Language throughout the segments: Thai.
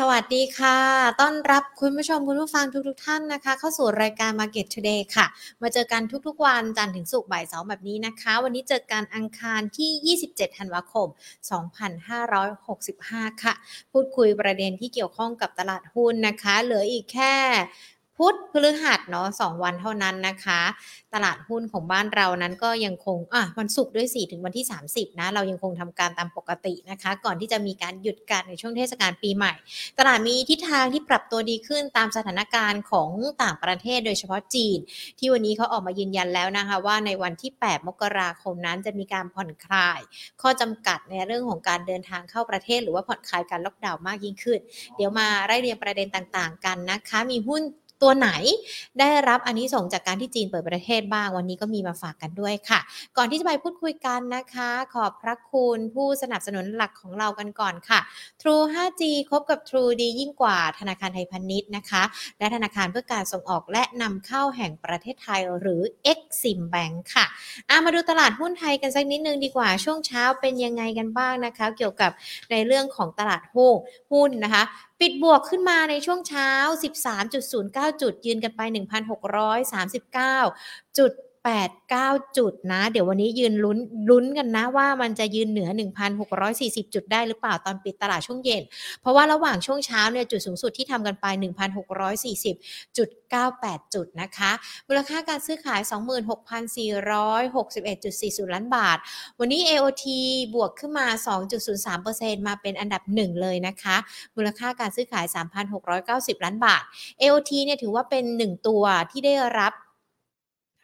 สวัสดีค่ะ ต้อนรับคุณผู้ชมคุณผู้ฟังทุกๆทท่านนะคะ เข้าสู่รายการ Market Today ค่ะ มาเจอกันทุกๆวันจันทร์ถึงศุกร์บ่ายสองแบบนี้นะคะ วันนี้เจอกันอังคารที่ 27 ธันวาคม 2565 ค่ะ พูดคุยประเด็นที่เกี่ยวข้องกับตลาดหุ้นนะคะ เหลืออีกแค่ พุธพฤหัสเนาะสองวันเท่านั้นนะคะ ตลาดหุ้นของบ้านเรานั้นก็ยังคงอะวันศุกร์ด้วย4ถึงวันที่ 30 นะ เรายังคงทำการตามปกตินะคะ ก่อนที่จะมีการหยุดการในช่วงเทศกาลปีใหม่ ตลาดมีทิศทางที่ปรับตัวดีขึ้นตามสถานการณ์ของต่างประเทศโดยเฉพาะจีน ที่วันนี้เขาออกมายืนยันแล้วนะคะ ว่าในวันที่ 8 มกราคมนั้นจะมีการผ่อนคลาย ข้อจำกัดในเรื่องของการเดินทางเข้าประเทศ หรือว่าผ่อนคลายการล็อกดาวน์มากยิ่งขึ้น เดี๋ยวมาไล่เรียงประเด็นต่างๆ กันนะคะ มีหุ้น ตัวไหนได้รับอันนี้ส่งจากการที่จีนเปิดประเทศบ้าง วันนี้ก็มีมาฝากกันด้วยค่ะ ก่อนที่จะไปพูดคุยกันนะคะ ขอบพระคุณผู้สนับสนุนหลักของเรากันก่อนค่ะ True 5G คบกับ True ดียิ่งกว่าธนาคารไทยพาณิชย์นะคะ และธนาคารเพื่อการส่งออกและนำเข้าแห่งประเทศไทยหรือ Exim Bank ค่ะามาดูตลาดหุ้นไทยกันสักนิดนึงดีกว่าช่วงเช้าเป็นยังไงกันบ้างนะคะ เกี่ยวกับในเรื่องของตลาดหุ้นหุ้นนะคะปิดบวกขึ้นมาในช่วงเช้า 13.09 จุดยืนกันไป 1,639จุด 89 จุดนะ เดี๋ยววันนี้ยืนลุ้นลุ้นกันนะว่ามันจะยืนเหนือ 1,640 จุดได้หรือเปล่าตอนปิดตลาดช่วงเย็น เพราะว่าระหว่างช่วงเช้าเนี่ยจุดสูงสุดที่ทำกันไป 1,640จุด98 จุดนะคะ มูลค่าการซื้อขาย 26,461.40 ล้านบาท วันนี้ AOT บวกขึ้นมา 2.03%มาเป็นอันดับ1เลยนะคะ มูลค่าการซื้อขาย 3,690 ล้านบาท AOT เนี่ยถือว่าเป็น 1 ตัวที่ได้รับ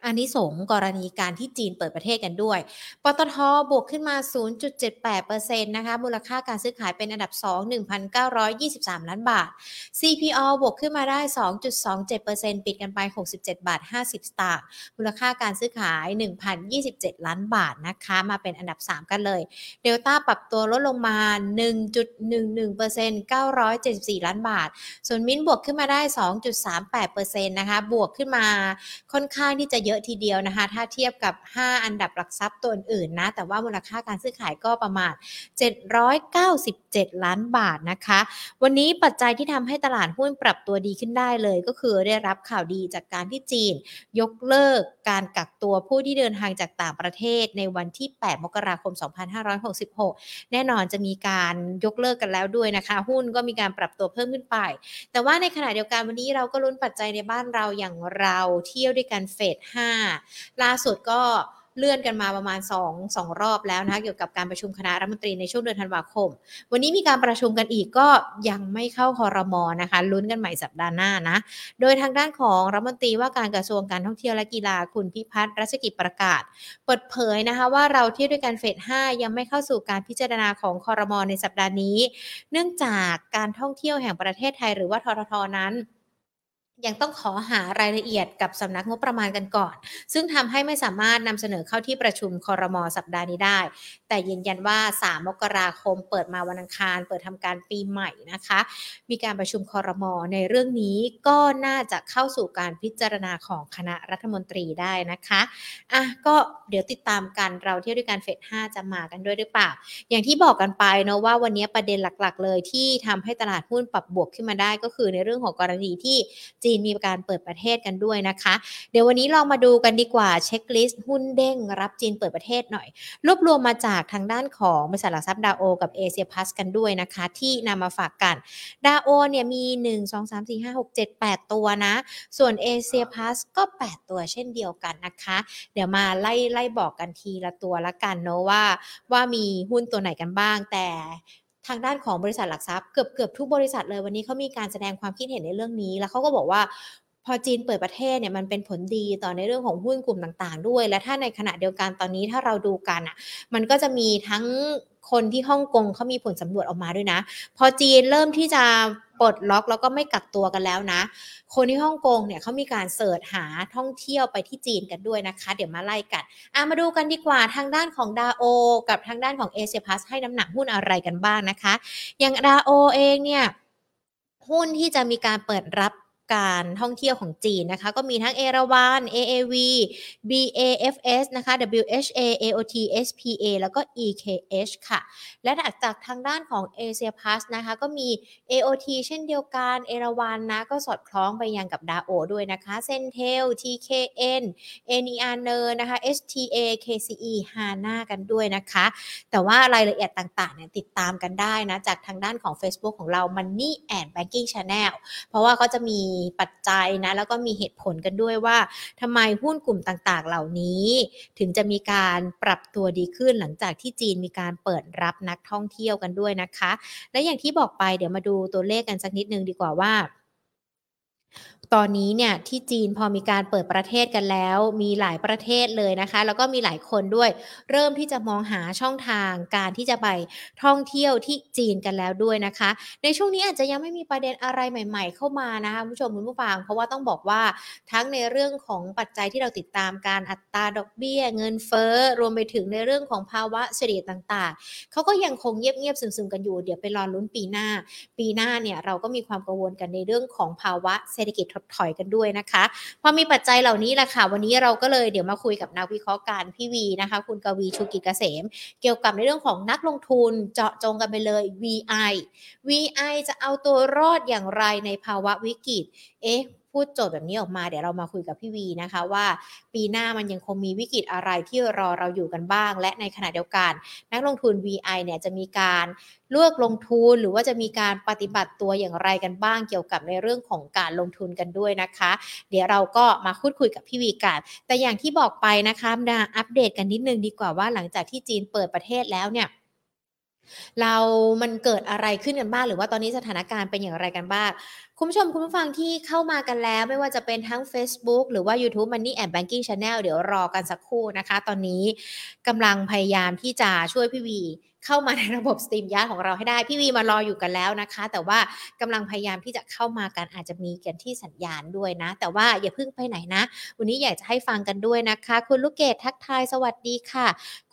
อันนี้สงกรณีการที่จีนเปิดประเทศกันด้วย ปตทบวกขึ้นมา 0.78%นะคะ มูลค่าการซื้อขายเป็นอันดับ 2 1,923 ล้านบาท CPO บวกขึ้นมาได้ 2.27%ปิดกันไป 67 บาท 50 สตางค์ มูลค่าการซื้อขาย 1,027 ล้านบาทนะคะ มาเป็นอันดับ 3 กันเลย เดลต้าปรับตัวลดลงมา 1.11% 974 ล้านบาท ส่วนมิ้นบวกขึ้นมาได้ 2.38%นะคะ บวกขึ้นมาค่อนข้างที่จะเยอะยอะทีเดียวนะคะ ถ้าเทียบกับ 5 อันดับหลักทรัพย์ตัวอื่นนะ แต่ว่ามูลค่าการซื้อขายก็ประมาณ 797 ล้านบาทนะคะ วันนี้ปัจจัยที่ทำให้ตลาดหุ้นปรับตัวดีขึ้นได้เลย ก็คือได้รับข่าวดีจากการที่จีน ยกเลิกการกักตัวผู้ที่เดินทางจากต่างประเทศในวันที่ 8 มกราคม 2566 แน่นอนจะมีการยกเลิกกันแล้วด้วยนะคะ หุ้นก็มีการปรับตัวเพิ่มขึ้นไป แต่ว่าในขณะเดียวกันวันนี้เราก็ลุ้นปัจจัยในบ้านเราอย่างเราเที่ยวด้วยกันเฟด5ล่าสุดก็เลื่อนกันมาประมาณ2 2รอบแล้วนะคะเกี่ยวกับการประชุมคณะรัฐมนตรีในช่วงเดือนธันวาคม วันนี้มีการประชุมกันอีกก็ยังไม่เข้าคอรมอนะคะลุ้นกันใหม่สัปดาห์หน้านะ โดยทางด้านของรัฐมนตรีว่าการกระทรวงการท่องเที่ยวและกีฬาคุณพิพัฒน์รัชกิจประกาศ เปิดเผยนะคะว่าเราเที่ยวด้วยกันเฟส 5 ยังไม่เข้าสู่การพิจารณาของคอรมอในสัปดาห์นี้ เนื่องจากการท่องเที่ยวแห่งประเทศไทย หรือว่าทททนั้น ยังต้องขอหารายละเอียดกับสำนักงบประมาณกันก่อน ซึ่งทำให้ไม่สามารถนำเสนอเข้าที่ประชุมคอรมอสัปดาห์นี้ได้ แต่ยืนยันว่า 3 มกราคมเปิดมาวันอังคาร เปิดทำการปีใหม่นะคะ มีการประชุมคอรมอในเรื่องนี้ก็น่าจะเข้าสู่การพิจารณาของคณะรัฐมนตรีได้นะคะอะก็เดี๋ยวติดตามกันเราเที่ยวด้วยกันเฟส5จะมากันด้วยหรือเปล่า อย่างที่บอกกันไปเนาะว่าวันนี้ประเด็นหลักๆ เลยที่ทำให้ตลาดหุ้นปรับบวกขึ้นมาได้ก็คือในเรื่องของกรณีที่จีจีนมีการเปิดประเทศกันด้วยนะคะ เดี๋ยววันนี้ลองมาดูกันดีกว่าเช็คลิสต์หุ้นเด้งรับจีนเปิดประเทศหน่อย รวบรวมมาจากทางด้านของบริษัทหลักทรัพย์ดาโอกับเอเชียพัสกันด้วยนะคะ ที่นำมาฝากกันดาโอเนี่ยมี 1 2 3 4 5 6 7 8 ตัวนะ ส่วนเอเชียพัสก็ 8 ตัวเช่นเดียวกันนะคะ เดี๋ยวมาไล่ไล่บอกกันทีละตัวละกันเนาะว่า ว่ามีหุ้นตัวไหนกันบ้างแต่ ทางด้านของบริษัทหลักทรัพย์เกือบเกือบทุกบริษัทเลยวันนี้เขามีการแสดงความคิดเห็นในเรื่องนี้ แล้วเขาก็บอกว่าพอจีนเปิดประเทศเนี่ยมันเป็นผลดีต่อในเรื่องของหุ้นกลุ่มต่าง ๆ ด้วย และถ้าในขณะเดียวกันตอนนี้ถ้าเราดูกันอะมันก็จะมีทั้งคนที่ฮ่องกงเขามีผลสำรวจออกมาด้วยนะ พอจีนเริ่มที่จะ ปลดล็อกแล้วก็ไม่กักตัวกันแล้วนะ คนที่ฮ่องกงเนี่ยเขามีการเสิร์ชหาท่องเที่ยวไปที่จีนกันด้วยนะคะ เดี๋ยวมาไล่กันอามาดูกันดีกว่าทางด้านของดาโอ กับทางด้านของเอเชียพาสให้น้ำหนักหุ้นอะไรกันบ้างนะคะ อย่างดาโอเองเนี่ยหุ้นที่จะมีการเปิดรับ การท่องเที่ยวของจีนนะคะ ก็มีทั้งเอราวัน AAV BAFS นะคะ WHA AOT SPA แล้วก็ EKH ค่ะ และจากทางด้านของ Asia Plus นะคะ ก็มี AOT เช่นเดียวกันเอราวันนะ ก็สอดคล้องไปยังกับดาโอด้วยนะคะ Centel TKN NER เนอร์นะคะ STA KCE HANA กันด้วยนะคะ แต่ว่ารายละเอียดต่างๆเนี่ยติดตามกันได้นะ จากทางด้านของ Facebook ของเรา Money and Banking Channel เพราะว่าเขาจะมีปัจจัยนะแล้วก็มีเหตุผลกันด้วยว่าทำไมหุ้นกลุ่มต่างๆ เหล่านี้ ถึงจะมีการปรับตัวดีขึ้นหลังจากที่จีนมีการเปิดรับนักท่องเที่ยวกันด้วยนะคะ และอย่างที่บอกไปเดี๋ยวมาดูตัวเลขกันสักนิดนึงดีกว่าว่า ตอนนี้เนี่ยที่จีนพอมีการเปิดประเทศกันแล้ว มีหลายประเทศเลยนะคะ แล้วก็มีหลายคนด้วย เริ่มที่จะมองหาช่องทางการที่จะไปท่องเที่ยวที่จีนกันแล้วด้วยนะคะ ในช่วงนี้อาจจะยังไม่มีประเด็นอะไรใหม่ ๆ เข้ามานะคะผู้ชมคุณผู้ฟังเพราะว่าต้องบอกว่าทั้งในเรื่องของปัจจัยที่เราติดตามการอัตราดอกเบี้ย เงินเฟ้อรวมไปถึงในเรื่องของภาวะเศรษฐกิจต่างๆเขาก็ยังคงเงียบๆซึมๆกันอยู่เดี๋ยวไปรอลุ้นปีหน้า ปีหน้าเนี่ยเราก็มีความกังวลกันในเรื่องของภาวะเศรษฐกิจดถอยกันด้วยนะคะพอมีปัจจัยเหล่านี้แหละค่ะ วันนี้เราก็เลยเดี๋ยวมาคุยกับนักวิเคราะห์การพี่วีนะคะ คุณกวีชูกิจเกษม เกี่ยวกับในเรื่องของนักลงทุนเจาะจงกันไปเลย VI VI จะเอาตัวรอดอย่างไรในภาวะวิกฤต เอ๊ะ พูดโจทย์แบบนี้ออกมาเดี๋ยวเรามาคุยกับพี่วีนะคะว่า ปีหน้ามันยังคงมีวิกฤตอะไรที่รอเราอยู่กันบ้าง และในขณะเดียวกัน นักลงทุน VI เนี่ยจะมีการเลือกลงทุนหรือว่าจะมีการปฏิบัติตัวอย่างไรกันบ้างเกี่ยวกับในเรื่องของการลงทุนกันด้วยนะคะ เดี๋ยวเราก็มาพูดคุยกับพี่วีกัน แต่อย่างที่บอกไปนะคะมาอัปเดตกันนิดนึงดีกว่าว่าหลังจากที่จีนเปิดประเทศแล้วเนี่ย เรามันเกิดอะไรขึ้นกันบ้างหรือว่าตอนนี้สถานการณ์เป็นอย่างไรกันบ้างคุณผู้ชมคุณผู้ฟังที่เข้ามากันแล้วไม่ว่าจะเป็นทั้ง Facebook หรือว่า YouTube Money and Banking Channel เดี๋ยวรอกันสักครู่นะคะ ตอนนี้กำลังพยายามที่จะช่วยพี่วี เข้ามาในระบบสตรีมยาร์ของเราให้ได้ พี่วีมารออยู่กันแล้วนะคะ แต่ว่ากำลังพยายามที่จะเข้ามากันอาจจะมีกันที่สัญญาณด้วยนะ แต่ว่าอย่าเพิ่งไปไหนนะ วันนี้อยากจะให้ฟังกันด้วยนะคะ คุณลูกเกดทักทายสวัสดีค่ะ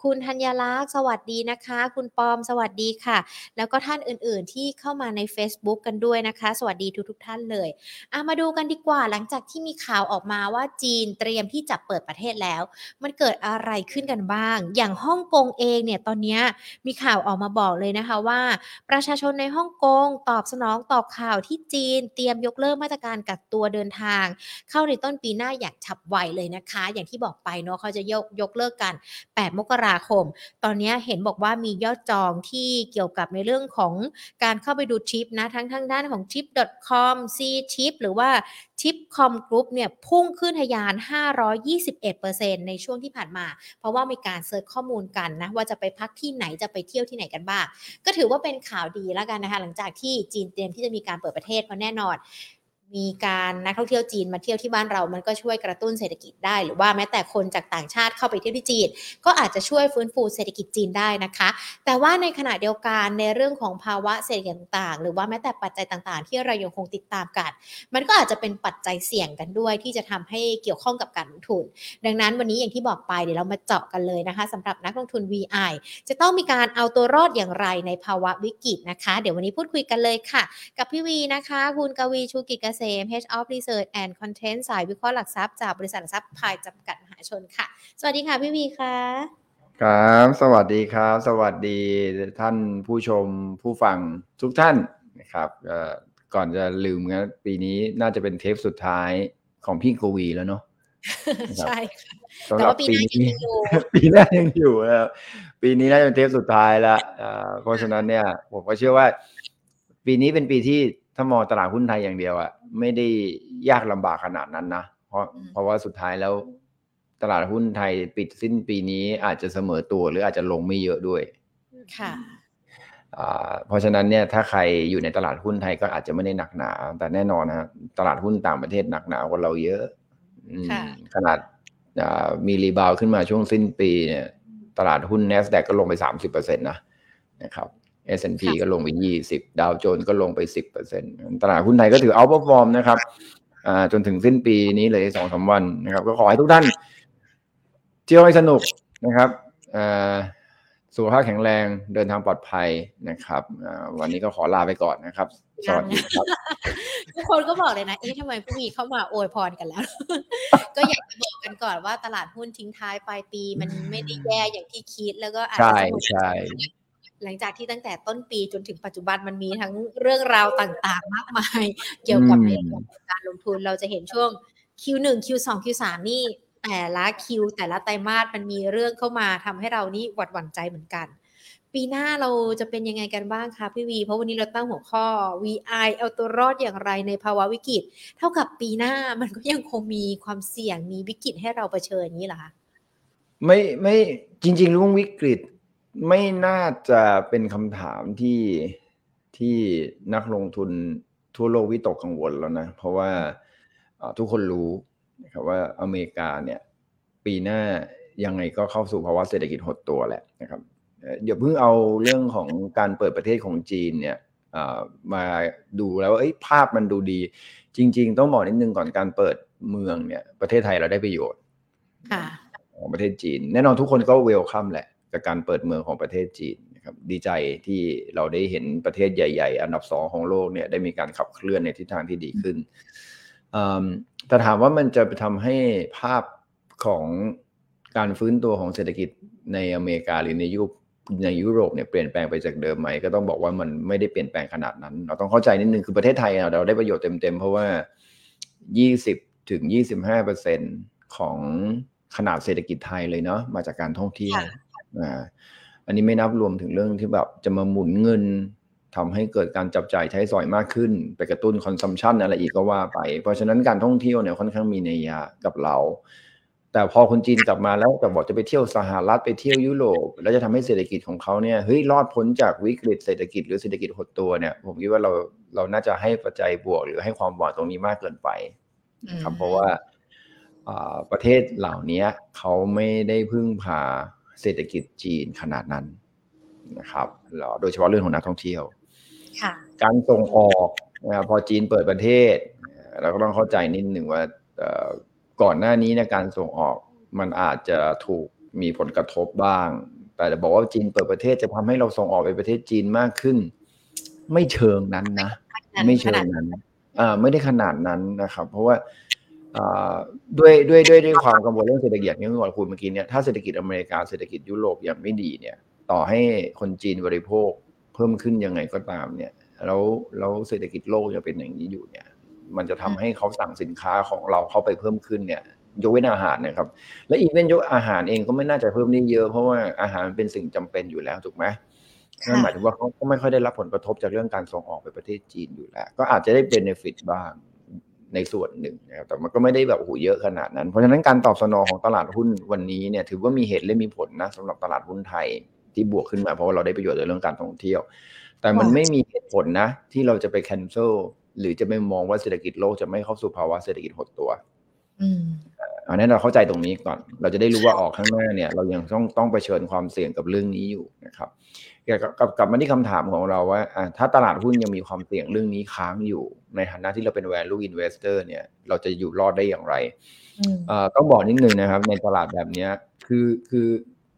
คุณธัญลักษณ์ สวัสดีนะคะ คุณปอมสวัสดีค่ะ แล้วก็ท่านอื่นๆ ที่เข้ามาใน Facebook กันด้วยนะคะ สวัสดีทุกๆทท่านเลยอามาดูกันดีกว่าหลังจากที่มีข่าวออกมาว่าจีนเตรียมที่จะเปิดประเทศแล้ว มันเกิดอะไรขึ้นกันบ้าง อย่างฮ่องกงเองเนี่ยตอนนี้มีข่าวออกมาบอกเลยนะคะว่า ประชาชนในฮ่องกงตอบสนองต่อข่าวที่จีนเตรียมยกเลิกมาตรการกักตัวเดินทาง เข้าในต้นปีหน้าอย่างฉับไวเลยนะคะ อย่างที่บอกไปเนาะเขาจะยกยกเลิกกัน 8 มกราคม ตอนนี้เห็นบอกว่ามียอดจองที่เกี่ยวกับในเรื่องของการเข้าไปดูทริปนะ ทั้งทางด้านของ trip.com C Tip หรือว่า Tip Com Group เนี่ยพุ่งขึ้นทะยาน 521%ในช่วงที่ผ่านมา เพราะว่ามีการเซิร์ชข้อมูลกันนะ ว่าจะไปพักที่ไหนจะไปเที่ยวที่ไหนกันบ้าง ก็ถือว่าเป็นข่าวดีแล้วกันนะคะ หลังจากที่จีนเตรียมที่จะมีการเปิดประเทศเพราะแน่นอน มีการนักท่องเที่ยวจีนมาเที่ยวที่บ้านเรา มันก็ช่วยกระตุ้นเศรษฐกิจได้ หรือว่าแม้แต่คนจากต่างชาติเข้าไปเที่ยวที่จีน ก็อาจจะช่วยฟื้นฟูเศรษฐกิจจีนได้นะคะ แต่ว่าในขณะเดียวกันในเรื่องของภาวะเศรษฐกิจต่างๆ หรือว่าแม้แต่ปัจจัยต่างๆ ที่เรายังคงติดตามกัน มันก็อาจจะเป็นปัจจัยเสี่ยงกันด้วย ที่จะทำให้เกี่ยวข้องกับการลงทุน ดังนั้นวันนี้อย่างที่บอกไปเดี๋ยวเรามาเจาะกันเลยนะคะสำหรับนักลงทุน VI จะต้องมีการเอาตัวรอดอย่างไรในภาวะวิกฤตนะคะ เดี๋ยววันนี้พูดคุยกันเลยค่ะ กับพี่วีนะคะ คุณกวีชูกิจเกษม Head of Research and Content สายวิเคราะห์หลักทรัพย์จากบริษัทหลักทรัพย์พายจำกัดมหาชนค่ะ สวัสดีค่ะพี่วีค่ะ ครับ สวัสดีครับ สวัสดีท่านผู้ชมผู้ฟังทุกท่านนะครับก่อนจะลืมนะปีนี้น่าจะเป็นเทปสุดท้ายของพี่กวีแล้วเนาะใช่ค่ะแต่ว่าปีหน้ายังอยู่ปีหน้ายังอยู่แล้วปีนี้น่าจะเป็นเทปสุดท้ายแล้วเพราะฉะนั้นเนี่ย ผมก็เชื่อว่า ปีนี้เป็นปีที่ ถ้ามองตลาดหุ้นไทยอย่างเดียวอะไม่ได้ยากลำบากขนาดนั้นนะเพราะเพราะว่าสุดท้ายแล้ว ตลาดหุ้นไทยปิดสิ้นปีนี้อาจจะเสมอตัวหรืออาจจะลงไม่เยอะด้วย ค่ะเพราะฉะนั้นเนี่ยถ้าใครอยู่ในตลาดหุ้นไทยก็อาจจะไม่ได้หนักหนา แต่แน่นอนนะตลาดหุ้นต่างประเทศหนักหนากว่าเราเยอะขนาดมีรีบาวขึ้นมาช่วงสิ้นปีเนี่ย ตลาดหุ้น n นสแดกก็ลงไปสามสิบเปอร์เซ็นตนะนะครับ S&P ก็ลงไป20ดาวโจนส์ก็ลงไป 10%ตลาดหุ้นไทยก็ถือเอาพอฟอร์มนะครับจนถึงสิ้นปีนี้เลยสองสาวันนะครับ ก็ขอให้ทุกท่าน เที่ยวให้สนุกนะครับสุขภาพแข็งแรงเดินทางปลอดภัยนะครับวันนี้ก็ขอลาไปก่อนนะครับ สวัสดีครับ ทุกคนก็บอกเลยนะเอ๊ะทำไมผู้มีเข้ามาโอยพรกันแล้ว ก็อยากจะบอกกันก่อนว่าตลาดหุ้นทิ้งท้ายปลายปีมันไม่ได้แย่อย่างที่คิดแล้วก็อาจจะใช่ หลังจากที่ตั้งแต่ต้นปีจนถึงปัจจุบันมันมีทั้งเรื่องราวต่างๆ มากมาย เกี่ยวกับเรื่องการลงทุนเราจะเห็นช่วง Q1 Q2 Q3 นี่แต่ละคิวแต่ละไตรมาสมันมีเรื่องเข้ามาทำให้เรานี่หวัดหวั่นใจเหมือนกัน ปีหน้าเราจะเป็นยังไงกันบ้างคะพี่วี เพราะวันนี้เราตั้งหัวข้อ VI เอาตัวรอดอย่างไรในภาวะวิกฤต เท่ากับปีหน้ามันก็ยังคงมีความเสี่ยงมีวิกฤตให้เราเผชิญอย่างนี้เหรอคะไม่ไม่จริง ๆ เรื่องวิกฤต ไม่น่าจะเป็นคำถามที่ที่นักลงทุนทั่วโลกวิตกกังวลแล้วนะ เพราะว่าทุกคนรู้นะครับว่าอเมริกาเนี่ย ปีหน้ายังไงก็เข้าสู่ภาวะเศรษฐกิจหดตัวแหละนะครับเดี๋ยวเพิ่งเอาเรื่องของการเปิดประเทศของจีนเนี่ยมาดูแล้วว่าภาพมันดูดี จริง ๆ ต้องบอกนิดนึงก่อนการเปิดเมืองเนี่ย ประเทศไทยเราได้ประโยชน์ของประเทศจีน แน่นอนทุกคนก็เวลคัมแหละ กับการเปิดเมืองของประเทศจีนนะครับดีใจที่เราได้เห็นประเทศใหญ่ ๆ อันดับสองของโลกเนี่ยได้มีการขับเคลื่อนในทิศทางที่ดีขึ้นแต่ถามว่ามันจะไปทำให้ภาพของการฟื้นตัวของเศรษฐกิจในอเมริกาหรือในยุโรปในยุโรปเนี่ยเปลี่ยนแปลงไปจากเดิมไหมก็ต้องบอกว่ามันไม่ได้เปลี่ยนแปลงขนาดนั้น เราต้องเข้าใจนิดนึงคือประเทศไทยเราได้ประโยชน์เต็มๆ เพราะว่า 20 ถึง 25เปอร์เซ็นของขนาดเศรษฐกิจไทยเลยเนาะมาจากการท่องเที่ยว อ่าอันนี้ไม่นับรวมถึงเรื่องที่แบบจะมาหมุนเงินทำให้เกิดการจับจ่ายใช้สอยมากขึ้น ไปกระตุ้นคอนซัมชันอะไรอีกก็ว่าไป เพราะฉะนั้นการท่องเที่ยวเนี่ยค่อนข้างมีในยยะกับเรา แต่พอคนจีนกลับมาแล้วแต่บอกจะไปเที่ยวสหรัฐไปเที่ยวยุโรปแล้วจะทำให้เศรษฐกิจของเขาเนี่ยเฮ้ยรอดพ้นจากวิกฤตเศรษฐกิจหรือเศรษฐกิจหดตัวเนี่ย ผมคิดว่าเราเราน่าจะให้ปัจจัยบวกหรือให้ความหวังตรงนี้มากเกินไปครับเพราะว่าประเทศเหล่านี้เขาไม่ได้พึ่งพา เศรษฐกิจจีนขนาดนั้นนะครับโดยเฉพาะเรื่องของนักท่องเที่ยวการส่งออกนะพอจีนเปิดประเทศ เราก็ต้องเข้าใจนิดหนึ่งว่าก่อนหน้านี้ในการส่งออกมันอาจจะถูกมีผลกระทบบ้าง แต่จะบอกว่าจีนเปิดประเทศจะทำให้เราส่งออกไปประเทศจีนมากขึ้น ไม่เชิงนั้นนะ ไม่เชิงนั้นอ่าไม่ได้ขนาดนั้นนะครับ เพราะว่า ด้วยด้วยด้วยด้วยความกังวลเรื่องเศรษฐกิจอย่างที่คุณเมื่อกี้เนี่ยถ้าเศรษฐกิจอเมริกาเศรษฐกิจยุโรปยังไม่ดีเนี่ย ต่อให้คนจีนบริโภคเพิ่มขึ้นยังไงก็ตามเนี่ย แล้วแล้วเศรษฐกิจโลกยังเป็นอย่างนี้อยู่เนี่ย มันจะทำให้เขาสั่งสินค้าของเราเข้าไปเพิ่มขึ้นเนี่ย ยกเว้นอาหารนะครับ และอีเวนต์ยกอาหารเองก็ไม่น่าจะเพิ่มได้เยอะเพราะว่าอาหารเป็นสิ่งจำเป็นอยู่แล้วถูกไหมนั่นหมายถึงว่าเขาก็ไม่ค่อยได้รับผลกระทบจากเรื่องการส่งออกไปประเทศจีนอยู่แล้ว ก็อาจจะได้เบนฟิตบ้าง ในส่วนหนึ่งนะครับแต่มันก็ไม่ได้แบบโหเยอะขนาดนั้น เพราะฉะนั้นการตอบสนองของตลาดหุ้นวันนี้เนี่ยถือว่ามีเหตุและมีผลนะสำหรับตลาดหุ้นไทยที่บวกขึ้นมาเพราะว่าเราได้ประโยชน์ในเรื่องการท่องเที่ยว แต่มันไม่มีเหตุผลนะ ที่เราจะไปแคนเซิลหรือจะไปมองว่าเศรษฐกิจโลกจะไม่เข้าสู่ภาวะเศรษฐกิจหดตัวอันนั้นเราเข้าใจตรงนี้ก่อน เราจะได้รู้ว่าออกข้างหน้าเนี่ย เรายังต้องต้องไปเชิญความเสี่ยงกับเรื่องนี้อยู่นะครับ กับกลับมาที่คำถามของเราว่าถ้าตลาดหุ้นยังมีความเสี่ยงเรื่องนี้ค้างอยู่ ในฐานะที่เราเป็น value investor เนี่ย เราจะอยู่รอดได้อย่างไรต้องบอกนิดนึงนะครับ ในตลาดแบบนี้คือคือ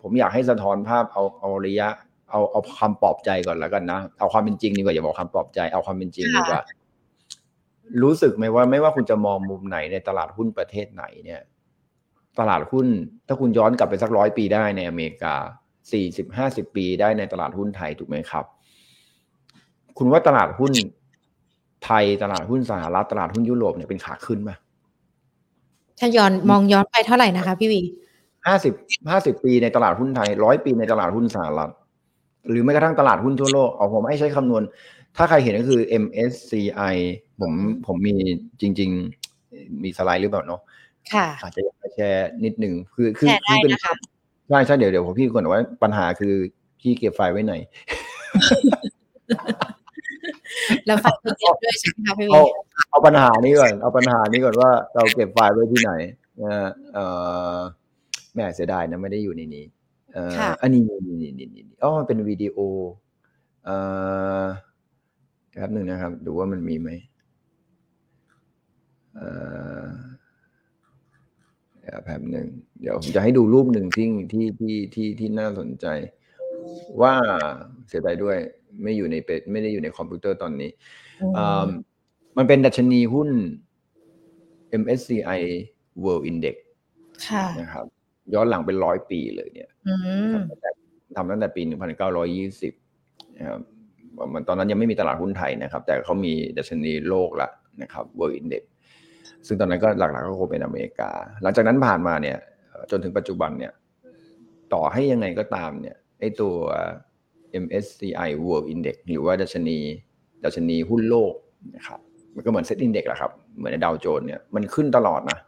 ผมอยากให้สะท้อนภาพเอาเอาระยะ เอาเอาความปลอบใจก่อนแล้วกันนะ เอาความเป็นจริงดีกว่าอย่าบอกคำปลอบใจเอาความเป็นจริงดีกว่ารู้สึกไหมว่าไม่ว่าคุณจะมองมุมไหนในตลาดหุ้นประเทศไหนเนี่ย ตลาดหุ้น ถ้าคุณย้อนกลับไปสักร้อยปีได้ในอเมริกา สี่สิบห้าสิบปีได้ในตลาดหุ้นไทยถูกไหมครับ คุณว่าตลาดหุ้นไทยตลาดหุ้นสหรัฐตลาดหุ้นยุโรปเนี่ยเป็นขาขึ้นไหมถ้าย้อนมองย้อนไปเท่าไหร่นะคะพี่วีห้าสิบห้าสิบปีในตลาดหุ้นไทยร้อยปีในตลาดหุ้นสหรัฐ หรือแม้กระทั่งตลาดหุ้นทั่วโลกเอาผมให้ใช้คำนวณ ถ้าใครเห็นก็คือ MSCI ผมผมมีจริง ๆ มีสไลด์หรือเปล่าเนาะค่ะอาจจะแชร์นิดหนึ่งคือคือคือเป็นภาพ ใช่ใช่เดี๋ยวเดี๋ยวผมพี่ก่อนว่าปัญหาคือพี่เก็บไฟล์ไว้ไหน แล้วไฟล์เก็บด้วยใช่ไหมคะพี่เอาเอาปัญหานี้ก่อนเอาปัญหานี้ก่อนว่าเราเก็บไฟล์ไว้ที่ไหนเออแม่เสียดายนะไม่ได้อยู่ในนี้เอออันนี้นี่นี่นี่นี่อ๋อเป็นวิดีโอเอ่อครับหนึ่งนะครับ ดูว่ามันมีไหมเอ่อ แป๊บหนึ่งเดี๋ยวผมจะให้ดูรูปหนึ่งที่ที่ที่ที่ที่น่าสนใจ ว่าเสียใจด้วยไม่อยู่ในเป็ดไม่ได้อยู่ในคอมพิวเตอร์ตอนนี้มันเป็นดัชนีหุ้น MSCI World Index นะครับ ย้อนหลังเป็นร้อยปีเลยเนี่ยทำตั้งแต่ปี1920นะครับมันตอนนั้นยังไม่มีตลาดหุ้นไทยนะครับ แต่เขามีดัชนีโลกละนะครับ World Index ซึ่งตอนนั้นก็หลักๆก็คงเป็นอเมริกา หลังจากนั้นผ่านมาเนี่ย จนถึงปัจจุบันเนี่ย ต่อให้ยังไงก็ตามเนี่ยไอตัว MSCI World Index หรือว่าดัชนีดัชนีหุ้นโลกนะครับมันก็เหมือน SET Index แหละครับ เหมือนในดาวโจนส์เนี่ยมันขึ้นตลอดนะ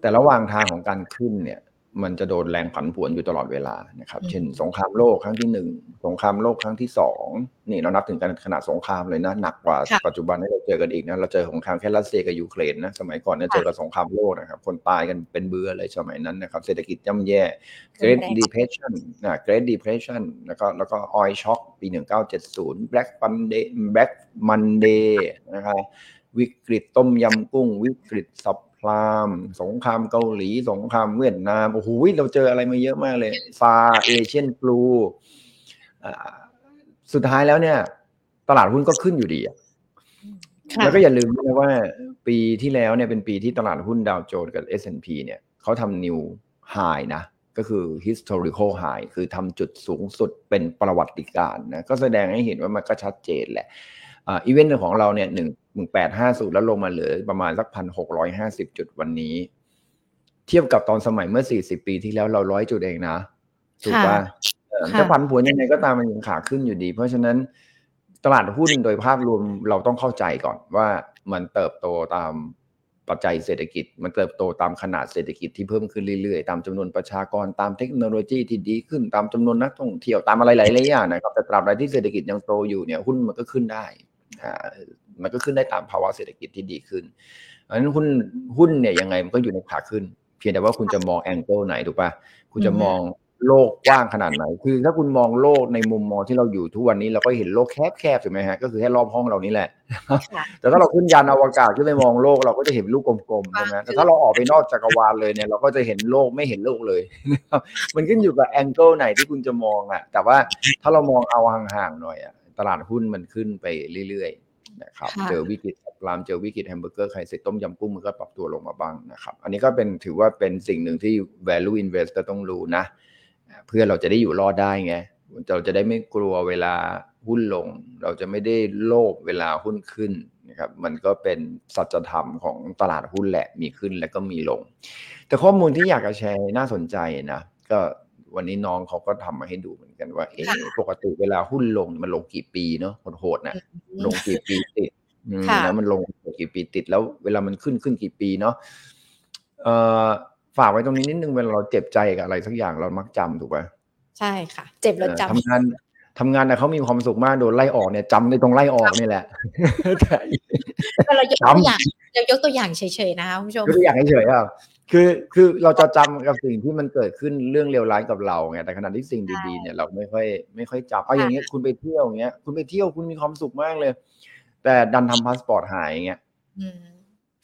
แต่ระหว่างทางของการขึ้นเนี่ย มันจะโดนแรงผันผวนอยู่ตลอดเวลานะครับ เช่น สงครามโลกครั้งที่หนึ่งสงครามโลกครั้งที่สองนี่เรานับถึงกันขนาดสงครามเลยนะหนักกว่าปัจจุบันที่เราเจอกันอีกนะเราเจอสงครามแค่รัสเซียกับยูเครนนะสมัยก่อนเนี่ยเจอกับสงครามโลกนะครับ คนตายกันเป็นเบื่อเลยสมัยนั้นนะครับ เศรษฐกิจย่ำแย่ Great Depression นะ Great Depression แล้วก็แล้วก็ Oil Shock ปี 1970 Black Monday Black Monday นะครับวิกฤตต้มยำกุ้ง วิกฤตซับ พรามสงครามเกาหลี สงครามเวียดนามโอ้โหเราเจออะไรมาเยอะมากเลยฟาเอเชียนฟลูสุดท้ายแล้วเนี่ย ตลาดหุ้นก็ขึ้นอยู่ดีแล้วก็อย่าลืมนะว่า ปีที่แล้วเนี่ยเป็นปีที่ตลาดหุ้นดาวโจนส์กับ S&P เนี่ยเขาทำนิวไฮนะก็คือ historical high คือทำจุดสูงสุดเป็นประวัติการนะก็แสดงให้เห็นว่ามันก็ชัดเจนแหละอีเวนต์ของเราเนี่ยหนึ่ง หนึ่งแปดห้าสูตรแล้วลงมาเหลือประมาณสักพันหกร้อยห้าสิบจุดวันนี้ เทียบกับตอนสมัยเมื่อสี่สิบปีที่แล้วเราร้อยจุดเองนะถูกป่ะถ้าผันผวนยังไงก็ตามมันยังขาขึ้นอยู่ดี เพราะฉะนั้นตลาดหุ้นโดยภาพรวมเราต้องเข้าใจก่อนว่ามันเติบโตตามปัจจัยเศรษฐกิจ มันเติบโตตามขนาดเศรษฐกิจที่เพิ่มขึ้นเรื่อยๆ ตามจำนวนประชากรตามเทคโนโลยีที่ดีขึ้นตามจำนวนนักท่องเที่ยวตามอะไรหลายๆอย่างนะครับแต่ตราบใดที่เศรษฐกิจยังโตอยู่เนี่ยหุ้นมันก็ขึ้นได้ มันก็ขึ้นได้ตามภาวะเศรษฐกิจที่ดีขึ้นอันนั้นหุ้นหุ้นเนี่ยยังไงมันก็อยู่ในขาขึ้น เพียงแต่ว่าคุณจะมองแองเกิลไหนถูกปะคุณจะมองโลกกว้างขนาดไหน คือถ้าคุณมองโลกในมุมมองที่เราอยู่ทุกวันนี้เราก็เห็นโลกแคบๆถูกไหมฮะ ก็คือแค่รอบห้องเรานี่แหละ แต่ถ้าเราขึ้นยานอวกาศขึ้นไปมองโลกเราก็จะเห็นลูกกลมๆใช่ไหมแต่ถ้าเราออกไปนอกจักรวาลเลยเนี่ยเราก็จะเห็นโลกไม่เห็นโลกเลยมันขึ้นอยู่กับแองเกิลไหนที่คุณจะมองอะ แต่ว่าถ้าเรามองเอาห่างๆหน่อยอะตลาดหุ้นมันขึ้นไปเรื่อยๆ นะครับเจอวิกฤตรามเจอวิกฤตแฮมเบอร์เกอร์ไข่เสร็จต้มยำกุ้งมันก็ปรับตัวลงมาบ้างนะครับ อันนี้ก็เป็นถือว่าเป็นสิ่งหนึ่งที่ value investor ต้องรู้นะ เพื่อเราจะได้อยู่รอดได้ไงเราจะได้ไม่กลัวเวลาหุ้นลง เราจะไม่ได้โลภเวลาหุ้นขึ้นนะครับมันก็เป็นสัจธรรมของตลาดหุ้นแหละมีขึ้นแล้วก็มีลง แต่ข้อมูลที่อยากจะแชร์น่าสนใจนะก็ วันนี้น้องเขาก็ทำมาให้ดูเหมือนกันว่าเอ๊ะปกติเวลาหุ้นลงมันลงกี่ปีเนาะโหดๆนะลงกี่ปีติดแล้วมันลงกี่ปีติดแล้ว เวลามันขึ้นขึ้นกี่ปีเนาะเอ่อฝากไว้ตรงนี้นิดนึงเวลาเราเจ็บใจกับอะไรสักอย่างเรามักจำถูกไหมใช่ค่ะ เจ็บแล้วจำทำงานทำงานแต่เขามีความสุขมากโดนไล่ออกเนี่ยจำในตรงไล่ออกนี่แหละเรายกตัวอย่างเรายกตัวอย่างเฉยๆนะคะคุณผู้ชมยกตัวอย่างเฉยๆอะ คือคือเราจะจำกับสิ่งที่มันเกิดขึ้นเรื่องเลวร้ายกับเราไงแต่ขณะที่สิ่งดีๆเนี่ยเราไม่ค่อยไม่ค่อยจำเอาอย่างเงี้ยคุณไปเที่ยวอย่างเงี้ยคุณไปเที่ยวคุณมีความสุขมากเลย แต่ดันทำพาสปอร์ตหายอย่างเงี้ย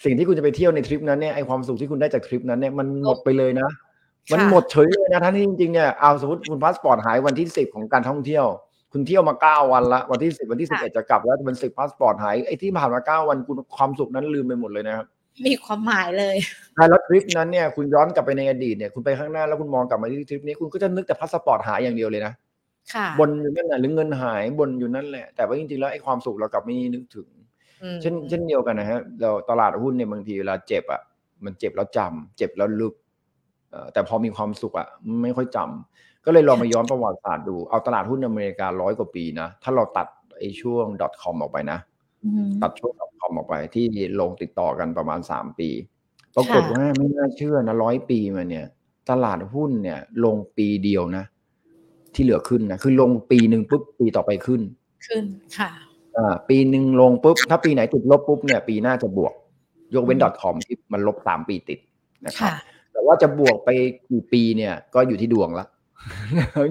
สิ่งที่คุณจะไปเที่ยวในทริปนั้นเนี่ยไอความสุขที่คุณได้จากทริปนั้นเนี่ยมันหมดไปเลยนะ มันหมดเฉยเลยนะทั้งที่จริงๆเนี่ยเอาสมมติคุณพาสปอร์ตหายวันที่สิบของการท่องเที่ยว คุณเที่ยวมาเก้าวันละวันที่สิบวันที่สิบเอ็ดจะกลับแล้วมันสิบพาสปอร์ตหายไอ้ที่ผ่านมาเก้าวันคุณความสุขนั้นลืมไปหมดเลยนะครับ มีความหมายเลยใช่แล้วทริปนั้นเนี่ยคุณย้อนกลับไปในอดีตเนี่ยคุณไปข้างหน้าแล้วคุณมองกลับมาที่ทริปนี้คุณก็จะนึกแต่พาสปอร์ตหายอย่างเดียวเลยนะบ่นอยู่นั่นแหละหรือเงินหายบ่นอยู่นั่นแหละ แต่ว่าจริงๆแล้วไอ้ความสุขเรากลับไม่นึกถึง เช่นเช่นเดียวกันนะฮะเราตลาดหุ้นเนี่ยบางทีเวลาเจ็บอะมันเจ็บแล้วจำเจ็บแล้วลึกแต่พอมีความสุขอะไม่ค่อยจำก็เลยลองมาย้อนประวัติศาสตร์ดูเอาตลาดหุ้นอเมริการ้อยกว่าปีนะถ้าเราตัดไอ้ช่วง .com ออกไปนะ ตัดช่วง .com ออกไปที่ลงติดต่อกันประมาณสามปีปรากฏว่าไม่น่าเชื่อนะร้อยปีมาเนี่ย ตลาดหุ้นเนี่ย ลงปีเดียวนะ ที่เหลือขึ้นนะคือลงปีหนึ่งปุ๊บปีต่อไปขึ้น ขึ้นค่ะอ่าปีหนึ่งลงปุ๊บ ถ้าปีไหนติดลบปุ๊บเนี่ย ปีหน้าจะบวก ยกเว้น .com ที่มันลบสามปีติดนะครับแต่ว่าจะบวกไปกี่ปีเนี่ย ก็อยู่ที่ดวงละ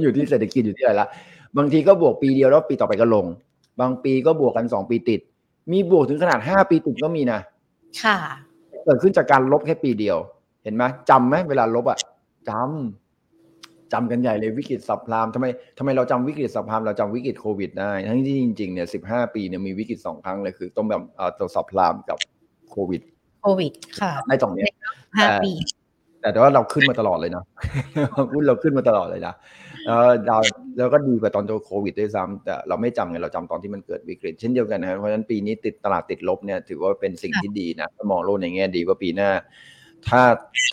อยู่ที่เศรษฐกิจอยู่ที่อะไรละบางทีก็บวกปีเดียวแล้วปีต่อไปก็ลง บางปีก็บวกกันสองปีติด มีบวกถึงขนาดห้าปีติดก็มีนะ ค่ะ เกิดขึ้นจากการลบแค่ปีเดียว เห็นไหมจำไหมเวลาลบอะจจำกันใหญ่เลยวิกฤตสับพลามทำไมทำไมเราจำวิกฤตสับพลามเราจำวิกฤตโควิดได้ ทั้งที่จริงๆเนี่ยสิบห้าปีเนี่ยมีวิกฤตสองครั้งเลยคือต้องแบบเอ่อตัวสับพลามกับโควิด โควิด ค่ะได้ตรงเนี้ยห้าแต่ปีแต่แต่ว่าเราขึ้นมาตลอดเลยนะหุ้นเราขึ้นมาตลอดเลยนะ เออเราเราก็ดีกว่าตอนตัวโควิดด้วยซ้ำแต่เราไม่จำไงเราจำตอนที่มันเกิดวิกฤต เช่นเดียวกันนะครับเพราะฉะนั้นปีนี้ติดตลาดติดลบเนี่ยถือว่าเป็นสิ่งที่ดีนะถ้ามองโลกในแง่ดีว่าปีหน้า ถ้า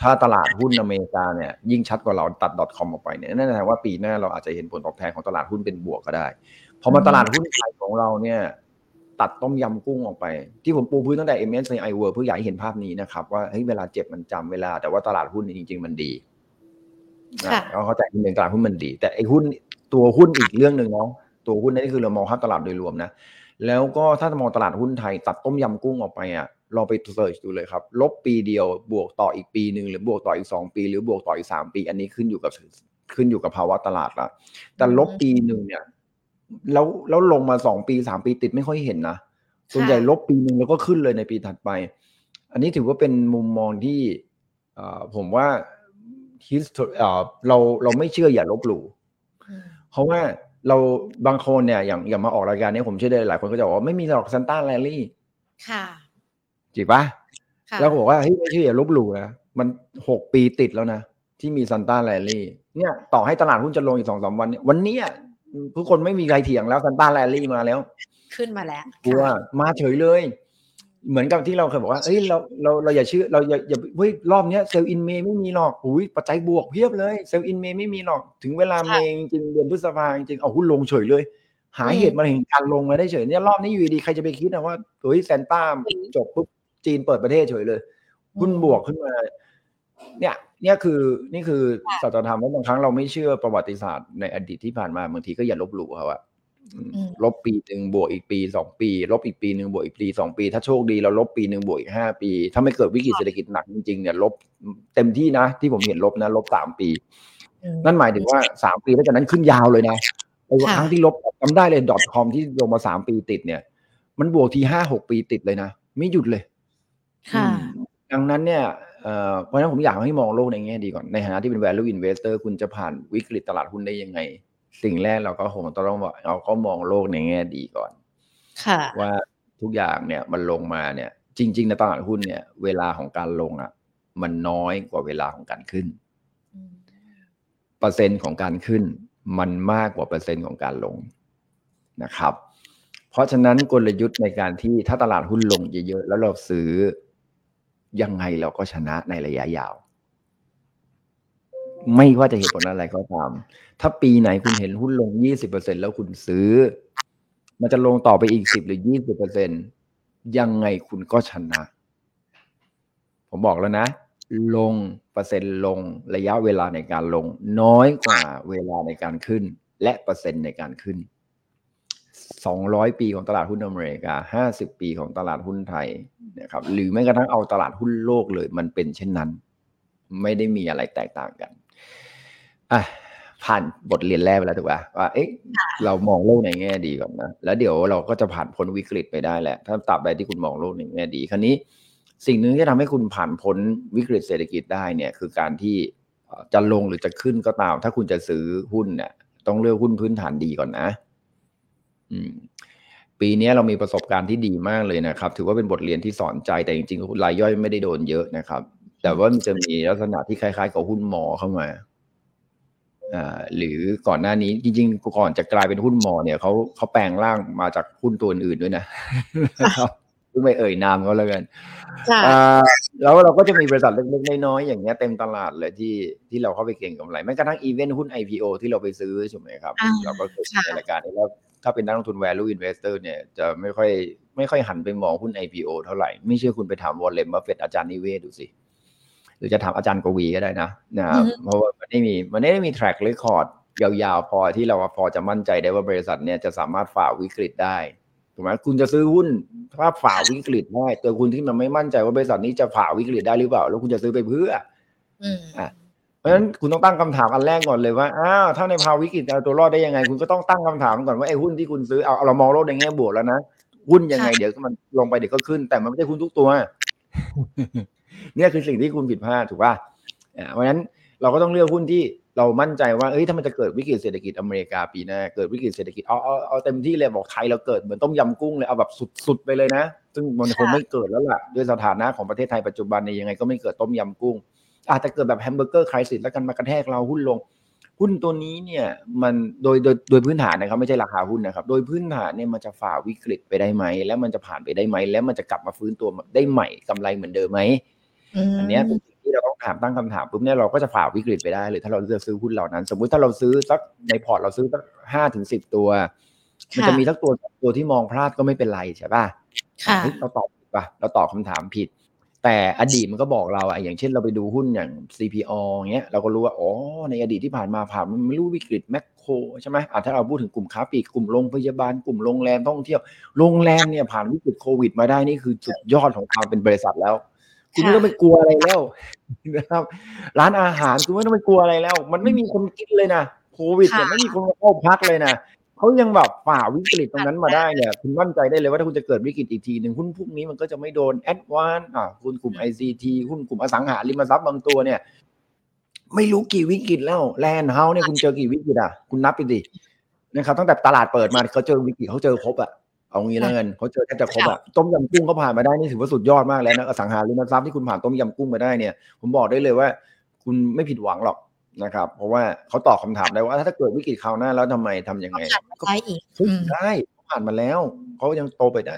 ถ้าตลาดหุ้นอเมริกาเนี่ยยิ่งชัดกว่าเราตัด .com ออกไปเนี่ยนั่นแสดงว่าปีหน้าเราอาจจะเห็นผลตอบแทนของตลาดหุ้นเป็นบวกก็ได้พอมาตลาดหุ้นไทยของเราเนี่ยตัดต้มยำกุ้งออกไป ที่ผมปูพื้นตั้งแต่ MS ใน i w o r เพื่ออยากให้เห็นภาพนี้นะครับว่าเฮ้ยเวลาเจ็บมันจำเวลาแต่ว่าตลาดหุ้นเนี่ยจริง ๆ มันดี นะค่ะเราเข้าใจนิดนึงตลาดหุ้นมันดี แต่ไอ้หุ้นตัวหุ้นอีกเรื่องหนึ่งเนาะตัวหุ้นนั่นคือเรามองภาพตลาดโดยรวมนะ แล้วก็ถ้าจะมองตลาดหุ้นไทยตัดต้มยำกุ้งออกไปอะลองไปเสิร์ชดูเลยครับ ลบปีเดียวบวกต่ออีกปีหนึ่งหรือบวกต่ออีกสองปี หรือบวกต่ออีกสามปี อันนี้ขึ้นอยู่กับขึ้นอยู่กับภาวะตลาดละแต่ลบปีหนึ่งเนี่ยแล้วแล้วลงมาสองปีสามปีติดไม่ค่อยเห็นนะส่วนใหญ่ลบปีหนึ่งแล้วก็ขึ้นเลยในปีถัดไป อันนี้ถือว่าเป็นมุมมองที่เอ่อผมว่า history เอ่อเราเราไม่เชื่ออย่าลบหลู่อืมเพราะว่าเราบางคนเนี่ยอย่างอย่างมาออกรายการเนี้ผมเชื่อได้หลายคนก็จะบอกว่าไม่มีหรอก Santa Rally ค่ะจริงปะค่ะแล้วก็บอกว่าเฮ้ยไม่เชื่ออย่าลบหลู่นะมันหกปีติดแล้วนะ ที่มี Santa Rally เนี่ยต่อให้ตลาดหุ้นจะลงอีกสองสามวันเนี่ยวันเนี้ยทุกคนไม่มีใครเถียงแล้ว Santa Rally มาแล้ว ขึ้นมาแล้วกลัวค่ะมาเฉยเลย เหมือนกับที่เราเคยบอกว่าเอ้ยเราเราเราอย่าเชื่อเราอย่าอย่าเฮ้ยรอบเนี้ย Sell in May ไม่มีหรอกอุ้ยปัจจัยบวกเพียบเลย Sell in May ไม่มีหรอกถึงเวลา May จริงๆเดือนพฤษภาจริงๆเอาหุ้นลงเฉยเลย หาเหตุมาเห็นการลงมาได้เฉยเนี่ยรอบนี้อยู่ดีๆใครจะไปคิดนะว่าเฮ้ยแซนต้าจบปุ๊บจีนเปิดประเทศเฉยเลยหุ้นบวกขึ้นมา เนี่ยเนี่ยคือนี่คือสัจธรรมว่าบางครั้งเราไม่เชื่อประวัติศาสตร์ในอดีตที่ผ่านมาบางทีก็อย่าลบหลู่เขาอะอืมอืม ลบปีหนึ่งบวกอีกปีสองปี ลบอีกปีหนึ่งบวกอีกปีสองปี ถ้าโชคดีเราลบปีหนึ่งบวกอีกห้าปี ถ้าไม่เกิดวิกฤตเศรษฐกิจหนักจริงๆเนี่ยลบเต็มที่นะ ที่ผมเห็นลบนะ ลบสามปีอืมนั่นหมายถึงว่าสามปีแล้วจากนั้นขึ้นยาวเลยนะไอ้ค่ะครั้งที่ลบจำได้เลย .com ที่ลงมาสามปีติดเนี่ย มันบวกทีห้าหกปีติดเลยนะ ไม่หยุดเลย ค่ะอืมดังนั้นเนี่ยเอ่อเพราะฉะนั้นผมอยากให้มองโลกในแง่ดีก่อนในฐานะที่เป็น value investor คุณจะผ่านวิกฤตตลาดหุ้นได้ยังไง สิ่งแรกเราก็คงต้องบอกเราก็มองโลกในแง่ดีก่อน ค่ะ ว่าทุกอย่างเนี่ยมันลงมาเนี่ย จริง ๆ ในตลาดหุ้นเนี่ย เวลาของการลงอะ มันน้อยกว่าเวลาของการขึ้นอืมเปอร์เซ็นต์ของการขึ้น มันมากกว่าเปอร์เซ็นต์ของการลงนะครับ เพราะฉะนั้นกลยุทธ์ในการที่ถ้าตลาดหุ้นลงเยอะๆแล้วเราซื้อยังไงเราก็ชนะในระยะยาว ไม่ว่าจะเหตุผลอะไรก็ตาม ถ้าปีไหนคุณเห็นหุ้นลง20%แล้วคุณซื้อ มันจะลงต่อไปอีก10หรือ20%ยังไงคุณก็ชนะ ผมบอกแล้วนะ ลงเปอร์เซ็นต์ลงระยะเวลาในการลง น้อยกว่าเวลาในการขึ้น และเปอร์เซ็นต์ในการขึ้น200ปีของตลาดหุ้นอเมริกา50ปีของตลาดหุ้นไทยนะครับ หรือแม้กระทั่งเอาตลาดหุ้นโลกเลย มันเป็นเช่นนั้น ไม่ได้มีอะไรแตกต่างกัน อะผ่านบทเรียนแรกไปแล้วถูกป่ะว่าเอ๊ะเรามองโลกในแง่ดีก่อนนะแล้วเดี๋ยวเราก็จะผ่านพ้นวิกฤตไปได้แหละ ถ้าตราบใดที่คุณมองโลกในแง่ดีคราวนี้ สิ่งหนึ่งที่ทำให้คุณผ่านพ้นวิกฤตเศรษฐกิจได้เนี่ย คือการที่เอ่อจะลงหรือจะขึ้นก็ตาม ถ้าคุณจะซื้อหุ้นเนี่ยต้องเลือกหุ้นพื้นฐานดีก่อนนะ อืม ปีนี้เรามีประสบการณ์ที่ดีมากเลยนะครับ ถือว่าเป็นบทเรียนที่สอนใจแต่จริงๆรายย่อยไม่ได้โดนเยอะนะครับ แต่ว่ามันจะมีลักษณะที่คล้ายๆกับหุ้นหมอเข้ามาอ่า หรือก่อนหน้านี้จริงๆ ก่อนจะกลายเป็นหุ้นหมอเนี่ยเขาเขาแปลงร่างมาจากหุ้นตัวอื่นๆด้วยนะนะครับเพิ่งไปเอ่ยนามเขาแล้วกันค่ะอ่าแล้วเราก็จะมีบริษัทเล็กๆน้อยๆอย่างเงี้ยเต็มตลาดเลยที่ที่เราเข้าไปเก็งกำไรแม้กระทั่งอีเวนต์หุ้น IPO ที่เราไปซื้อใช่ไหมครับอ่าเราก็เคยค่ะในรายการนี้แล้วถ้าเป็นนักลงทุน value investor เนี่ยจะไม่ค่อยไม่ค่อยหันไปมองหุ้น IPO เท่าไหร่ ไม่เชื่อคุณไปถามวอร์เรนบัฟเฟตต์อาจารย์นิเวศน์ดูสิห รือจะถามอาจารย์กวีก็ได้นะนะครับเพราะว่ามันไม่มีมันไม่ได้มี track record ยาวๆ พอที่เราพอจะมั่นใจได้ว่าบริษัทเนี่ยจะสามารถฝ่าวิกฤตได้ถูกไหมคุณจะซื้อหุ้นถ้าฝ่าวิกฤตได้แต่คุณที่มันไม่มั่นใจว่าบริษัทนี้จะฝ่าวิกฤตได้หรือเปล่า แล้วคุณจะซื้อไปเพื่ออืมอะเพราะฉะนั้นคุณต้องตั้งคำถามอันแรกก่อนเลยว่าอ้าวถ้าในภาวะวิกฤตจะเอาตัวรอดได้ยังไง คุณก็ต้องตั้งคำถามก่อนว่าไอ้หุ้นที่คุณซื้อเอาเอาเรามองโลกในแง่บวกแล้วนะหุ้นยังไงค่ะเดี๋ยวมันลงไปเดี๋ยวก็ขึ้น แต่มันไม่ใช่หุ้นทุกตัว เนี่ยคือสิ่งที่คุณผิดพลาดถูกป่ะเพราะฉะนั้นเราก็ต้องเลือกหุ้นที่เรามั่นใจว่าเอ้ยถ้ามันจะเกิดวิกฤตเศรษฐกิจอเมริกาปีหน้าเกิดวิกฤตเศรษฐกิจเอาเอาเอาเต็มที่เลยบอกไทยเราเกิดเหมือนต้มยำกุ้งเลยเอาแบบสุดๆไปเลยนะ ซึ่งมันคงไม่เกิดแล้วล่ะด้วยสถานะของประเทศไทยปัจจุบันเนี่ยยังไงก็ไม่เกิดต้มยำกุ้ง อาจจะเกิดแบบ Hamburger Crisis แล้วกันมากระแทกเราหุ้นลง หุ้นตัวนี้เนี่ยมันโดยโดยโดยพื้นฐานนะครับไม่ใช่ราคาหุ้นนะครับ โดยพื้นฐานเนี่ยมันจะฝ่าวิกฤตไปได้ไหมแล้วมันจะผ่านไปได้ไหมแล้วมันจะกลับมาฟื้นตัวได้ใหม่กำไรเหมือนเดิมไหม อันนี้เป็นสิ่งที่เราต้องถามตั้งคำถามปุ๊บเนี่ยเราก็จะฝ่าวิกฤตไปได้เลย ถ้าเราเลือกซื้อหุ้นเหล่านั้น สมมุติถ้าเราซื้อสักในพอร์ตเราซื้อสักห้าถึงสิบตัว มันจะมีสักตัวตัวที่มองพลาดก็ไม่เป็นไรใช่ป่ะเราตอบผิดป่ะเราตอบคาถามผิด แต่อดีตมันก็บอกเราอะอย่างเช่นเราไปดูหุ้นอย่าง CPO เงี้ยเราก็รู้ว่าอ๋อในอดีตที่ผ่านมาผ่านมันไม่รู้วิกฤตแมคโครใช่ไหมอะถ้าเราพูดถึงกลุ่มค้าปลีกกลุ่มโรงพยาบาลกลุ่มโรงแรมท่องเที่ยวโรงแรมเนี่ยผ่านวิกฤตโควิด มาได้นี่คือสุดยอดของความเป็นบริษัทแล้ว คุณไม่ต้องไปกลัวอะไรแล้วนะครับ ร้านอาหารคุณไม่ต้องไปกลัวอะไรแล้ว มันไม่มีคนกินเลยนะโควิดเนี่ยไม่มีคนเข้าพักเลยนะเขายังแบบฝ่าวิกฤตตรงนั้นมาได้เนี่ยคุณมั่นใจได้เลยว่าถ้าคุณจะเกิดวิกฤตอีกทีหนึ่งหุ้นพวกนี้มันก็จะไม่โดนแอดวานซ์อ่าคุณกลุ่ม ICT หุ้นกลุ่มอสังหาริมทรัพย์บางตัวเนี่ย ไม่รู้กี่วิกฤตแล้วแลนด์เฮ้าส์เนี่ยคุณเจอกี่วิกฤตอะคุณนับไปดินะครับตั้งแต่ตลาดเปิดมาเขาเจอวิกฤตเขาเจอครบอะ เอางี้แล้วเงินเขาเจอแค่จะครบอะต้มยำกุ้งเขาผ่านมาได้นี่ถือว่าสุดยอดมากแล้วนะอสังหาริมทรัพย์ที่คุณผ่านต้มยำกุ้งมาได้เนี่ย ผมบอกได้เลยว่า คุณไม่ผิดหวังหรอกนะครับ เพราะว่าเขาตอบคาถามได้ว่าถ้าเกิดวิกฤตคราวหน้าแล้วทำไมทํำยังไงก็ได้อีกได้ผ่านมาแล้วเขายังโตไปได้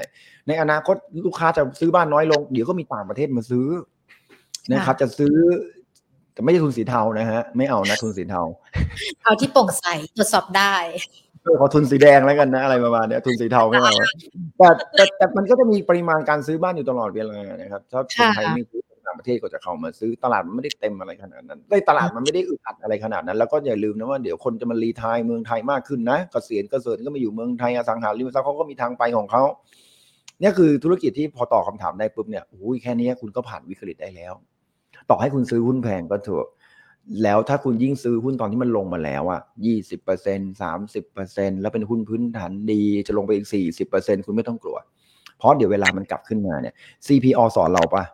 ในอนาคตลูกค้าจะซื้อบ้านน้อยลง เดี๋ยวก็มีต่างประเทศมาซื้อนะครับจะซื้อแต่ไม่ใช่ทุนสีเทานะฮะ ไม่เอานะทุนสีเทา เอาที่โปร่งใสตรวจสอบได้ ขอทุนสีแดงแล้วกันนะอะไรประมาณนี้ทุนสีเทาไม่เอาแต่แต่แต่มันก็จะมีปริมาณการซื้อบ้านอยู่ตลอดเวลานะครับถ้าคนไทยไม่ซื้อต่างประเทศก็จะเข้ามาซื้อตลาดมันไม่ได้เต็มอะไรขนาดนั้นในตลาดมันไม่ได้อึดอัดอะไรขนาดนั้น แล้วก็อย่าลืมนะว่าเดี๋ยวคนจะมารีทายเมืองไทยมากขึ้นนะเกษียณเกษียณก็มาอยู่เมืองไทยอสังหาริมทรัพย์เขาก็มีทางไปของเขาเนี่ยคือธุรกิจที่พอตอบคาถามได้ปุ๊บเนี่ยโอ้ยแค่นี้คุณก็ผ่านวิกฤตได้แล้ว ต่อให้คุณซื้อหุ้นแพงก็เถอะ แล้วถ้าคุณยิ่งซื้อหุ้นตอนที่มันลงมาแล้วอะยี่สิบเปอร์เซ็นสามสิบเปอร์เซ็นแล้วเป็นหุ้นพื้นฐานดี จะลงไปอีกสี่สิบเปอร์เซ็นคุณไม่ต้องกลัว เพราะเดี๋ยวเวลามันกลับขึ้นมาเนี่ย CPO สอนเราปะ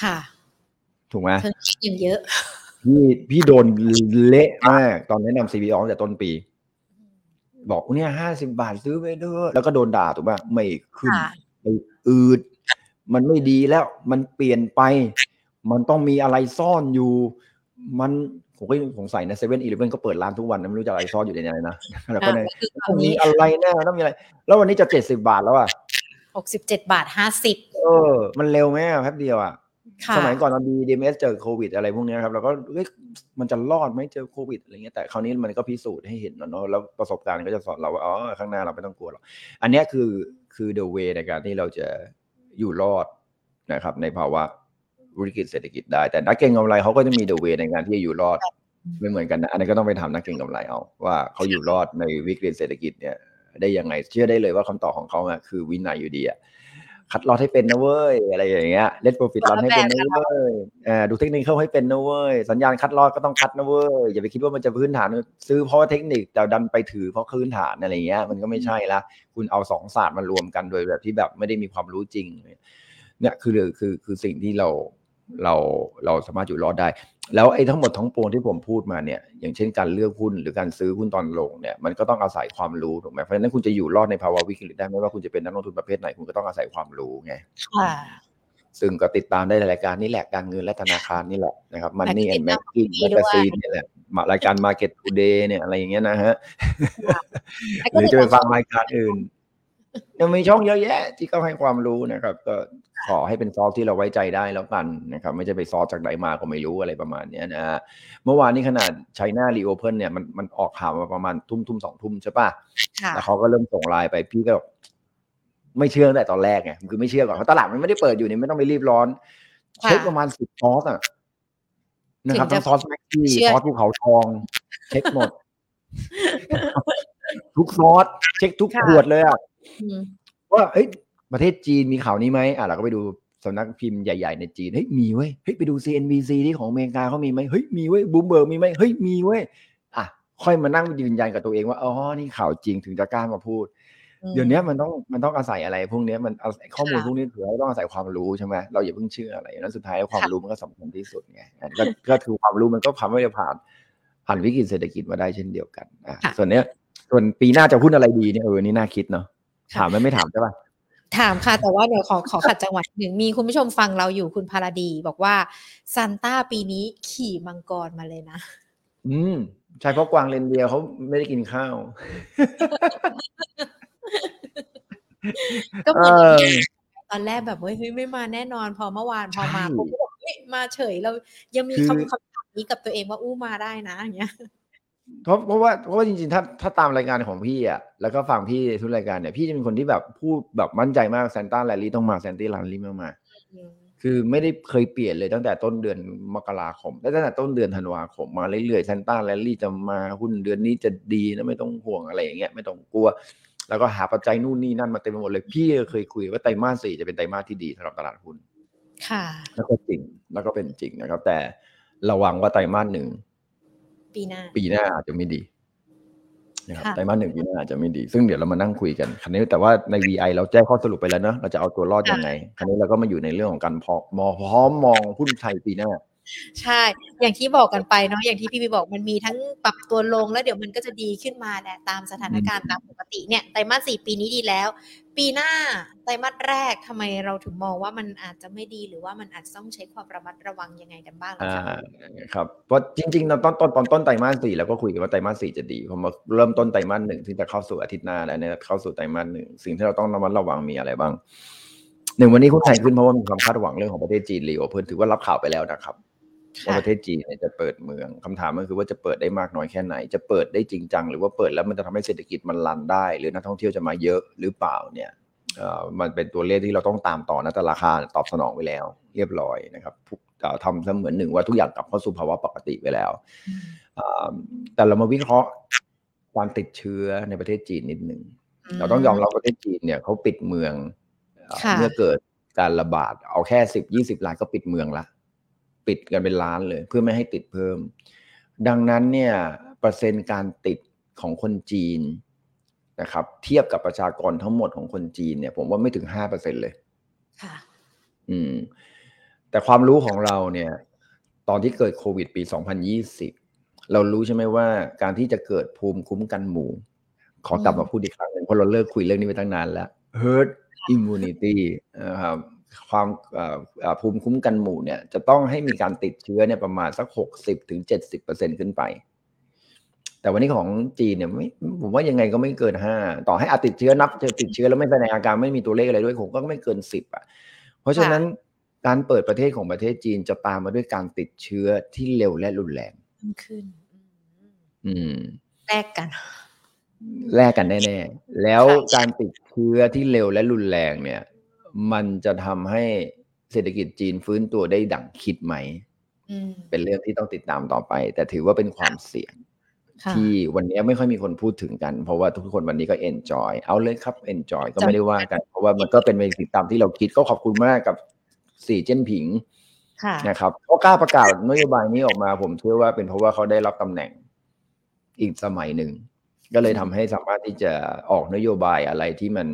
ค่ะ ถูกไหมยังเยอะ พี่พี่โดนเละมาก ตอนแนะนำ CPO ตั้งแต่ต้นปี บอกเนี่ยห้าสิบาทซื้อไปเด้อแล้วก็โดนด่าถูกป่ะไม่ขึ้นไม่อืดมันไม่ดีแล้ว มันเปลี่ยนไป มันต้องมีอะไรซ่อนอยู่ มันผมก็สงสัยนะเซเว่นอีเลฟเว่นก็เปิดร้านทุกวันนะไม่รู้จะอะไรซ่อนอยู่ในไหนนะแล้วก็ในต้องมีอะไรแน่ต้องมีอะไร แล้ววันนี้จะเจ็ดสิบบาทแล้วอะหกสิบเจ็ดบาทห้าสิบเออ มันเร็วไหมแป๊บเดียวอะสมัยก่อนตอนดีดีเอสเจอโควิดอะไรพวกนี้ครับเราก็เฮ้ยมันจะรอดไหมเจอโควิดอะไรเงี้ยแต่คราวนี้มันก็พิสูจน์ให้เห็นเนาะแล้วประสบการณ์ก็จะสอนเราว่าอ๋อข้างหน้าเราไม่ต้องกลัวหรอกอันนี้คือคือ the way ในการที่เราจะอยู่รอดนะครับ ในภาวะ ธุรกิจเศรษฐกิจได้ แต่นักเก็งกำไรเขาก็จะมี the way ในการที่จะอยู่รอดไม่เหมือนกันนะอันนี้ก็ต้องไปทำนักเก็งกำไรเอาว่าเขาอยู่รอดในวิกฤตเศรษฐกิจเนี่ยได้ยังไงเชื่อได้เลยว่าคำตอบของเขาคือวินัยอยู่ดีอะคัดลอดให้เป็นนะเว้ยอะไรอย่างเงี้ยเล่นโปรฟิตลอดให้เป็นนะเว้ยดูเทคนิคเข้าให้เป็นนะเว้ยสัญญาณคัดลอดก็ต้องคัดนะเว้ยอย่าไปคิดว่ามันจะพื้นฐาน ซื้อเพราะเทคนิคแต่ดันไปถือเพราะพื้นฐานอะไรเงี้ย มันก็ไม่ใช่ละคุณเอาสองศาสตร์มารวมกันโดยแบบที่แบบไม่ได้มีความรู้จริงเนี่ยคือคือคือสิ่งที่เรา เราเราสามารถอยู่รอดได้ แล้วไอ้ทั้งหมดทั้งปวงที่ผมพูดมาเนี่ย อย่างเช่นการเลือกหุ้นหรือการซื้อหุ้นตอนลงเนี่ยมันก็ต้องอาศัยความรู้ถูกไหมเพราะฉะนั้นคุณจะอยู่รอดในภาวะวิกฤตได้ไม่ว่าคุณจะเป็นนักลงทุนประเภทไหนคุณก็ต้องอาศัยความรู้ไงซึ่งก็ติดตามได้ในรายการนี่แหละการเงินและธนาคารนี่แหละนะครับ Money and Banking Magazine นี่แหละมารายการ Market Today เนี่ยอะไรอย่างเงี้ยนะฮะหรือจะไปฟังรายการอื่นยังมีช่องเยอะแยะที่เขาให้ความรู้นะครับ ก็ ขอให้เป็นซอสที่เราไว้ใจได้แล้วกันนะครับไม่จะไปซอสจากไหนมาก็ไม่รู้อะไรประมาณนี้นะฮะเมื่อวานนี้ขนาด China reopen เนี่ยมันมันออกข่าวมาประมาณทุ่มทุ่มสองทุ่มใช่ปะแล้วเขาก็เริ่มส่งไลน์ไปพี่ก็ไม่เชื่อตั้งแต่ตอนแรกไงคือไม่เชื่อก่อนเพราะตลาดมันไม่ได้เปิดอยู่นี่ไม่ต้องไปรีบร้อนเช็คประมาณสิบซอสอะนะครับทั้งซอสแม็กกี้ซอสภูเขาทอง เช็คหมด ทุกซอสเช็คทุกขวดเลยอะว่าเฮ้ย ประเทศจีนมีข่าวนี้ไหมอะเราก็ไปดูสำนักพิมพ์ใหญ่ๆในจีนเฮ้ยมีเว้ยเฮ้ยไปดู CNBC ที่ของอเมริกาเขามีไหมเฮ้ยมีเว้ยบูมเบิร์กมีไหมเฮ้ยมีเว้ยอะค่อยมานั่งยืนยันกับตัวเองว่าอ๋อนี่ข่าวจริงถึงจะกล้ามาพูด เดี๋ยวนี้มันต้องมันต้องอาศัยอะไร พวกนี้มันข้อมูลพวกนี้ถือว่าต้องอาศัยความรู้ใช่ไหมเราอย่าเพิ่งเชื่ออะไรแล้วสุดท้ายความรู้มันก็สำคัญที่สุดไงก็ก็คือความรู้มันก็ทำให้เราผ่านผ่านวิกฤตเศรษฐกิจมาได้เช่นเดียวกันอ่าส่วนเนี้ยส่วนปีหน้าจะพูดอะไรดีเนี่ยเออนี่น่าคิดเนาะถามไหมไม่ถามใช่ป่ะ ถามค่ะ แต่ว่าเดี๋ยวขอขอขัดจังหวัดหนึ่งมีคุณผู้ชมฟังเราอยู่คุณพาราดี บอกว่าซันต้าปีนี้ขี่มังกรมาเลยนะ อืมใช่เพราะกวางเลนเดียเขาไม่ได้กินข้าว ก็เหมือนตอนแรกแบบเฮ้ยไม่มาแน่นอน พอเมื่อวานพอมาผมก็บอกเฮ้ยมาเฉยเรายังมีคำคำถามนี้กับตัวเองว่าอู้มาได้นะอย่างเงี้ย เพราะเพราะว่าเพราะว่าจริงๆ ถ้าถ้าตามรายการของพี่อะแล้วก็ฟังพี่ทุกรายการเนี่ยพี่จะเป็นคนที่แบบพูดแบบมั่นใจมาก Santa Rally ต้องมา Santa Rally มามา คือไม่ได้เคยเปลี่ยนเลยตั้งแต่ต้นเดือนมกราคมและตั้งแต่ต้นเดือนธันวาคมมาเรื่อยๆ Santa Rally จะมาหุ้นเดือนนี้จะดีนะไม่ต้องห่วงอะไรอย่างเงี้ยไม่ต้องกลัว แล้วก็หาปัจจัยนู่นนี่นั่นมาเต็มไปหมดเลย พี่เคยคุยว่าไตรมาสสี่จะเป็นไตรมาสที่ดีสำหรับตลาดหุ้นค่ะ แล้วก็จริงแล้วก็เป็นจริงนะครับ แต่ระวังว่าไตรมาสหนึ่ง ปีหน้า ปีหน้าอาจจะไม่ดีนะครับไตรมาสหนึ่งปีหน้าอาจจะไม่ดี ซึ่งเดี๋ยวเรามานั่งคุยกันคราวนี้แต่ว่าใน VI เราแจ้งข้อสรุปไปแล้วเนาะเราจะเอาตัวรอดยังไงคราวนี้เราก็มาอยู่ในเรื่องของการพอมอพร้อมมองหุ้นไทยปีหน้า ใช่ อย่างที่บอกกันไปเนาะ อย่างที่พี่บีบอกมันมีทั้งปรับตัวลงแล้วเดี๋ยวมันก็จะดีขึ้นมาแหละตามสถานการณ์ตามปกติเนี่ยไตรมาสสี่ปีนี้ดีแล้ว ปีหน้าไตรมาสแรกทำไมเราถึงมองว่ามันอาจจะไม่ดีหรือว่ามันอาจจะต้องใช้ความระมัดระวังยังไงกันบ้างอ่าครับเพราะจริงๆตอนต้นตอนต้นไตรมาสสี่เราก็คุยกันว่าไตรมาสสี่จะดีพอมาเริ่มต้นไตรมาสหนึ่งที่จะเข้าสู่อาทิตย์หน้าแล้วเนี่ยเข้าสู่ไตรมาสหนึ่งสิ่งที่เราต้องระมัดระวังมีอะไรบ้างหนึ่งวันนี้คุณไทยขึ้นเพราะว่ามีความคาดหวังเรื่องของประเทศจีนรีโอเพิ่นถือว่ารับข่าวไปแล้วนะครับ ว่าประเทศจีนจะเปิดเมืองคำถามก็คือว่าจะเปิดได้มากน้อยแค่ไหน จะเปิดได้จริงจัง หรือว่าเปิดแล้วมันจะทำให้เศรษฐกิจมันรันได้ หรือนักท่องเที่ยวจะมาเยอะหรือเปล่าเนี่ยมันเป็นตัวเลขที่เราต้องตามต่อนะแต่ราคาตอบสนองไปแล้ว เรียบร้อยนะครับทำเสมือนหนึ่งว่าทุกอย่างกลับเข้าสู่ภาวะปกติไปแล้วแต่เรามาวิเคราะห์ความติดเชื้อในประเทศจีนนิดหนึ่งเราต้องยอมรับประเทศจีนเนี่ยเขาปิดเมืองเมื่อเกิดการระบาดเอาแค่สิบยี่สิบรายก็ปิดเมืองละ ปิดกันเป็นล้านเลย เพื่อไม่ให้ติดเพิ่ม ดังนั้นเนี่ยเปอร์เซ็นต์การติดของคนจีนนะครับ เทียบกับประชากรทั้งหมดของคนจีนเนี่ย ผมว่าไม่ถึงห้าเปอร์เซ็นเลยค่ะ อืม แต่ความรู้ของเราเนี่ย ตอนที่เกิดโควิดปีสองพันยี่สิบเรารู้ใช่ไหมว่าการที่จะเกิดภูมิคุ้มกันหมู่ ขอกลับมาพูดอีกครั้งหนึ่งเพราะเราเลิกคุยเรื่องนี้ไปตั้งนานแล้ว herd immunity นะครับ ความภูมิคุ้มกันหมู่เนี่ย จะต้องให้มีการติดเชื้อเนี่ยประมาณสักหกสิบถึงเจ็ดสิบเปอร์เซ็นขึ้นไป แต่วันนี้ของจีนเนี่ยไม่ผมว่ายังไงก็ไม่เกินห้าต่อให้อาติดเชื้อนับจะติดเชื้อแล้วไม่แสดงอาการไม่มีตัวเลขอะไรด้วยผมก็ไม่เกินสิบอะ เพราะฉะนั้นการเปิดประเทศของประเทศจีนจะตามมาด้วยการติดเชื้อที่เร็วและรุนแรงขึ้น อืมแลกกันแลกกันแน่ๆ แล้วการติดเชื้อที่เร็วและรุนแรงเนี่ย มันจะทำให้เศรษฐกิจจีนฟื้นตัวได้ดั่งคิดไหมเป็นเรื่องที่ต้องติดตามต่อไป แต่ถือว่าเป็นความเสี่ยง ที่วันนี้ไม่ค่อยมีคนพูดถึงกัน เพราะว่าทุกคนวันนี้ก็ enjoy เอาเลยครับ enjoy ก็ไม่ได้ว่ากัน เพราะว่ามันก็เป็นไปตามที่เราคิดก็ขอบคุณมากกับสีจิ้นผิงนะครับเขากล้าประกาศนโยบายนี้ออกมา ผมเชื่อว่าเป็นเพราะว่าเขาได้รับตำแหน่งอีกสมัยหนึ่ง ก็เลยทำให้สามารถที่จะออกนโยบายอะไรที่มัน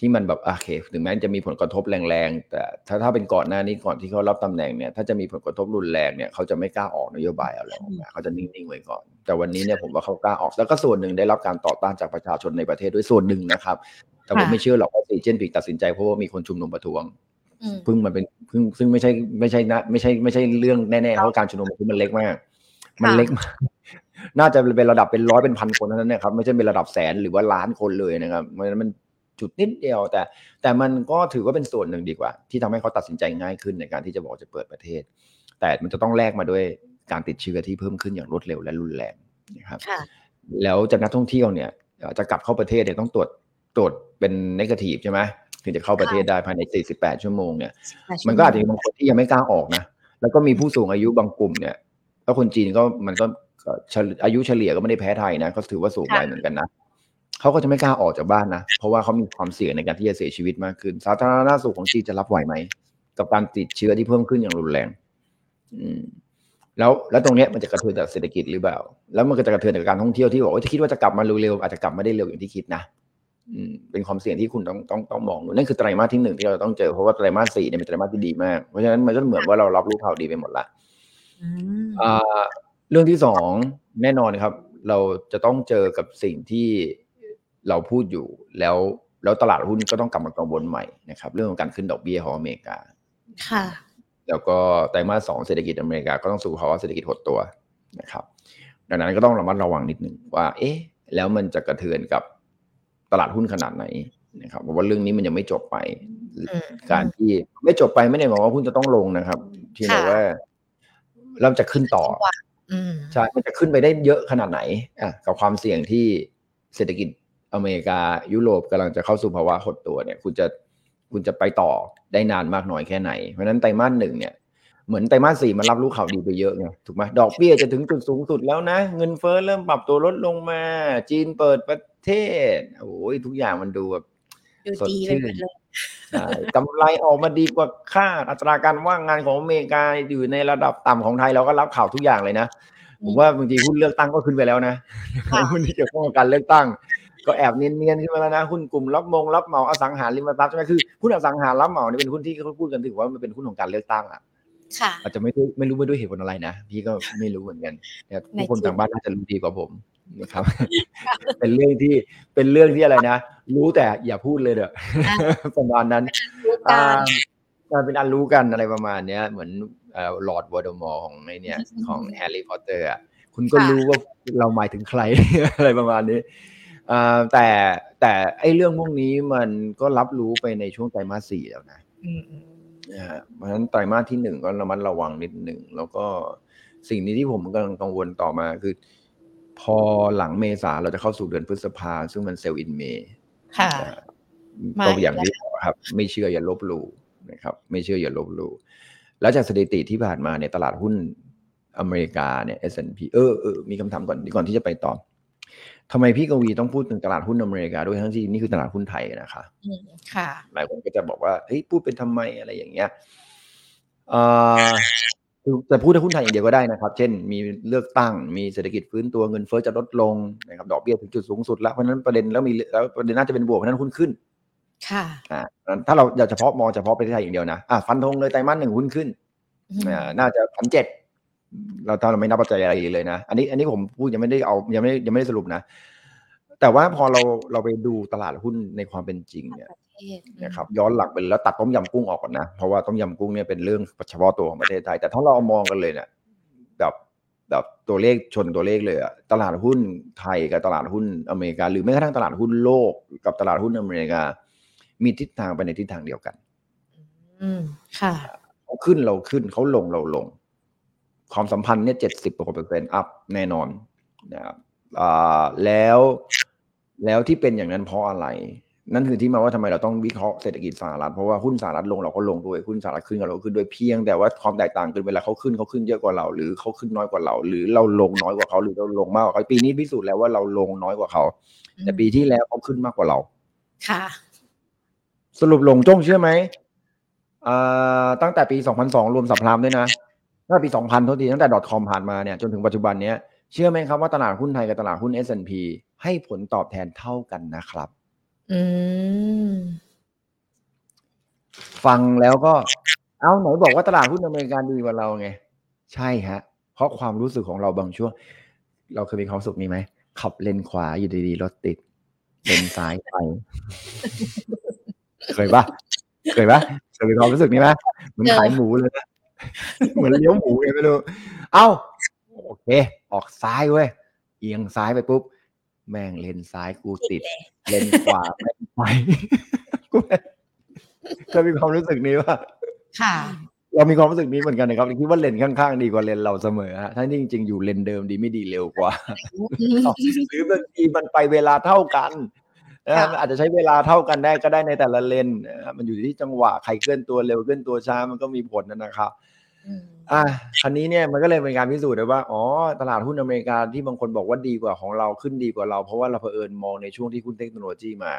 ที่มันแบบโอเคถึงแม้จะมีผลกระทบแรงๆ แต่ถ้าถ้าเป็นก่อนหน้านี้ก่อนที่เขารับตำแหน่งเนี่ยถ้าจะมีผลกระทบรุนแรงเนี่ยเขาจะไม่กล้าออกนโยบายอะไรออกมาเขาจะนิ่งๆไว้ก่อน แต่วันนี้เนี่ยผมว่าเขากล้าออกแล้วก็ส่วนหนึ่งได้รับการต่อต้านจากประชาชนในประเทศด้วยส่วนหนึ่งนะครับ แต่ผมไม่เชื่อหรอกว่าสีเจนผิดตัดสินใจเพราะว่ามีคนชุมนุมประท้วงพึ่งมันเป็นพึ่งซึ่งไม่ใช่ไม่ใช่นะไม่ใช่ไม่ใช่เรื่องแน่ๆเพราะการชุมนุมประท้วงมันเล็กมาก มันเล็กมากน่าจะเป็นระดับเป็นร้อยเป็นพันคนเท่านั้นนะครับไม่ใช่เป็นระดับแสนหรือว่าล้านคนเลยนะครับเพราะฉะนั้นมัน จุดนิดเดียว แต่แต่มันก็ถือว่าเป็นส่วนหนึ่งดีกว่า ที่ทำให้เขาตัดสินใจง่ายขึ้นในการที่จะบอกจะเปิดประเทศ แต่มันจะต้องแลกมาด้วยการติดเชื้อที่เพิ่มขึ้นอย่างรวดเร็วและรุนแรงนะครับแล้วจากนักท่องเที่ยวเนี่ยจะกลับเข้าประเทศเนี่ยต้องตรวจตรวจเป็นนกาทีฟใช่ไหมถึงจะเข้าประเทศได้ภายใน 48 ชั่วโมงเนี่ยมันก็อาจจะมีบางคนที่ยังไม่กล้าออกนะแล้วก็มีผู้สูงอายุบางกลุ่มเนี่ยแล้วคนจีนก็มันก็อายุเฉลี่ยก็ไม่ได้แพ้ไทยนะก็ถือว่าสูงไปเหมือนกันนะ เขาก็จะไม่กล้าออกจากบ้านนะ เพราะว่าเขามีความเสี่ยงในการที่จะเสียชีวิตมากขึ้น สาธารณสุขของจีนจะรับไหวไหม กับการติดเชื้อที่เพิ่มขึ้นอย่างรุนแรง อืมแล้วแล้วตรงนี้มันจะกระเทือนต่อเศรษฐกิจหรือเปล่า แล้วมันก็จะกระเทือนต่อการท่องเที่ยวที่บอกว่าจะคิดว่าจะกลับมาเร็วๆอาจจะกลับไม่ได้เร็วอย่างที่คิดนะเป็นความเสี่ยงที่คุณต้องต้องต้องมองดูนั่นคือไตรมาสที่หนึ่งที่เราต้องเจอเพราะว่าไตรมาสสี่เนี่ยเป็นไตรมาสที่ดีมากเพราะฉะนั้นมันก็เหมือนว่าเรารับรู้ข่าวดีไปหมดละเรื่องที่สองแน่นอนครับ เราจะต้องเจอกับสิ่งที่ เราพูดอยู่แล้วแล้วตลาดหุ้นก็ต้องกลับมากังวลใหม่นะครับเรื่องของการขึ้นดอกเบี้ยของอเมริกา ค่ะ แล้วก็ไตรมาสสองเศรษฐกิจอเมริกาก็ต้องสู่ภาวะเศรษฐกิจหดตัวนะครับ ดังนั้นก็ต้องระมัดระวังนิดหนึ่งว่า เอ๊ะ แล้วมันจะกระเทือนกับตลาดหุ้นขนาดไหนนะครับเพราะว่าเรื่องนี้มันยังไม่จบไป การที่ไม่จบไปไม่ได้หมายว่าหุ้นจะต้องลงนะครับ ที่ไหนว่าเราจะขึ้นต่อใช่มันจะขึ้นไปได้เยอะขนาดไหนอะกับความเสี่ยงที่เศรษฐกิจ อเมริกายุโรปกำลังจะเข้าสู่ภาวะหดตัวเนี่ย คุณจะคุณจะไปต่อได้นานมากน้อยแค่ไหน เพราะนั้นไตรมาสหนึ่งเนี่ยเหมือนไตรมาสสี่มันรับรู้ข่าวดีไปเยอะไงถูกไหมดอกเบี้ยจะถึงจุดสูงสุดแล้วนะ เงินเฟ้อเริ่มปรับตัวลดลงมา จีนเปิดประเทศโอ้ยทุกอย่างมันดูแบบสดชื่นใช่กำไรออกมาดีกว่าคาดอัตราการว่างงานของอเมริกาอยู่ในระดับต่ำของไทยเราก็รับข่าวทุกอย่างเลยนะผมว่าบางทีหุ้นเลือกตั้งก็ขึ้นไปแล้วนะหุ้นที่เกี่ยวข้องกับการเลือกตั้ง ก็แอบเนียนๆขึ้นมาแล้วนะหุ้นกลุ่มรับมงรับเหมาอสังหาริมทรัพย์ใช่ไหมคือหุ้นอสังหารับเหมาเนี่ยเป็นหุ้นที่เขาพูดกันถึงว่ามันเป็นหุ้นของการเลือกตั้งอะอาจจะไม่ไม่รู้ไม่ด้วยเหตุผลอะไรนะพี่ก็ไม่รู้เหมือนกันแต่ผู้คนต่างบ้านน่าจะรู้ดีกว่าผมนะครับ เป็นเรื่องที่เป็นเรื่องที่อะไรนะรู้แต่อย่าพูดเลยเด้อประมาณนั้นมันเป็นอันรู้กันอะไรประมาณเนี้ย เหมือนลอร์ดโวลเดอมอร์ของไอเนี่ย ของแฮร์รี่พอตเตอร์อะคุณก็รู้ว่าเราหมายถึงใครอะไรประมาณนี้ แต่แต่ไอ้เรื่องพวกนี้มันก็รับรู้ไปในช่วงไตรมาสสี่แล้วนะเพราะฉะนั้นไตรมาสที่หนึ่งก็ระมัดระวังนิดหนึ่ง แล้วก็สิ่งนี้ที่ผมกำลังกังวลต่อมาคือ พอหลังเมษาเราจะเข้าสู่เดือนพฤษภาซึ่งมันเซลล์อินเมย์ก็อย่างที่ครับ ไม่เชื่ออย่าลบหลู่นะครับ ไม่เชื่ออย่าลบหลู่แล้วจากสถิติที่ผ่านมาในตลาดหุ้นอเมริกาเนี่ย S&P เออเออมีคำถามก่อนก่อนที่จะไปต่อ ทำไมพี่กวีต้องพูดถึงตลาดหุ้นอเมริกาด้วยทั้งที่นี่คือตลาดหุ้นไทยนะคะค่ะ หลายคนก็จะบอกว่าเฮ้ยพูดเป็นทำไมอะไรอย่างเงี้ยเอ่อจะพูดในหุ้นไทยอย่างเดียวก็ได้นะครับ เช่น มีเลือกตั้ง มีเศรษฐกิจฟื้นตัวเงินเฟ้อจะลดลงนะครับ ดอกเบี้ยถึงจุดสูงสุดแล้วเพราะนั้นประเด็นแล้วมีแล้วประเด็นน่าจะเป็นบวกเพราะนั้นหุ้นขึ้น ค่ะอ่าถ้าเราอยากเฉพาะมองเฉพาะประเทศไทยอย่างเดียวนะอะฟันธงเลยไตรมาสหนึ่งหุ้นขึ้นอ่าน่าจะพันเจ็ด เราถ้าเราไม่นับปัจจัยอะไรเลยนะ อันนี้อันนี้ผมพูดยังไม่ได้เอายังไม่ยังไม่ได้สรุปนะ แต่ว่าพอเราเราไปดูตลาดหุ้นในความเป็นจริงเนี่ยนะครับย้อนหลังไปแล้วตัดต้มยำกุ้งออกก่อนนะ เพราะว่าต้มยำกุ้งเนี่ยเป็นเรื่องเฉพาะตัวของประเทศไทย แต่ถ้าเรามองกันเลยเนี่ยแบบแบบตัวเลขชนตัวเลขเลยอะตลาดหุ้นไทยกับตลาดหุ้นอเมริกา หรือแม้กระทั่งตลาดหุ้นโลกกับตลาดหุ้นอเมริกา มีทิศทางไปในทิศทางเดียวกัน อืมค่ะเขาขึ้นเราขึ้นเขาลงเราลง ความสัมพันธ์เนี่ยเจ็ดสิบกว่าเปอร์เซ็นต์อัพแน่นอนนะครับแล้วแล้วที่เป็นอย่างนั้นเพราะอะไร นั่นคือที่มาว่าทำไมเราต้องวิเคราะห์เศรษฐกิจสหรัฐเพราะว่าหุ้นสหรัฐลงเราก็ลงด้วยหุ้นสหรัฐขึ้นกับเราขึ้นด้วยเพียง แต่ว่าความแตกต่างกันเวลาเขาขึ้นเขาขึ้นเยอะกว่าเรา หรือเขาขึ้นน้อยกว่าเรา หรือเราลงน้อยกว่าเขาหรือเราลงมากกว่าเขาปีนี้พิสูจน์แล้วว่าเราลงน้อยกว่าเขาแต่ปีที่แล้วเขาขึ้นมากกว่าเรา ค่ะ สรุปลงจงเชื่อไหมตั้งแต่ปี 2002 รวมสับพรามด้วยนะ ตั้งแต่ปี 2000ทุกทีตั้งแต่ .com ผ่านมาเนี่ยจนถึงปัจจุบันเนี้ยเชื่อไหมครับว่าตลาดหุ้นไทยกับตลาดหุ้น S&P ให้ผลตอบแทนเท่ากันนะครับ อืม ฟังแล้วก็ เอาไหนบอกว่าตลาดหุ้นอเมริกันดีกว่าเราไง ใช่ฮะ เพราะความรู้สึกของเราบางช่วง เราเคยมีความสุขนี้ไหม ขับเลนขวาอยู่ดีๆ รถติด เลนซ้ายไป เคยปะเคยปะเคยมีความรู้สึกนี้ไหมเหมือนขายหมูเลยนะ เหมือนเลี้ยวหมูไงไม่รู้ เอ้า โอเค ออกซ้ายเว้ย เอียงซ้ายไปปุ๊บ แม่งเลนซ้ายกูติด เลนขวาไม่ไปกูเคยมีความรู้สึกนี้ว่า ค่ะ เรามีความรู้สึกนี้เหมือนกันนะครับคิดว่าเลนข้างๆ ดีกว่าเลนเราเสมอฮะทั้งที่จริงๆ อยู่เลนเดิมดีไม่ดีเร็วกว่าหรือบางทีมันไปเวลาเท่ากันอาจจะใช้เวลาเท่ากันได้ก็ได้ในแต่ละเลน มันอยู่ที่จังหวะใครเคลื่อนตัวเร็วเคลื่อนตัวช้ามันก็มีผลนะครับ อ่าคันนี้เนี่ยมันก็เลยเป็นการพิสูจน์ได้ว่าอ๋อตลาดหุ้นอเมริกาที่บางคนบอกว่าดีกว่าของเราขึ้นดีกว่าเรา เพราะว่าเราเผอิญมองในช่วงที่หุ้นเทคโนโลยีมา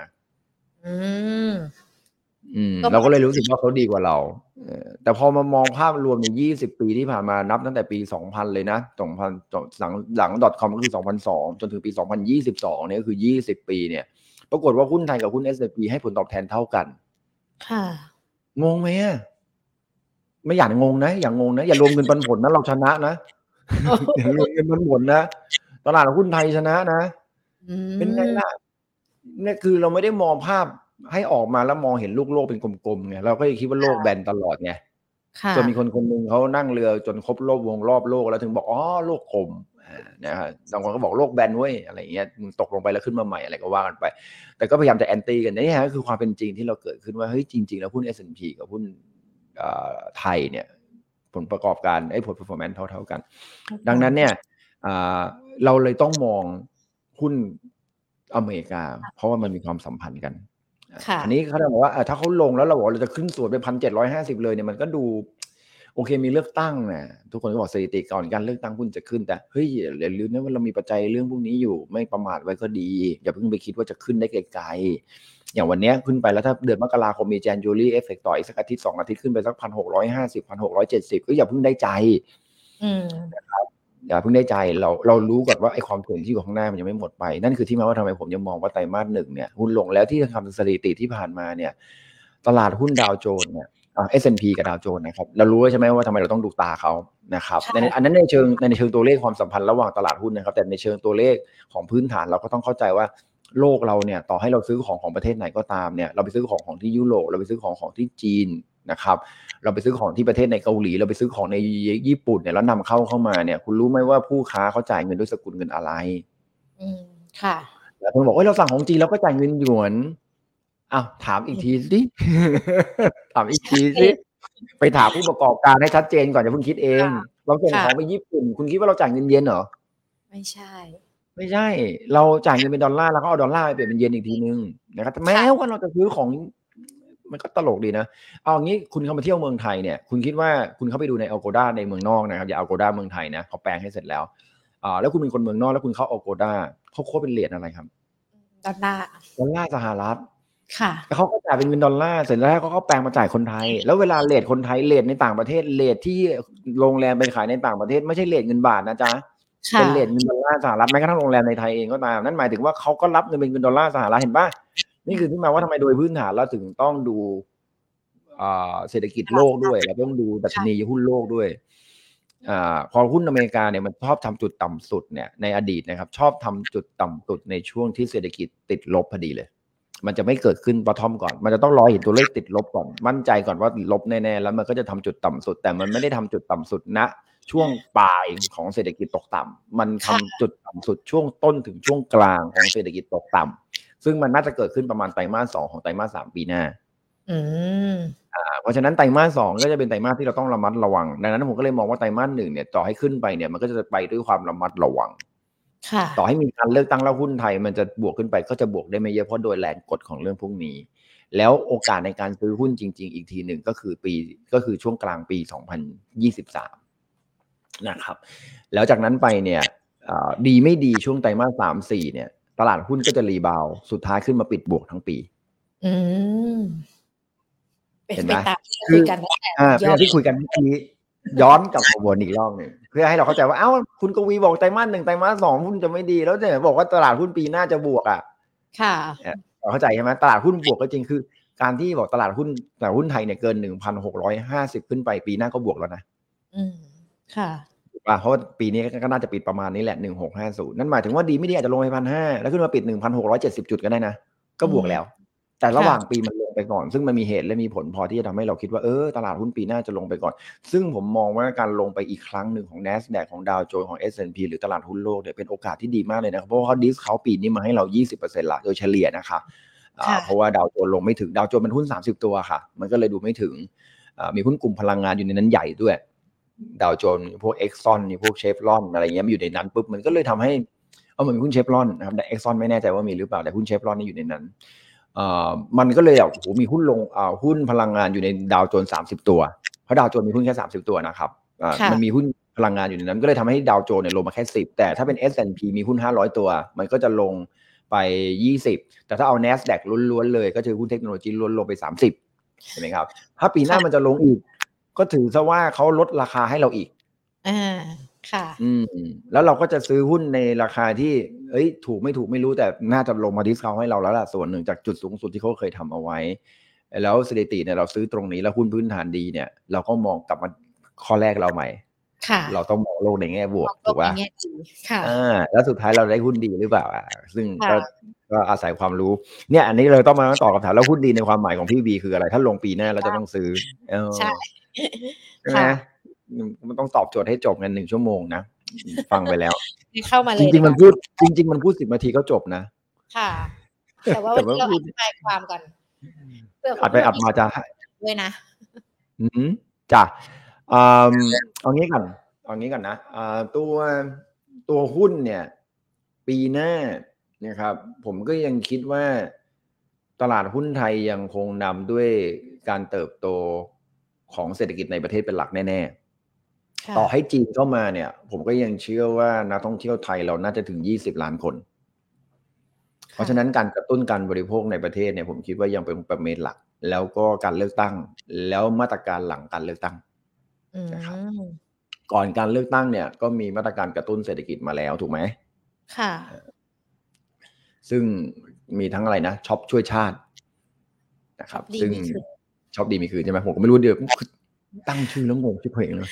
อืมอืมเราก็เลยรู้สึกว่าเขาดีกว่าเราแต่พอมามองภาพรวมในยี่สิบปีที่ผ่านมานับตั้งแต่ปีสองพันเลยนะสองพันหลังหลัง .com ก็คือสองพันสองจนถึงปีสองพันยี่สิบสองเนี่ยก็คือยี่สิบปีเนี่ย ปรากฏว่าหุ้นไทยกับหุ้น S&P ให้ผลตอบแทนเท่ากัน ค่ะ งงไหมอะ ไม่อยากงงนะ อย่างงงนะอย่ารวมเงินปันผลนะเราชนะนะอย่ารวมเงินปันผลนะตลาดหุ้นไทยชนะนะเป็นไงล่ะนี่คือเราไม่ได้มองภาพให้ออกมาแล้วมองเห็นลูกโลกเป็นกลมๆไงเราก็คิดว่าโลกแบนตลอดไงจนมีคนคนหนึ่งเขานั่งเรือจนครบโลกวงรอบโลกแล้วถึงบอกอ๋อโลกกลมนะฮะบางคนก็บอกโลกแบนเว้ยอะไรเงี้ยตกลงไปแล้วขึ้นมาใหม่อะไรก็ว่ากันไป แต่ก็พยายามจะแอนตี้กันนี่ฮะคือความเป็นจริงที่เราเกิดขึ้นว่าเฮ้ยจริง ๆ แล้วหุ้น S&P กับหุ้น ไทยเนี่ยผลประกอบการไอ้ผล performance เท่า ๆกัน ดังนั้นเนี่ยเราเลยต้องมองหุ้นอเมริกา เพราะว่ามันมีความสัมพันธ์กันอันนี้เขาบอกว่าถ้าเขาลงแล้วเราบอกเราจะขึ้นส่วนไปพันเจ็ดร้อยห้าสิบเลยเนี่ยมันก็ดู โอเคมีเลือกตั้งนะทุกคนก็บอกสถิติก่อนการเลือกตั้งหุ้นจะขึ้นแต่เฮ้ยอย่าลืมนะว่าเรามีปัจจัยเรื่องพวกนี้อยู่ไม่ประมาทไว้ก็ดี อย่าเพิ่งไปคิดว่าจะขึ้นได้ไกลๆ อย่างวันนี้ขึ้นไปแล้วถ้าเดือนมกราคมมีแจนจูรี่เอฟเฟกต่ออีกสักอาทิตย์สองอาทิตย์ขึ้นไปสักพันหกร้อยห้าสิบพันหกร้อยเจ็ดสิบก็อย่าเพิ่งได้ใจนะครับอย่าเพิ่งได้ใจเราเรารู้ก่อนว่าไอ้ความถ่วงที่อยู่ข้างหน้ามันยังไม่หมดไป นั่นคือที่มาว่าทำไมผมยังมองว่าไตรมาสหนึ่งเนี่ยหุ้นลงแล้วที่ทำสถิติที่ผ่านมาเนี่ย ตลาดหุ้นดาวโจนส์เนี่ยเอสแอนพีกับดาวโจนส์นะครับเรารู้ใช่ไหมว่าทำไมเราต้องดูตาเขานะครับในอันนั้นในเชิงในเชิงตัวเลขความสัมพันธ์ระหว่างตลาดหุ้นนะครับ แต่ในเชิงตัวเลขของพื้นฐานเราก็ต้องเข้าใจว่า โลกเราเนี่ยต่อให้เราซื้อของของประเทศไหนก็ตามเนี่ยเราไปซื้อของของที่ยุโรปเราไปซื้อของของที่จีนนะครับเราไปซื้อของที่ประเทศในเกาหลี เราไปซื้อของในญี่ปุ่นเนี่ยแล้วนำเข้าเข้ามาเนี่ย คุณรู้ไหมว่าผู้ค้าเขาจ่ายเงินด้วยสกุลเงินอะไรอืมค่ะแล้วคุณบอกว่าเราสั่งของจีนเราก็จ่ายเงินหยวนอ้าวถามอีกทีสิถามอีกทีสิไปถามผู้ประกอบการให้ชัดเจนก่อนอย่าเพิ่งคิดเอง เราส่งของไปญี่ปุ่น คุณคิดว่าเราจ่ายเงินเยนเหรอไม่ใช่ ไม่ใช่ เราจ่ายเงินเป็นดอลลาร์แล้วก็เอาดอลลาร์ไปเปลี่ยนเป็นเยนอีกทีนึงนะครับแม้ว่าเราจะซื้อของมันก็ตลกดีนะ เอางี้คุณเข้ามาเที่ยวเมืองไทยเนี่ย คุณคิดว่าคุณเข้าไปดูในอัลโกด้าในเมืองนอกนะครับ อย่าอัลโกด้าเมืองไทยนะเขาแปลงให้เสร็จแล้วอ่าแล้วคุณเป็นคนเมืองนอกแล้วคุณเข้า Agoda เขา quote เป็นเหรียญอะไรครับ ดอลลาร์ ดอลลาร์สหรัฐ ค่ะแล้วเขาก็จ่ายเป็นเงินดอลลาร์เสร็จแล้วเขาก็แปลงมาจ่ายคนไทย แล้วเวลาเลทคนไทยเลทในต่างประเทศเลทที่โรงแรมไปขายในต่างประเทศ ไม่ใช่ rate เงินบาทนะจ๊ะ เป็น rate เงินดอลลาร์สหรัฐแม้กระทั่งโรงแรมในไทยเองก็ตามนั่นหมายถึงว่าเขาก็รับเงินเป็นเงินดอลลาร์สหรัฐเห็นปะนี่คือที่มาว่าทำไมโดยพื้นฐานเราถึงต้องดูเศรษฐกิจโลกด้วยเราต้องดูดัชนีหุ้นโลกด้วยอพอหุ้นอเมริกาเนี่ยมันชอบทำจุดต่ำสุดเนี่ยในอดีตนะครับ ชอบทำจุดต่ำสุดในช่วงที่เศรษฐกิจติดลบพอดีเลย มันจะไม่เกิดขึ้นปะทอมก่อน มันจะต้องรอเห็นตัวเลขติดลบก่อนมั่นใจก่อนว่าลบแน่ๆแล้วมันก็จะทำจุดต่ำสุด แต่มันไม่ได้ทำจุดต่ำสุดณ ช่วงปลายของเศรษฐกิจตกต่ำมันทำจุดต่ำสุดช่วงต้นถึงช่วงกลางของเศรษฐกิจตกต่ำซึ่งมันน่าจะเกิดขึ้นประมาณไตรมาสสองของไตรมาสสามปีหน้าอืมเพราะฉะนั้นไตรมาสสองก็จะเป็นไตรมาสที่เราต้องระมัดระวัง ดังนั้นผมก็เลยมองว่าไตรมาสหนึ่งเนี่ยต่อให้ขึ้นไปเนี่ยมันก็จะไปด้วยความระมัดระวังต่อให้มีการเลือกตั้งแล้วหุ้นไทย มันจะบวกขึ้นไปก็จะบวกได้ไม่เยอะเพราะโดยแรงกดของเรื่องพวกนี้ แล้วโอกาสในการซื้อหุ้นจริง ๆ อีกทีหนึ่งก็คือปีก็คือช่วงกลางปี 2023 นะครับ แล้วจากนั้นไปเนี่ยดีไม่ดีช่วงไตรมาสสามสี่เนี่ย ตลาดหุ้นก็จะรีบาวสุดท้ายขึ้นมาปิดบวกทั้งปี อืมเห็นไหมคืออ่าเป็นที่คุยกันเมื่อกี้ย้อนกลับมาวนอีกรอบหนึ่งเพื่อให้เราเข้าใจว่าเอ้าคุณกวีบอกไตรมาสหนึ่งไตรมาสสองหุ้นจะไม่ดีแล้วเนี่ยบอกว่าตลาดหุ้นปีหน้าจะบวกอะ ค่ะเราเข้าใจใช่ไหมตลาดหุ้นบวกก็จริงคือ การที่บอกตลาดหุ้นตลาดหุ้นไทยเนี่ยเกินหนึ่งพันหกร้อยห้าสิบขึ้นไปปีหน้าก็บวกแล้วนะ อืมค่ะ เพราะว่าปีนี้ก็น่าจะปิดประมาณนี้แหละหนึ่งหกห้าศูนย์นั่นหมายถึงว่าดีไม่ดีอาจจะลงไปพันห้าแล้วขึ้นมาปิดหนึ่งพันหกร้อยเจ็ดสิบจุดก็ได้นะ ก็บวกแล้ว แต่ระหว่างปีมันลงไปก่อน ซึ่งมันมีเหตุและมีผลพอที่จะทำให้เราคิดว่าเออตลาดหุ้นปีหน้าจะลงไปก่อน ซึ่งผมมองว่าการลงไปอีกครั้งหนึ่งของ NASDAQ ของดาวโจนส์ของ S&P หรือตลาดหุ้นโลกเนี่ยเป็นโอกาสที่ดีมากเลยนะครับเพราะว่าเขาดิสเขาปีนี้มาให้เรา 20%ละโดยเฉลี่ยนะครับเพราะว่าดาวโจนส์ลงไม่ถึงดาวโจนส์เป็นหุ้น 30 ตัวค่ะ มันก็เลยดูไม่ถึงมีหุ้นกลุ่มพลังงานอยู่ในนั้นใหญ่ด้วย ดาวโจนส์พวกเอ็กซอนพวกเชฟรอนอะไรเงี้ยมันอยู่ในนั้นปุ๊บมันก็เลยทำให้เอาเหมือนหุ้นเชฟรอนนะครับแต่เอ็กซอนไม่แน่ใจว่ามีหรือเปล่าแต่หุ้นเชฟรอนนี่อยู่ในนั้นมันก็เลยแบบโอ้โหมีหุ้นลงหุ้นพลังงานอยู่ในดาวโจนส์สามสิบตัว เพราะดาวโจนส์มีหุ้นแค่สามสิบตัวนะครับมันมีหุ้นพลังงานอยู่ในนั้น ก็เลยทำให้ดาวโจนส์เนี่ยลงมาแค่สิบแต่ถ้าเป็น S&P มีหุ้นห้าร้อยตัว มันก็จะลงไปยี่สิบแต่ถ้าเอา NASDAQ ล้วนๆเลย ก็คือหุ้นเทคโนโลยีล้วนลงไปสามสิบใช่ไหมครับ ถ้าปีหน้ามันจะลงอีก ก็ถือซะว่าเขาลดราคาให้เราอีกค่ะ อืม แล้วเราก็จะซื้อหุ้นในราคาที่เอ้ย ถูกไม่ถูกไม่รู้แต่น่าจะลงมาดิสคาวให้เราแล้วล่ะส่วนหนึ่งจากจุดสูงสุดที่เขาเคยทำเอาไว้ แล้วสถิติเนี่ยเราซื้อตรงนี้แล้วหุ้นพื้นฐานดีเนี่ย เราก็มองกลับมาข้อแรกเราใหม่ค่ะเราต้องมองโลกในแง่บวกถูกป่ะในแง่ดีค่ะอ่าแล้วสุดท้ายเราได้หุ้นดีหรือเปล่าอะซึ่งก็ค่ะก็อาศัยความรู้ เนี่ย อันนี้เราต้องมาตอบคำถามแล้วหุ้นดีในความหมายของพี่บีคืออะไร ถ้าลงปีหน้าเราจะต้องซื้อเออใช่ ใช่ไหมมันต้องตอบโจทย์ให้จบกันหนึ่งชั่วโมงนะฟังไปแล้วเข้ามาเลจยริงๆมันพูดจริง ๆ มันพูดสิบนาทีก็จบนะ ค่ะ แต่ว่าแต่วันว่านี้เราพูอดธิบายความก่อนเพื่ออัดไปอัดมาจะด้วยนะอืมจ้ะอืมเอางี้ก่อนเอางี้ก่อนนะอ่าตัวตัวหุ้นเนี่ย ปีหน้านะครับ ผมก็ยังคิดว่าตลาดหุ้นไทยยังคงนำด้วยการเติบโต ของเศรษฐกิจในประเทศเป็นหลักแน่ค่ะๆต่อให้จีนเข้ามาเนี่ย ผมก็ยังเชื่อว่านักท่องเที่ยวไทยเราน่าจะถึง20ล้านคน เพราะฉะนั้นการกระตุ้นการบริโภคในประเทศเนี่ยผมคิดว่ายังเป็นประเมนหลัก แล้วก็การเลือกตั้ง แล้วมาตรการหลังการเลือกตั้งอืมนะครับก่อนการเลือกตั้งเนี่ยก็มีมาตรการกระตุ้นเศรษฐกิจมาแล้วถูกไหมค่ะ ซึ่งมีทั้งอะไรนะช็อปช่วยชาตินะครับดีซึ่งมีคืน ช็อปดีมีคืนใช่ไหมผมก็ไม่รู้เดี๋ยวตั้งชื่อแล้วงงชื่อเพลงเลย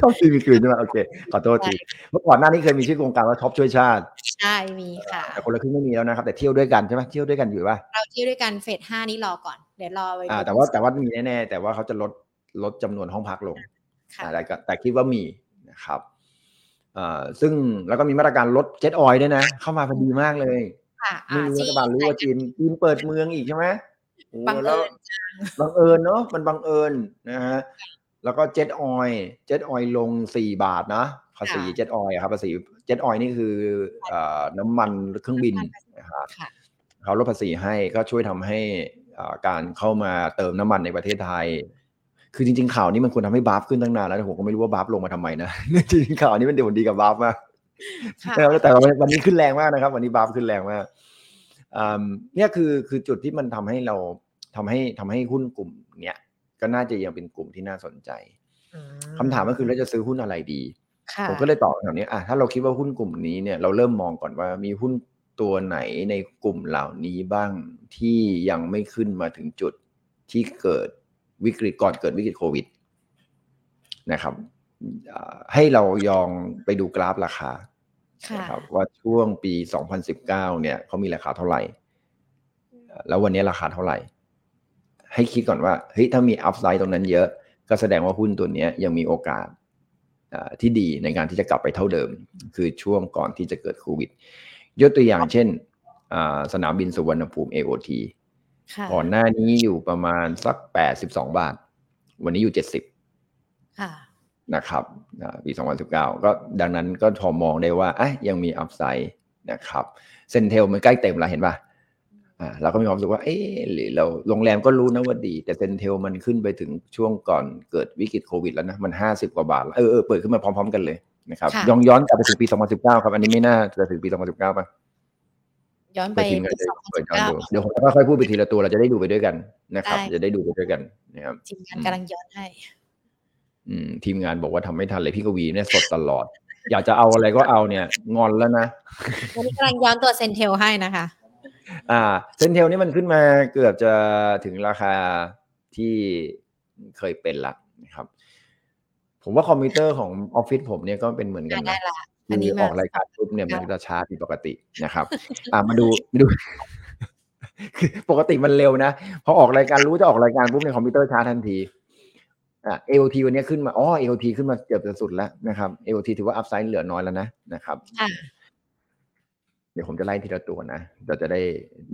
ช็อปดีมีคืนใช่ไหมโอเคขอโทษทีเมื่อก่อนหน้านี้เคยมีชื่อโครงการว่าช็อปช่วยชาติใช่มีค่ะแต่คนละครึ่งไม่มีแล้วนะครับ แต่เที่ยวด้วยกันใช่ไหมเที่ยวด้วยกันอยู่ป่ะเราเที่ยวด้วยกันเฟสห้านี้รอก่อนเดี๋ยวรอไปอ่าดูแต่ว่าแต่ว่ามีแน่ๆแต่ว่าเขาจะลดลดจำนวนห้องพักลงค่ะแต่ก็แต่คิดว่ามีนะครับอ่าซึ่งแล้วก็มีมาตรการลดเจ็ตออยด้วยนะ เข้ามาพอดีมากเลยค่ะไม่รู้อ่รัฐบาลรู้ว่าจีนจีนเปิดเมืองอีกใช่ไหมโอ้ แล้วบังเอิวญจังบังเอิญเนาะมันบังเอิญนะฮะแล้วก็ jet oil jet oil ลงสี่บาทนะภาษี jet oil ครับภาษี jet oil นี่คือเอ่อน้ำมันเครื่องบินนะครับค่ะเขาลดภาษีให้ก็ช่วยทำให้อ่าการเข้ามาเติมน้ำมันในประเทศไทย คือจริง ๆ ข่าวนี้มันควรทำให้บาฟขึ้นตั้งนานแล้วแต่ผมก็ไม่รู้ว่าบาฟลงมาทำไมนะจริงๆข่าวนี้มันเดี๋ยวดีกับบาฟมากค่ะแต่แต่วันนี้ขึ้นแรงมากนะครับ วันนี้บาฟขึ้นแรงมากอ่า เนี่ยคือคือจุดที่มันทำให้เราทำให้ทำให้หุ้นกลุ่มเนี้ยก็น่าจะยังเป็นกลุ่มที่น่าสนใจอืคำถามก็คือเราจะซื้อหุ้นอะไรดีค่ะผมก็เลยตอบคำถามนี้อะถ้าเราคิดว่าหุ้นกลุ่มนี้เนี่ยเราเริ่มมองก่อนว่ามีหุ้นตัวไหนในกลุ่มเหล่านี้บ้างที่ยังไม่ขึ้นมาถึงจุดที่เกิดวิกฤตก่อนเกิดวิกฤตโควิดนะครับอ่าให้เรายองไปดูกราฟราคาค่ะ นะครับว่าช่วงปี 2019 เนี่ยเขามีราคาเท่าไหร่ แล้ววันนี้ราคาเท่าไหร่ ให้คิดก่อนว่าเฮ้ยถ้ามีอัพไซด์ตรงนั้นเยอะ ก็แสดงว่าหุ้นตัวเนี้ยยังมีโอกาสอ่าที่ดีในการที่จะกลับไปเท่าเดิม คือช่วงก่อนที่จะเกิดโควิด ยกตัวอย่างเช่นอ่าสนามบินสุวรรณภูมิ AOT ค่ะก่อนหน้านี้อยู่ประมาณสัก 82 บาท วันนี้อยู่ 70ค่ะ นะครับอ่าปี 2019 ก็ดังนั้นก็พอมองได้ว่าอะยังมีอัพไซด์นะครับเซนเทลมันใกล้เต็มแล้วเห็นป่ะอ่าเราก็มีความรู้สึกว่าเอ๊ะหรือเราโรงแรมก็รู้นะว่าดี แต่เซนเทลมันขึ้นไปถึงช่วงก่อนเกิดวิกฤตโควิดแล้วนะ มัน 50 กว่าบาทแล้วเออเออเปิดขึ้นมาพร้อม ๆ กันเลยนะครับค่ะย้อนย้อนกลับไปถึงปี 2019 ครับ อันนี้ไม่น่าจะถึงปี 2019ป่ะย้อนไปเปิดทีมงานปีจะเปิดย้อนดู2019เดี๋ยวผมจะค่อยๆพูดไปทีละตัวเราจะได้ดูไปด้วยกันนะครับได้จะได้ดูไปด้วยกันนะครับทีมงานกำลังย้อนให้อืม ทีมงานบอกว่าทำไม่ทันเลยพี่กวีเนี่ยสดตลอด อยากจะเอาอะไรก็เอาเนี่ย งอนแล้วนะวันนี้กำลังย้อนตัว CENTEL ให้นะคะ อ่า CENTEL นี่มันขึ้นมาเกือบจะถึงราคาที่เคยเป็นละนะครับ ผมว่าคอมพิวเตอร์ของออฟฟิศผมเนี่ยก็เป็นเหมือนกันได้นะละอันนี้คือมาออกรายการปุ๊บเนี่ยมันจะช้าผิดปกตินะครับ อ่ามาดูมาดูคือปกติมันเร็วนะพอออกรายการรู้จะออกรายการปุ๊บไอ้คอมพิวเตอร์ช้าทันที อ่า AOT วันนี้ขึ้นมาอ๋อ AOT ขึ้นมาเกือบจะสุดแล้วนะครับ AOT ถือว่า upside เหลือน้อยแล้วนะนะครับค่ะเดี๋ยวผมจะไล่ทีละตัวนะเราจะได้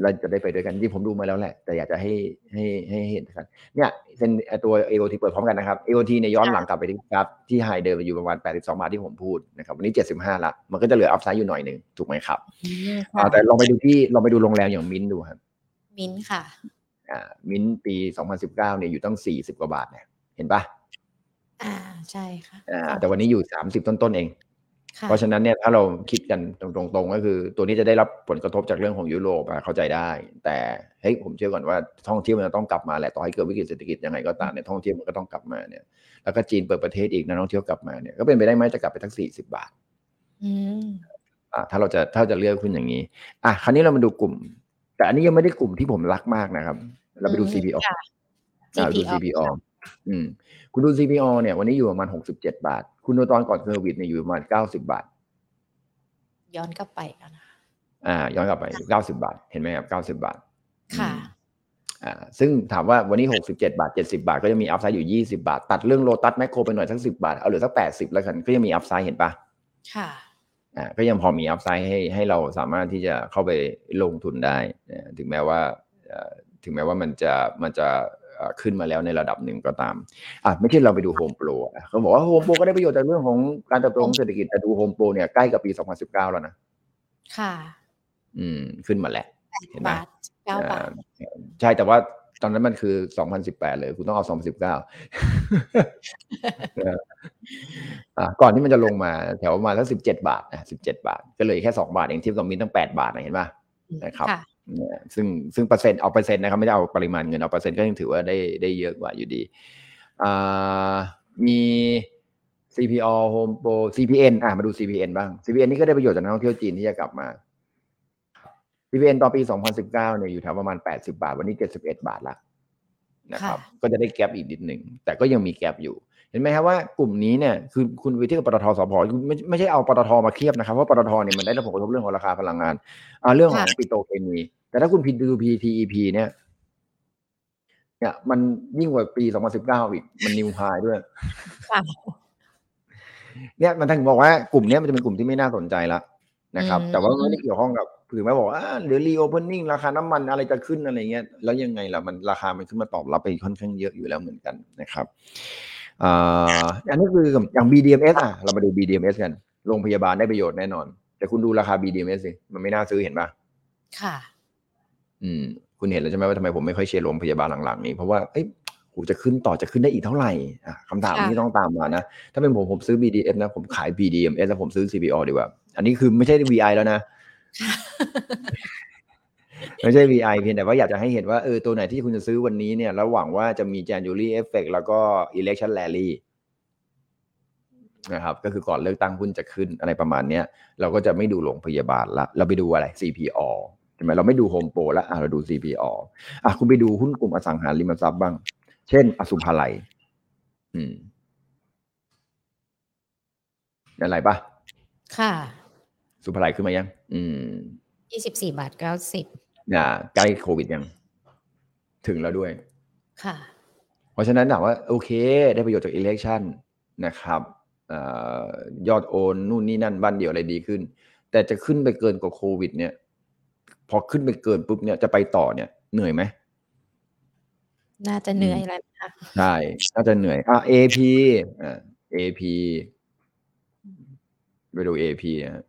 เราจะได้ไปด้วยกันจริงๆผมดูมาแล้วแหละ แต่อยากจะให้ให้ให้เห็นกันเนี่ยเป็นตัว AOT เปิดพร้อมกันนะครับ AOT เนี่ยย้อนหลังกลับไปที่กราฟที่ high เดิมอยู่ประมาณ 82 บาทที่ผมพูดนะครับวันนี้ 75ละมันก็จะเหลือ upside อยู่หน่อยหนึ่งถูกไหมครับอืมอ่าค่ะแต่ลองไปดูที่ลองไปดูโรงแรมอย่างมิ้นท์ดูครับมิ้นท์ค่ะอ่ามิ้นท์ปี 2019เนี่ยอยู่ตั้ง 40 กว่าบาทเนี่ย เห็นปะอ่าใช่ค่ะอ่าแต่วันนี้อยู่30ต้นๆเอง เพราะฉะนั้นเนี่ยถ้าเราคิดกันตรงๆก็คือ ตัวนี้จะได้รับผลกระทบจากเรื่องของยุโรปเข้าใจได้ แต่เฮ้ยผมเชื่อก่อนว่าท่องเที่ยวมันต้องกลับมาแหละต่อให้เกิดวิกฤตเศรษฐกิจยังไงก็ตามเนี่ยท่องเที่ยวมันก็ต้องกลับมาเนี่ย แล้วก็จีนเปิดประเทศอีกนักท่องเที่ยวกลับมาเนี่ยก็เป็นไปได้ไหมจะกลับไปทั้งสี่สิบบาทอ่าถ้าเราจะถ้าจะเลือกขึ้นอย่างนี้ อะคราวนี้เรามาดูกลุ่ม แต่อันนี้ยังไม่ได้กลุ่มที่ผมรักมากนะครับ เราไปดู CPO อ่าดู CPO อืมคุณดู CPALL เนี่ยวันนี้อยู่ประมาณหกสิบเจ็ดบาท คุณดูตอนก่อนโควิดเนี่ยอยู่ประมาณเก้าสิบบาท ย้อนกลับไปกันนะอ่า ย้อนกลับไปเก้าสิบบาท เห็นไหมครับเก้าสิบบาท ค่ะ อ่า ซึ่งถามว่าวันนี้หกสิบเจ็ดบาทเจ็ดสิบบาท ก็ยังมี upside อยู่ยี่สิบบาท ตัดเรื่องโลตัสแมคโครไปหน่อยสักสิบบาท เอาเหลือสักแปดสิบแล้วกัน ก็ยังมี upside เห็นปะค่ะอ่าก็ยังพอมี upside ให้ให้เราสามารถที่จะเข้าไปลงทุนได้ ถึงแม้ว่าถึงแม้ว่ามันจะมันจะ ขึ้นมาแล้วในระดับหนึ่งก็ตามอะไม่ใช่เราไปดูโฮมโปรเขาบอกว่าโฮมโปรก็ได้ประโยชน์จากเรื่องของการเติบโตของเศรษฐกิจแต่ดูโฮมโปรเนี่ยใกล้กับปี 2019 แล้วนะ ค่ะ อืม ขึ้นมาแล้วเห็นไหมเก้าบาทใช่แต่ว่าตอนนั้นมันคือ 2018 เลย คุณต้องเอา 2019อ่าก่อนที่มันจะลงมาแถวประมาณสัก17 บาทนะ17 บาท ก็เลยแค่ 2 บาทเองที่ตรงนี้ตั้ง 8 บาทนะเห็นป่ะนะครับ ซึ่งซึ่งเปอร์เซ็นต์เอาเปอร์เซ็นต์นะครับไม่ได้เอาปริมาณเงินเอาเปอร์เซ็นต์ก็ยังถือว่าได้ได้เยอะกว่าอยู่ดีมี CPO Home Pro CPN อะมาดู CPN บ้าง CPN นี่ก็ได้ประโยชน์จากนักท่องเที่ยวจีนที่จะกลับมา CPN ตอนปี 2019เนี่ยอยู่แถวประมาณ 80 บาท วันนี้ 71 บาทละนะครับ ก็จะได้แกลบอีกนิดหนึ่ง แต่ก็ยังมีแกลบอยู่ เห็นไหมครับว่ากลุ่มนี้เนี่ยคือคุณไปเที่ยวปตทสพไม่ไม่ใช่เอาปตทมาเทียบนะครับเพราะปตทเนี่ยมันได้รับผลกระทบเรื่องของราคาพลังงานอ่าเรื่องของปิโตรเคมีแต่ถ้าคุณพิดู PTTEP เนี่ย เนี่ย มันยิ่งกว่าปี2019อีกมัน new high ด้วยเนี่ยมันถึงบอกว่ากลุ่มนี้มันจะเป็นกลุ่มที่ไม่น่าสนใจละนะครับ แต่ว่าไม่ได้เกี่ยวข้องกับถึงแม้บอกว่าหรือ reopening ราคาน้ำมันอะไรจะขึ้นอะไรเงี้ยแล้วยังไงล่ะมันราคามันขึ้นมาตอบรับไปค่อนข้างเยอะอยู่แล้วเหมือนกันนะครับ อันนี้คืออย่าง BDMs อะเรามาดู BDMs กันโรงพยาบาลได้ประโยชน์แน่นอน แต่คุณดูราคา BDMs สิมันไม่น่าซื้อเห็นปะค่ะ อืม คุณเห็นแล้วใช่ไหมว่าทำไมผมไม่ค่อยเชียร์โรงพยาบาลหลังๆนี้เพราะว่าเอ้ยกูจะขึ้นต่อจะขึ้นได้อีกเท่าไหร่อะคำถามที่ต้องตามมานะ ถ้าเป็นผมผมซื้อ BDM นะ ผมขาย BDMs แล้วผมซื้อ CPO ดีกว่า อันนี้คือไม่ใช่ VI แล้วนะ ไม่ใช่ VI เพียงแต่ว่าอยากจะให้เห็นว่าเออตัวไหนที่คุณจะซื้อวันนี้เนี่ยแล้วหวังว่าจะมี January Effect แล้วก็ Election Rally นะครับก็คือก่อนเลือกตั้งหุ้นจะขึ้นอะไรประมาณเนี้ยเราก็จะไม่ดูโรงพยาบาลละ เราไปดูอะไร CPO ใช่ไหมเราไม่ดูโฮมโปรแล้วเราดู CPO อะคุณไปดูหุ้นกลุ่มอสังหาริมทรัพย์บ้าง เช่น อสุภาลัย อืมอะไรปะค่ะ สุภาลัยขึ้นมายัง อืมยี่สิบสี่บาทเก้าสิบอ่า ใกล้โควิดยัง ถึงแล้วด้วย ค่ะ เพราะฉะนั้นถามว่า โอเค ได้ประโยชน์จากอิเล็กชันนะครับยอดโอนนู่นนี่นั่นบ้านเดียวอะไรดีขึ้น แต่จะขึ้นไปเกินกว่าโควิด เนี่ย พอขึ้นไปเกินปุ๊บเนี่ยจะไปต่อเนี่ย เหนื่อยไหมน่าจะเหนื่อยแล้วค่ะใช่น่าจะเหนื่อยอะ AP อ่า AP ไปดู AP นะ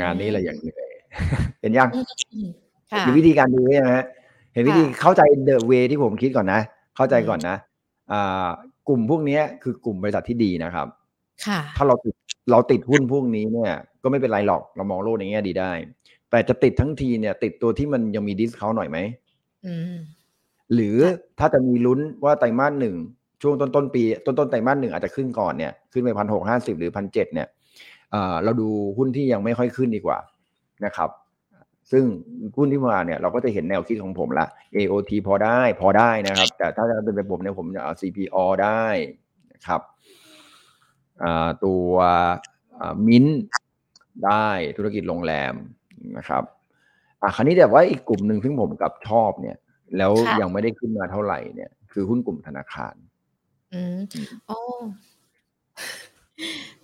งานนี้แหละอย่างเหนื่อย เห็นยังเห็นวิธีการดูยังฮะเห็นวิธีเข้าใจเดอะเวที่ผมคิดก่อนนะ เข้าใจก่อนนะอ่ากลุ่มพวกนี้คือกลุ่มบริษัทที่ดีนะครับ ค่ะ ถ้าเราติดเราติดหุ้นพวกนี้เนี่ย ก็ไม่เป็นไรหรอกเรามองโลกในแง่ดีได้ แต่จะติดทั้งทีเนี่ย ติดตัวที่มันยังมีดิสเขาหน่อยไหมหรือถ้าจะมีลุ้นว่าไตรมาสหนึ่งช่วงต้นต้นปี ต้นต้นไตรมาสหนึ่งอาจจะขึ้นก่อนเนี่ยขึ้นไปพันหกห้าสิบหรือพันเจ็ดเนี่ยเราดูหุ้นที่ยังไม่ค่อยขึ้นดีกว่า นะครับ ซึ่งหุ้นที่มาเนี่ยเราก็จะเห็นแนวคิดของผมละ AOT พอได้พอได้นะครับ แต่ถ้าจะเป็นผมเนี่ยผมจะเอา CPO ได้นะครับตัวมินได้ธุรกิจโรงแรมนะครับอะคราวนี้แต่ว่าอีกกลุ่มหนึ่งซึ่งผมกลับชอบเนี่ย แล้วยังไม่ได้ขึ้นมาเท่าไหร่เนี่ย คือหุ้นกลุ่มธนาคาร อืมโอ้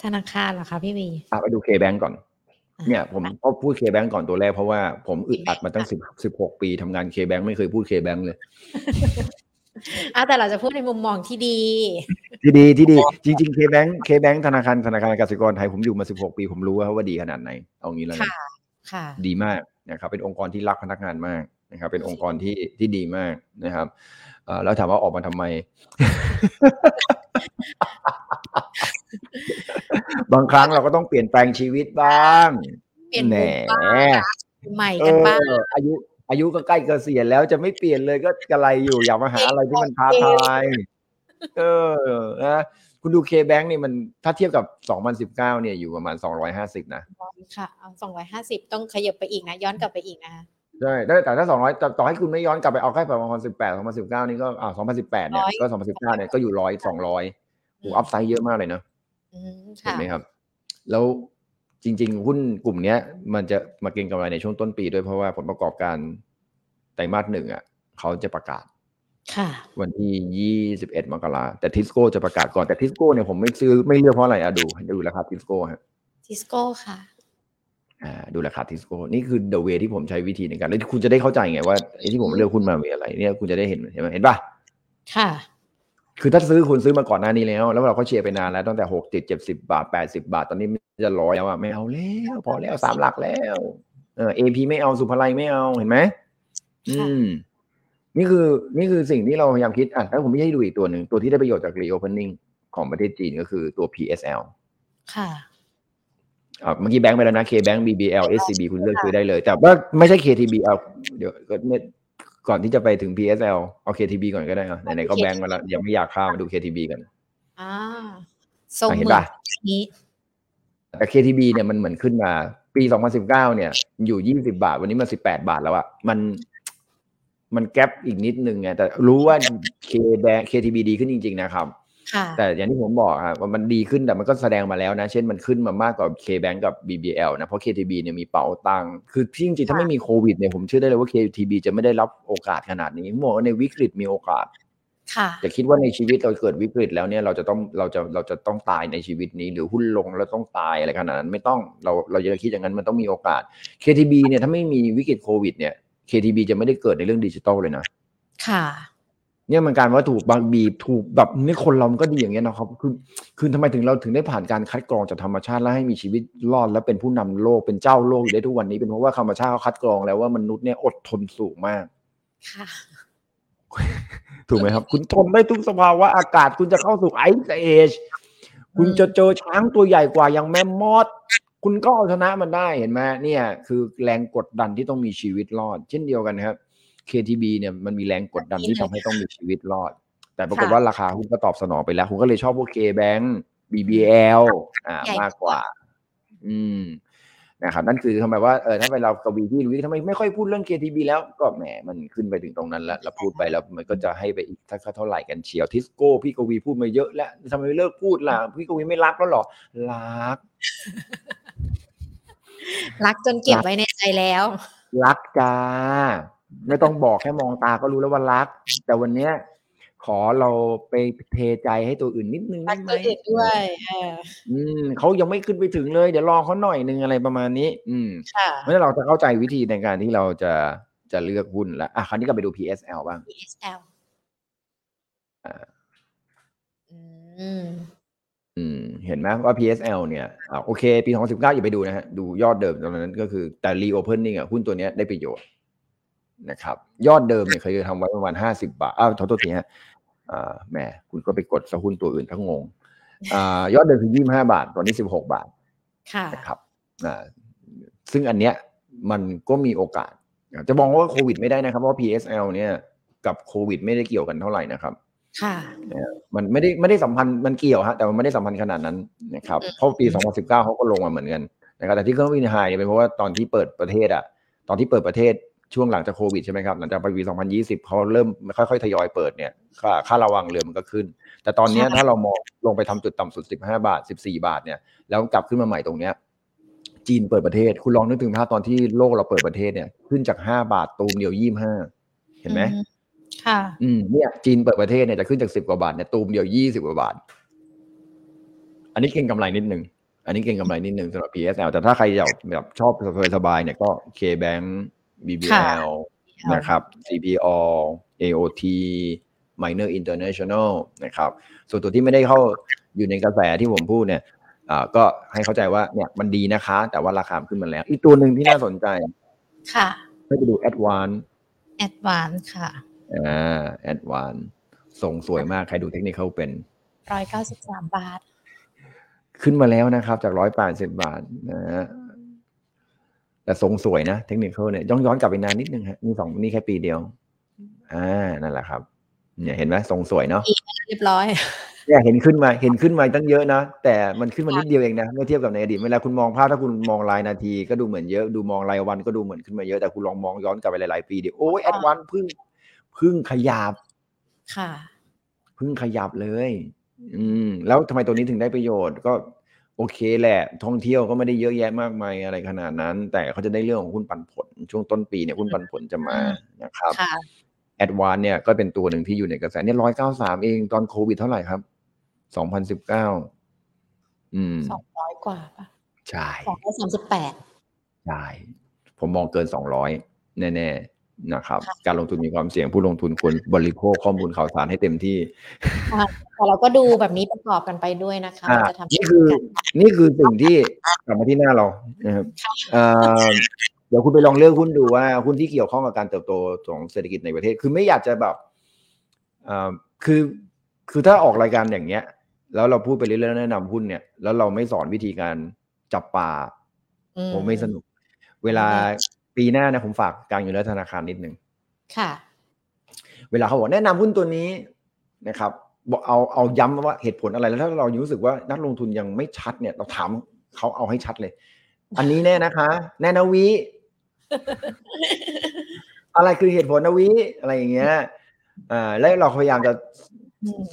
ธนาคารเหรอคะพี่วีอะไปดู KBANK ก่อน เนี่ยผมก็พูด KBANK ก่อนตัวแรกเพราะว่าผมอึดอัดมาตั้งสิบสิบหกปีทำงาน KBANK ไม่เคยพูด KBANK เลยอะแต่เราจะพูดในมุมมองที่ดี ที่ดีที่ดี จริงๆ KBANK KBANK ธนาคารธนาคารกสิกรไทยผมอยู่มาสิบหกปีผมรู้ว่าว่าดีขนาดไหน เอางี้แล้วนะดีมากนะครับ เป็นองค์กรที่รักพนักงานมากนะครับ เป็นองค์กรที่ที่ดีมากนะครับ แล้วถามว่าออกมาทำไม บางครั้งเราก็ต้องเปลี่ยนแปลงชีวิตบ้างเปลี่ยนแหนใหม่กันบ้างอายุ อายุก็ใกล้เกษียณแล้วจะไม่เปลี่ยนเลยก็กระไรอยู่อยากมาหาอะไรที่มันท้าทายเออนะคุณดูเคแบงค์นี่มันถ้าเทียบกับ 2019 เนี่ยอยู่ประมาณ 250 นะค่ะเอา250 ต้องขยับไปอีกนะ ย้อนกลับไปอีกนะคะ ใช่แต่ถ้า200ต่อให้คุณไม่ย้อนกลับไปเอาแค่ประมาณ2018 2019นี่ก็อ่า2018เนี่ยก็2019เนี่ยก็อยู่ร้อยสองร้อยโอ้อัพไซด์เยอะมากเลยเนาะเห็นไหมครับ แล้วจริง ๆ หุ้นกลุ่มเนี้ย มันจะมาเก็งกำไรในช่วงต้นปีด้วยเพราะว่าผลประกอบการไตรมาสหนึ่งอะ เขาจะประกาศวันที่ยี่สิบเอ็ดมกราแต่ทิสโก้จะประกาศก่อนแต่ทิสโก้เนี่ยผมไม่ซื้อไม่เลือกเพราะอะไรอะดูดูราคาทิสโก้ฮะทิสโก้ค่ะอ่า ดูราคาทิสโก้นี่คือ the way ที่ผมใช้วิธีในการแล้วคุณจะได้เข้าใจไงว่าไอ้ที่ผมเลือกหุ้นมามีอะไร เนี่ยคุณจะได้เห็นเห็นไหมเห็นป่ะค่ะ คือถ้าซื้อคุณซื้อมาก่อนหน้านี้แล้ว แล้วเราก็เชียร์ไปนานแล้วตั้งแต่หกติดเจ็ดสิบาทแปดสิบาท ตอนนี้จะร้อยแล้วอะไม่เอาแล้วพอแล้วสามหลักแล้วเออเอพีไม่เอาสุภาลัยไม่เอาเห็นไหมอืมนี่คือนี่คือสิ่งที่เราพยายามคิดอะถ้าผมไม่ให้ดูอีกตัวหนึ่งตัวที่ได้ประโยชน์จาก reopening ของประเทศจีนก็คือตัว PSL ค่ะอ่า เมื่อกี้แบงค์ไปแล้วนะ K Bank BBL SCB คุณเลือกซื้อได้เลย แต่ว่าไม่ใช่ KTB เอาเดี๋ยวก่อนที่จะไปถึง PSL เอา KTB ก่อนก็ได้อะไหนๆก็แบงค์มาแล้วยังไม่อยากข้ามมาดู KTB กันอ่าส่งเห็นป่ะนี้แต่ KTB เนี่ยมันเหมือนขึ้นมา ปี 2019 เนี่ย อยู่ 20 บาท วันนี้มัน18 บาทแล้วอะมันมันแกลบอีกนิดนึงไงแต่รู้ว่าเคแบงเคทีบีดีขึ้นจริง ๆ นะครับ แต่อย่างที่ผมบอกครับว่ามันดีขึ้นแต่มันก็แสดงมาแล้วนะ เช่นมันขึ้นมามากกว่า K-Bank กับ BBL นะ เพราะ KTB เนี่ยมีเป๋าตังค์คือจริงๆ ถ้าไม่มีโควิดเนี่ยผมเชื่อได้เลยว่า KTB จะไม่ได้รับโอกาสขนาดนี้ผมบอกว่าในวิกฤตมีโอกาสจะคิดว่าในชีวิตเราเกิดวิกฤตแล้วเนี่ยเราจะต้องเราจะเราจะต้องตายในชีวิตนี้ หรือหุ้นลงแล้วต้องตายอะไรขนาดนั้นไม่ต้องเราเราจะคิดอย่างนั้นมันต้องมีโอกาส KTB เนี่ยถ้าไม่มีวิกฤตโควิดเนี่ย KTB จะไม่ได้เกิดในเรื่องดิจิตอลเลยนะ ค่ะ เนี่ยมันการว่าถูกบางบีบถูกแบบนี่คนเรามันก็ดีอย่างเงี้ยนะครับคือคือทำไมถึงเราถึงได้ผ่านการคัดกรองจากธรรมชาติแล้วให้มีชีวิตรอดและเป็นผู้นำโลกเป็นเจ้าโลกอยู่ได้ทุกวันนี้เป็นเพราะว่าธรรมชาติเขาคัดกรองแล้วว่ามนุษย์เนี่ยอดทนสูงมากค่ะถูกไหมครับ คุณทนได้ทุกสภาวะอากาศ คุณจะเข้าสู่ไอซ์เอจคุณจะเจอช้างตัวใหญ่กว่าอย่างแมมมอสคุณก็เอาชนะมันได้เห็นไหมเนี่ย คือแรงกดดันที่ต้องมีชีวิตรอด เช่นเดียวกันครับ KTB เนี่ยมันมีแรงกดดันที่ทำให้ต้องมีชีวิตรอด แต่ปรากฏว่าราคาหุ้นก็ตอบสนองไปแล้วคุณก็เลยชอบพวก K-Bank BBL อ่ามากกว่า อืมนะครับนั่นคือทำไมว่าเออถ้าไปเรากวีที่รู้ทำไมไม่ค่อยพูดเรื่อง KTB แล้วก็แหมมันขึ้นไปถึงตรงนั้นแล้วเราพูดไปแล้วมันก็จะให้ไปอีกสักเท่าไหร่กันเฉียวทิสโก้พี่กวีพูดมาเยอะแล้วทำไมเลิกพูดล่ะพี่กวีไม่รักแล้วหรอรัก รักจนเก็บไว้ในใจแล้ว รักจ้า ไม่ต้องบอกแค่มองตาก็รู้แล้วว่ารัก แต่วันเนี้ยขอเราไปเทใจให้ตัวอื่นนิดนึงได้ไหมด้วยอืมเขายังไม่ขึ้นไปถึงเลย เดี๋ยวรอเขาหน่อยนึงอะไรประมาณนี้ อืมเพราะฉะนั้นเราจะเข้าใจวิธีในการที่เราจะจะเลือกหุ้นแล้วอะคราวนี้ก็ไปดู PSL บ้าง PSL อ่าอืมอืมเห็นไหมว่า PSL เนี่ยอ่าโอเค ปี 2019 อย่าไปดูนะฮะ ดูยอดเดิมตอนนั้นก็คือแต่ reopening อะหุ้นตัวนี้ได้ประโยชน์ นะครับยอดเดิมเนี่ยเคยทำไว้ประมาณห้าสิบาทอ้าวโทษทีฮะอ่าแหมคุณก็ไปกดสหุ้นตัวอื่นทั้งงงอ่ายอดเดิมคือยี่สิบห้าบาท ตอนนี้สิบหกบาทค่ะนะครับอ่าซึ่งอันเนี้ยมันก็มีโอกาส จะมองว่าโควิดไม่ได้นะครับเพราะ PSL เนี่ยกับโควิดไม่ได้เกี่ยวกันเท่าไหร่นะครับ ค่ะมันไม่ได้ไม่ได้สัมพันธ์มันเกี่ยวฮะแต่มันไม่ได้สัมพันธ์ขนาดนั้นนะครับเพราะปี 2019เขาก็ลงมาเหมือนกันนะครับแต่ที่เครื่องบินไฮเนี่ยเป็นเพราะว่าตอนที่เปิดประเทศอะตอนที่เปิดประเทศ ช่วงหลังจากโควิดใช่ไหมครับ หลังจากปี 2020เขาเริ่มค่อยๆ ทยอยเปิดเนี่ย ค่าค่าระวังเรือมันก็ขึ้น แต่ตอนนี้ถ้าเรามองลงไปทำจุดต่ำสุด 15 บาท 14 บาทเนี่ย แล้วกลับขึ้นมาใหม่ตรงเนี้ย จีนเปิดประเทศ คุณลองนึกถึงภาพตอนที่โลกเราเปิดประเทศเนี่ย ขึ้นจาก 5 บาทตูมเดียว 25 เห็นไหมค่ะ อืม เนี่ย จีนเปิดประเทศเนี่ยจะขึ้นจากสิบกว่าบาทเนี่ย ตูมเดียวยี่สิบกว่าบาท อันนี้เก่งกำไรนิดนึง อันนี้เก่งกำไรนิดนึงสำหรับ PSL แต่ถ้าใครอยากแบบชอบสบายๆเนี่ยก็ KBank BBL นะครับ CPO AOT Minor International นะครับ ส่วนตัวที่ไม่ได้เข้าอยู่ในกระแสที่ผมพูดเนี่ยก็ให้เข้าใจว่าเนี่ยมันดีนะคะ แต่ว่าราคาขึ้นมาแล้ว อีกตัวหนึ่งที่น่าสนใจ ค่ะให้ไปดู Advance Advance ค่ะอ่าแอดวานส่งสวยมาก ใครดูเทคนิคเขาเป็นร้อยเก้าสิบสามบาท ขึ้นมาแล้วนะครับ จากร้อยแปดสิบาทนะฮะ แต่ทรงสวยนะเทคนิคเขาเนี่ยย้อนย้อนกลับไปนานนิดนึงฮะนี่สองนี่แค่ปีเดียว อ่านั่นแหละครับ เนี่ยเห็นไหมทรงสวยเนาะเรียบร้อยเนี่ยเห็นขึ้นมาเห็นขึ้นมาตั้งเยอะนะ แต่มันขึ้นมานิดเดียวเองนะเมื่อเทียบกับในอดีตเวลาคุณมองภาพถ้าคุณมองรายนาทีก็ดูเหมือนเยอะดูมองรายวันก็ดูเหมือนขึ้นมาเยอะแต่คุณลองมองย้อนกลับไปหลาย ๆ ปีดิโอ้ยแอดวานพึ่งพึ่งขยับ ค่ะพึ่งขยับเลย อืม แล้วทำไมตัวนี้ถึงได้ประโยชน์ก็ โอเคแหละ ท่องเที่ยวก็ไม่ได้เยอะแยะมากมายอะไรขนาดนั้น แต่เขาจะได้เรื่องของหุ้นปันผล ช่วงต้นปีเนี่ยหุ้นปันผลจะมานะครับแอดวานเนี่ยก็เป็นตัวหนึ่งที่อยู่ในกระแสเนี่ยร้อยเก้าสามเองตอนโควิดเท่าไหร่ครับสองพันสิบเก้าอืมสองร้อยกว่าป่ะใช่สองร้อยสามสิบแปดใช่ผมมองเกินสองร้อยแน่ๆ นะครับ การลงทุนมีความเสี่ยงผู้ลงทุนควรบริโภคข้อมูลข่าวสารให้เต็มที่แต่เราก็ดูแบบนี้ประกอบกันไปด้วยนะคะจะทำนี่คือ นี่คือสิ่งที่กลับมาที่หน้าเรานะครับเดี๋ยวคุณไปลองเลือกหุ้นดูว่าหุ้นที่เกี่ยวข้องกับการเติบโตของเศรษฐกิจในประเทศ คือไม่อยากจะแบบคือคือถ้าออกรายการอย่างเงี้ย แล้วเราพูดไปเรื่อยๆแนะนำหุ้นเนี่ย แล้วเราไม่สอนวิธีการจับปลาผมไม่สนุก เวลา ปีหน้านะผมฝากการเงินและธนาคารนิดนึงค่ะ เวลาเขาบอกแนะนำหุ้นตัวนี้นะครับบอกเอาเอาย้ำว่าเหตุผลอะไรแล้วถ้าเรารู้สึกว่านักลงทุนยังไม่ชัดเนี่ย เราถามเขาเอาให้ชัดเลย อันนี้แน่นะคะ แน่นาวีอะไรคือเหตุผลนาวีอะไรอย่างเงี้ยอ่าแล้วเราพยายามจะ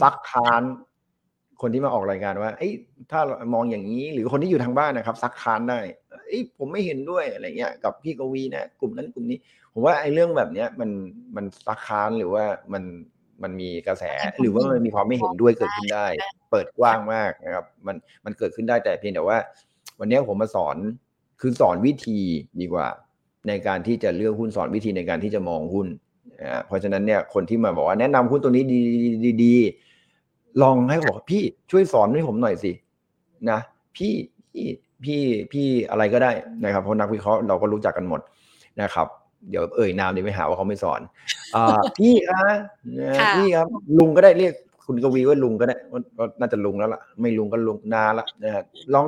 ซักค้าน คนที่มาออกรายการว่าไอ้ถ้ามองอย่างนี้หรือคนที่อยู่ทางบ้านนะครับ ซักค้านได้ไอ้ผมไม่เห็นด้วยอะไรเงี้ยกับพี่กวีนะกลุ่มนั้นกลุ่มนี้ ผมว่าไอ้เรื่องแบบเนี้ยมันมันซักค้านหรือว่ามันมันมีกระแสหรือว่ามันมีความไม่เห็นด้วยเกิดขึ้นได้ เปิดกว้างมากนะครับ มันมันเกิดขึ้นได้แต่เพียงแต่ว่า วันนี้ผมมาสอนคือสอนวิธีดีกว่า ในการที่จะเลือกหุ้นสอนวิธีในการที่จะมองหุ้นเพราะฉะนั้นเนี่ยคนที่มาบอกว่าแนะนำหุ้นตัวนี้ดีดี ลองให้บอกพี่ช่วยสอนให้ผมหน่อยสินะพี่พี่พี่พี่อะไรก็ได้นะครับเพราะนักวิเคราะห์เราก็รู้จักกันหมดนะครับ เดี๋ยวเอ่ยนามเดี๋ยวไม่หาว่าเขาไม่สอนอ่าพี่ครับพี่ครับลุงก็ได้เรียกคุณกวีว่าลุงก็ได้ก็น่าจะลุงแล้วล่ะ ไม่ลุงก็ลุงนาละนะฮะลอง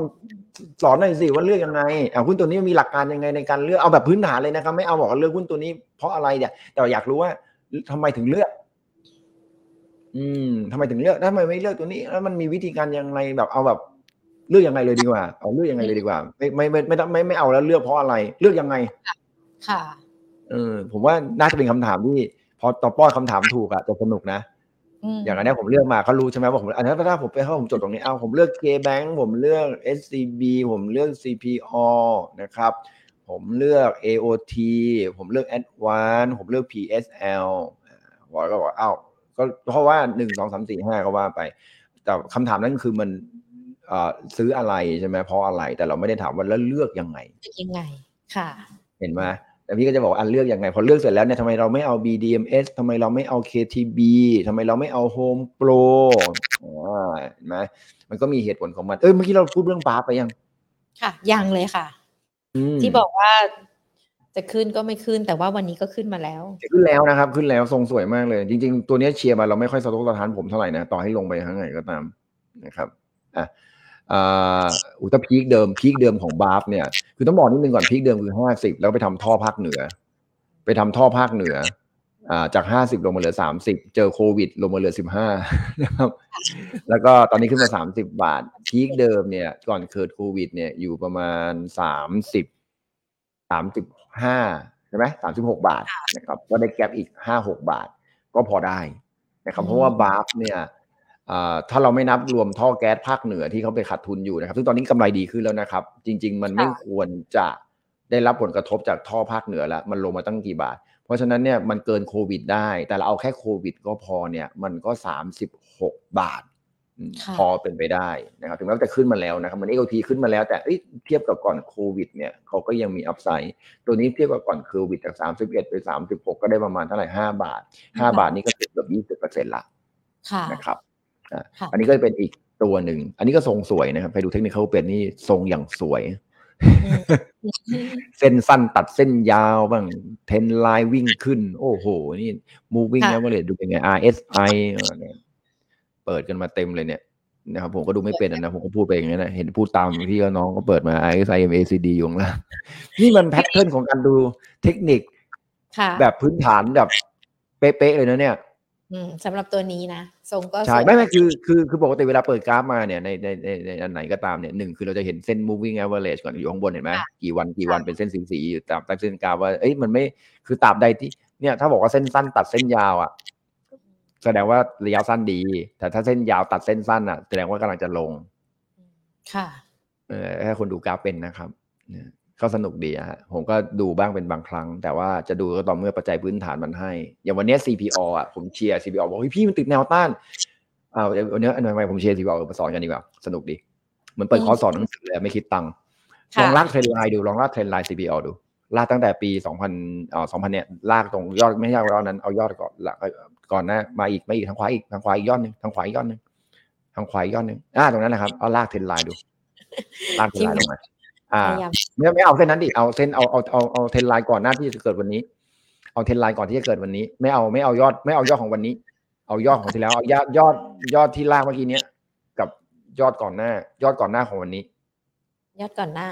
สอนหน่อยสิว่าเลือกยังไงอ่าหุ้นตัวนี้มีหลักการยังไงในการเลือกเอาแบบพื้นฐานเลยนะครับ ไม่เอาบอกว่าเลือกหุ้นตัวนี้เพราะอะไรเนี่ยแต่อยากรู้ว่าทำไมถึงเลือก อืมทำไมถึงเลือกทำไมไม่เลือกตัวนี้ แล้วมันมีวิธีการยังไงแบบเอาแบบเลือกยังไงเลยดีกว่า เอาเลือกยังไงเลยดีกว่า ไม่ไม่ไม่ไม่ไม่ไม่เอาแล้วเลือกเพราะอะไร เลือกยังไง ค่ะ เออ ผมว่าน่าจะเป็นคำถามที่พอต่อป้อนคำถามถูกอะจะสนุกนะอย่างอันนี้ผมเลือกมาเขารู้ใช่ไหมว่าผมอันนี้ถ้าผมไปเข้าผมจดตรงนี้เอาผมเลือก K-Bank ผมเลือก SCB ผมเลือก CPO นะครับ ผมเลือก AOT ผมเลือก Advance ผมเลือก PSL บอกก็บอกอ้าว ก็เพราะว่าหนึ่งสองสามสี่ห้าก็ว่าไป แต่คำถามนั้นคือมันซื้ออะไรใช่ไหมเพราะอะไร แต่เราไม่ได้ถามว่าแล้วเลือกยังไงยังไงค่ะ เห็นไหมแต่พี่ก็จะบอกอันเลือกอยังไงพอเลือกเสร็จแล้วเนี่ยทำไมเราไม่เอา BDMs ทำไมเราไม่เอา KTB ทำไมเราไม่เอา Home Pro อ๋อเห็นไหมมันก็มีเหตุผลของมัน เออเมื่อกี้เราพูดเรื่องปาไปยัง ค่ะ ยังเลยค่ะ ที่บอกว่า จะขึ้นก็ไม่ขึ้นแต่ว่าวันนี้ก็ขึ้นมาแล้ว ขึ้นแล้วนะครับ ขึ้นแล้วทรงสวยมากเลย จริง ๆ ตัวนี้เชียร์มาเราไม่ค่อยสะทกสะท้านผมเท่าไหร่นะต่อให้ลงไปทั้งไหนก็ตามนะครับอะอุต peak เดิม peak เดิมของ BAFS เนี่ยคือต้องบอกนิดนึงก่อน peak เดิมคือห้าสิบแล้วไปทำท่อภาคเหนือ ไปทำท่อภาคเหนืออ่าจากห้าสิบลงมาเหลือสามสิบเจอโควิด ลงมาเหลือสิบห้านะครับ แล้วก็ตอนนี้ขึ้นมาสามสิบบาท peak เดิมเนี่ย ก่อนเกิดโควิด เนี่ยอยู่ประมาณสามสิบสามสิบ ห้าใช่ไหมสามสิบหกบาทนะครับก็ได้ gap อีกห้าหกบาท ก็พอได้นะครับเพราะว่าบาร์ฟเนี่ยถ้าเราไม่นับรวมท่อแก๊สภาคเหนือที่เขาไปขาดทุนอยู่นะครับ ซึ่งตอนนี้กำไรดีขึ้นแล้วนะครับ จริง ๆ มันไม่ควรจะได้รับผลกระทบจากท่อภาคเหนือแล้ว มันลงมาตั้งกี่บาท เพราะฉะนั้นเนี่ยมันเกินโควิดได้ แต่เราเอาแค่โควิดก็พอเนี่ยมันก็สามสิบหกบาท พอเป็นไปได้นะครับถึงแม้จะขึ้นมาแล้วนะครับมันเอ็กทีขึ้นมาแล้วแต่เทียบกับก่อนโควิดเนี่ยเขาก็ยังมีอัพไซด์ตัวนี้เทียบกับก่อนโควิดจากสามสิบเอ็ดไปสามสิบหกก็ได้ประมาณเท่าไหร่ห้าบาทห้าบาทนี่ก็เกือบยี่สิบเปอร์เซ็นต์ละนะครับอันนี้ก็เป็นอีกตัวหนึ่ง อันนี้ก็ทรงสวยนะครับ ไปดูเทคนิคเขาเป็นนี่ทรงอย่างสวย เส้นสั้นตัดเส้นยาวบ้าง เทนไลน์วิ่งขึ้น โอ้โห นี่ moving แล้วก็เลยดูเป็นไง RSI เปิดกันมาเต็มเลยเนี่ยนะครับผมก็ดูไม่เป็นนะผมก็พูดไปอย่างนี้นะเห็นพูดตามที่น้องก็เปิดมา RSI MACD อยู่แล้วนี่มันแพทเทิร์นของการดูเทคนิคแบบพื้นฐานแบบเป๊ะๆเลยนะเนี่ยสำหรับตัวนี้นะทรงก็ใช่ไม่ไม่คือคือคือปกติเวลาเปิดกราฟมาเนี่ยในในในในอันไหนก็ตามเนี่ยหนึ่งคือเราจะเห็นเส้น moving average ก่อนอยู่ข้างบนเห็นไหมกี่วันกี่วันเป็นเส้นสีสีอยู่ตามตามเส้นกราฟว่าเอ้ยมันไม่คือตราบใดที่เนี่ยถ้าบอกว่าเส้นสั้นตัดเส้นยาวอะ แสดงว่าระยะสั้นดี แต่ถ้าเส้นยาวตัดเส้นสั้นอะ แสดงว่ากำลังจะลง ค่ะเออให้คนดูกราฟเป็นนะครับก็สนุกดีฮะผมก็ดูบ้างเป็นบางครั้ง แต่ว่าจะดูก็ต่อเมื่อปัจจัยพื้นฐานมันให้ อย่างวันนี้ CPO อะผมเชียร์ CPO บอกเฮ้ยพี่มันติดแนวต้านอ้าววันนี้อันทำไมผมเชียร์ CPO มาสอนกันดีกว่า สนุกดีเหมือนเปิดคอร์สสอนหนังสือเลยไม่คิดตังค์ลองลาก trend line ดูลองลาก trend line CPO ดูลากตั้งแต่ปี 2 0 0 0อ่า2000 เนี่ยลากตรงยอดไม่ใช่ยอดนั้นเอายอดก่อน ก่อนนะมาอีกมาอีกทางขวาอีกทางขวาอีกยอดหนึ่งทางขวาอีกยอดหนึ่งทางขวาอีกยอดหนึ่งอ่าตรงนั้นนะครับเอาลาก trend line ดูลาก trend line ลงมาอ่าไม่ไม่เอาเส้นนั้นดิเอาเส้นเอาเอาเอาเอา trend line ก่อนหน้าที่จะเกิดวันนี้ เอา trend line ก่อนที่จะเกิดวันนี้ ไม่เอาไม่เอายอด ไม่เอายอดของวันนี้ เอายอดของที่แล้วเอายอดยอดยอดที่ลากเมื่อกี้เนี้ยกับยอดก่อนหน้า ยอดก่อนหน้าของวันนี้ ยอดก่อนหน้า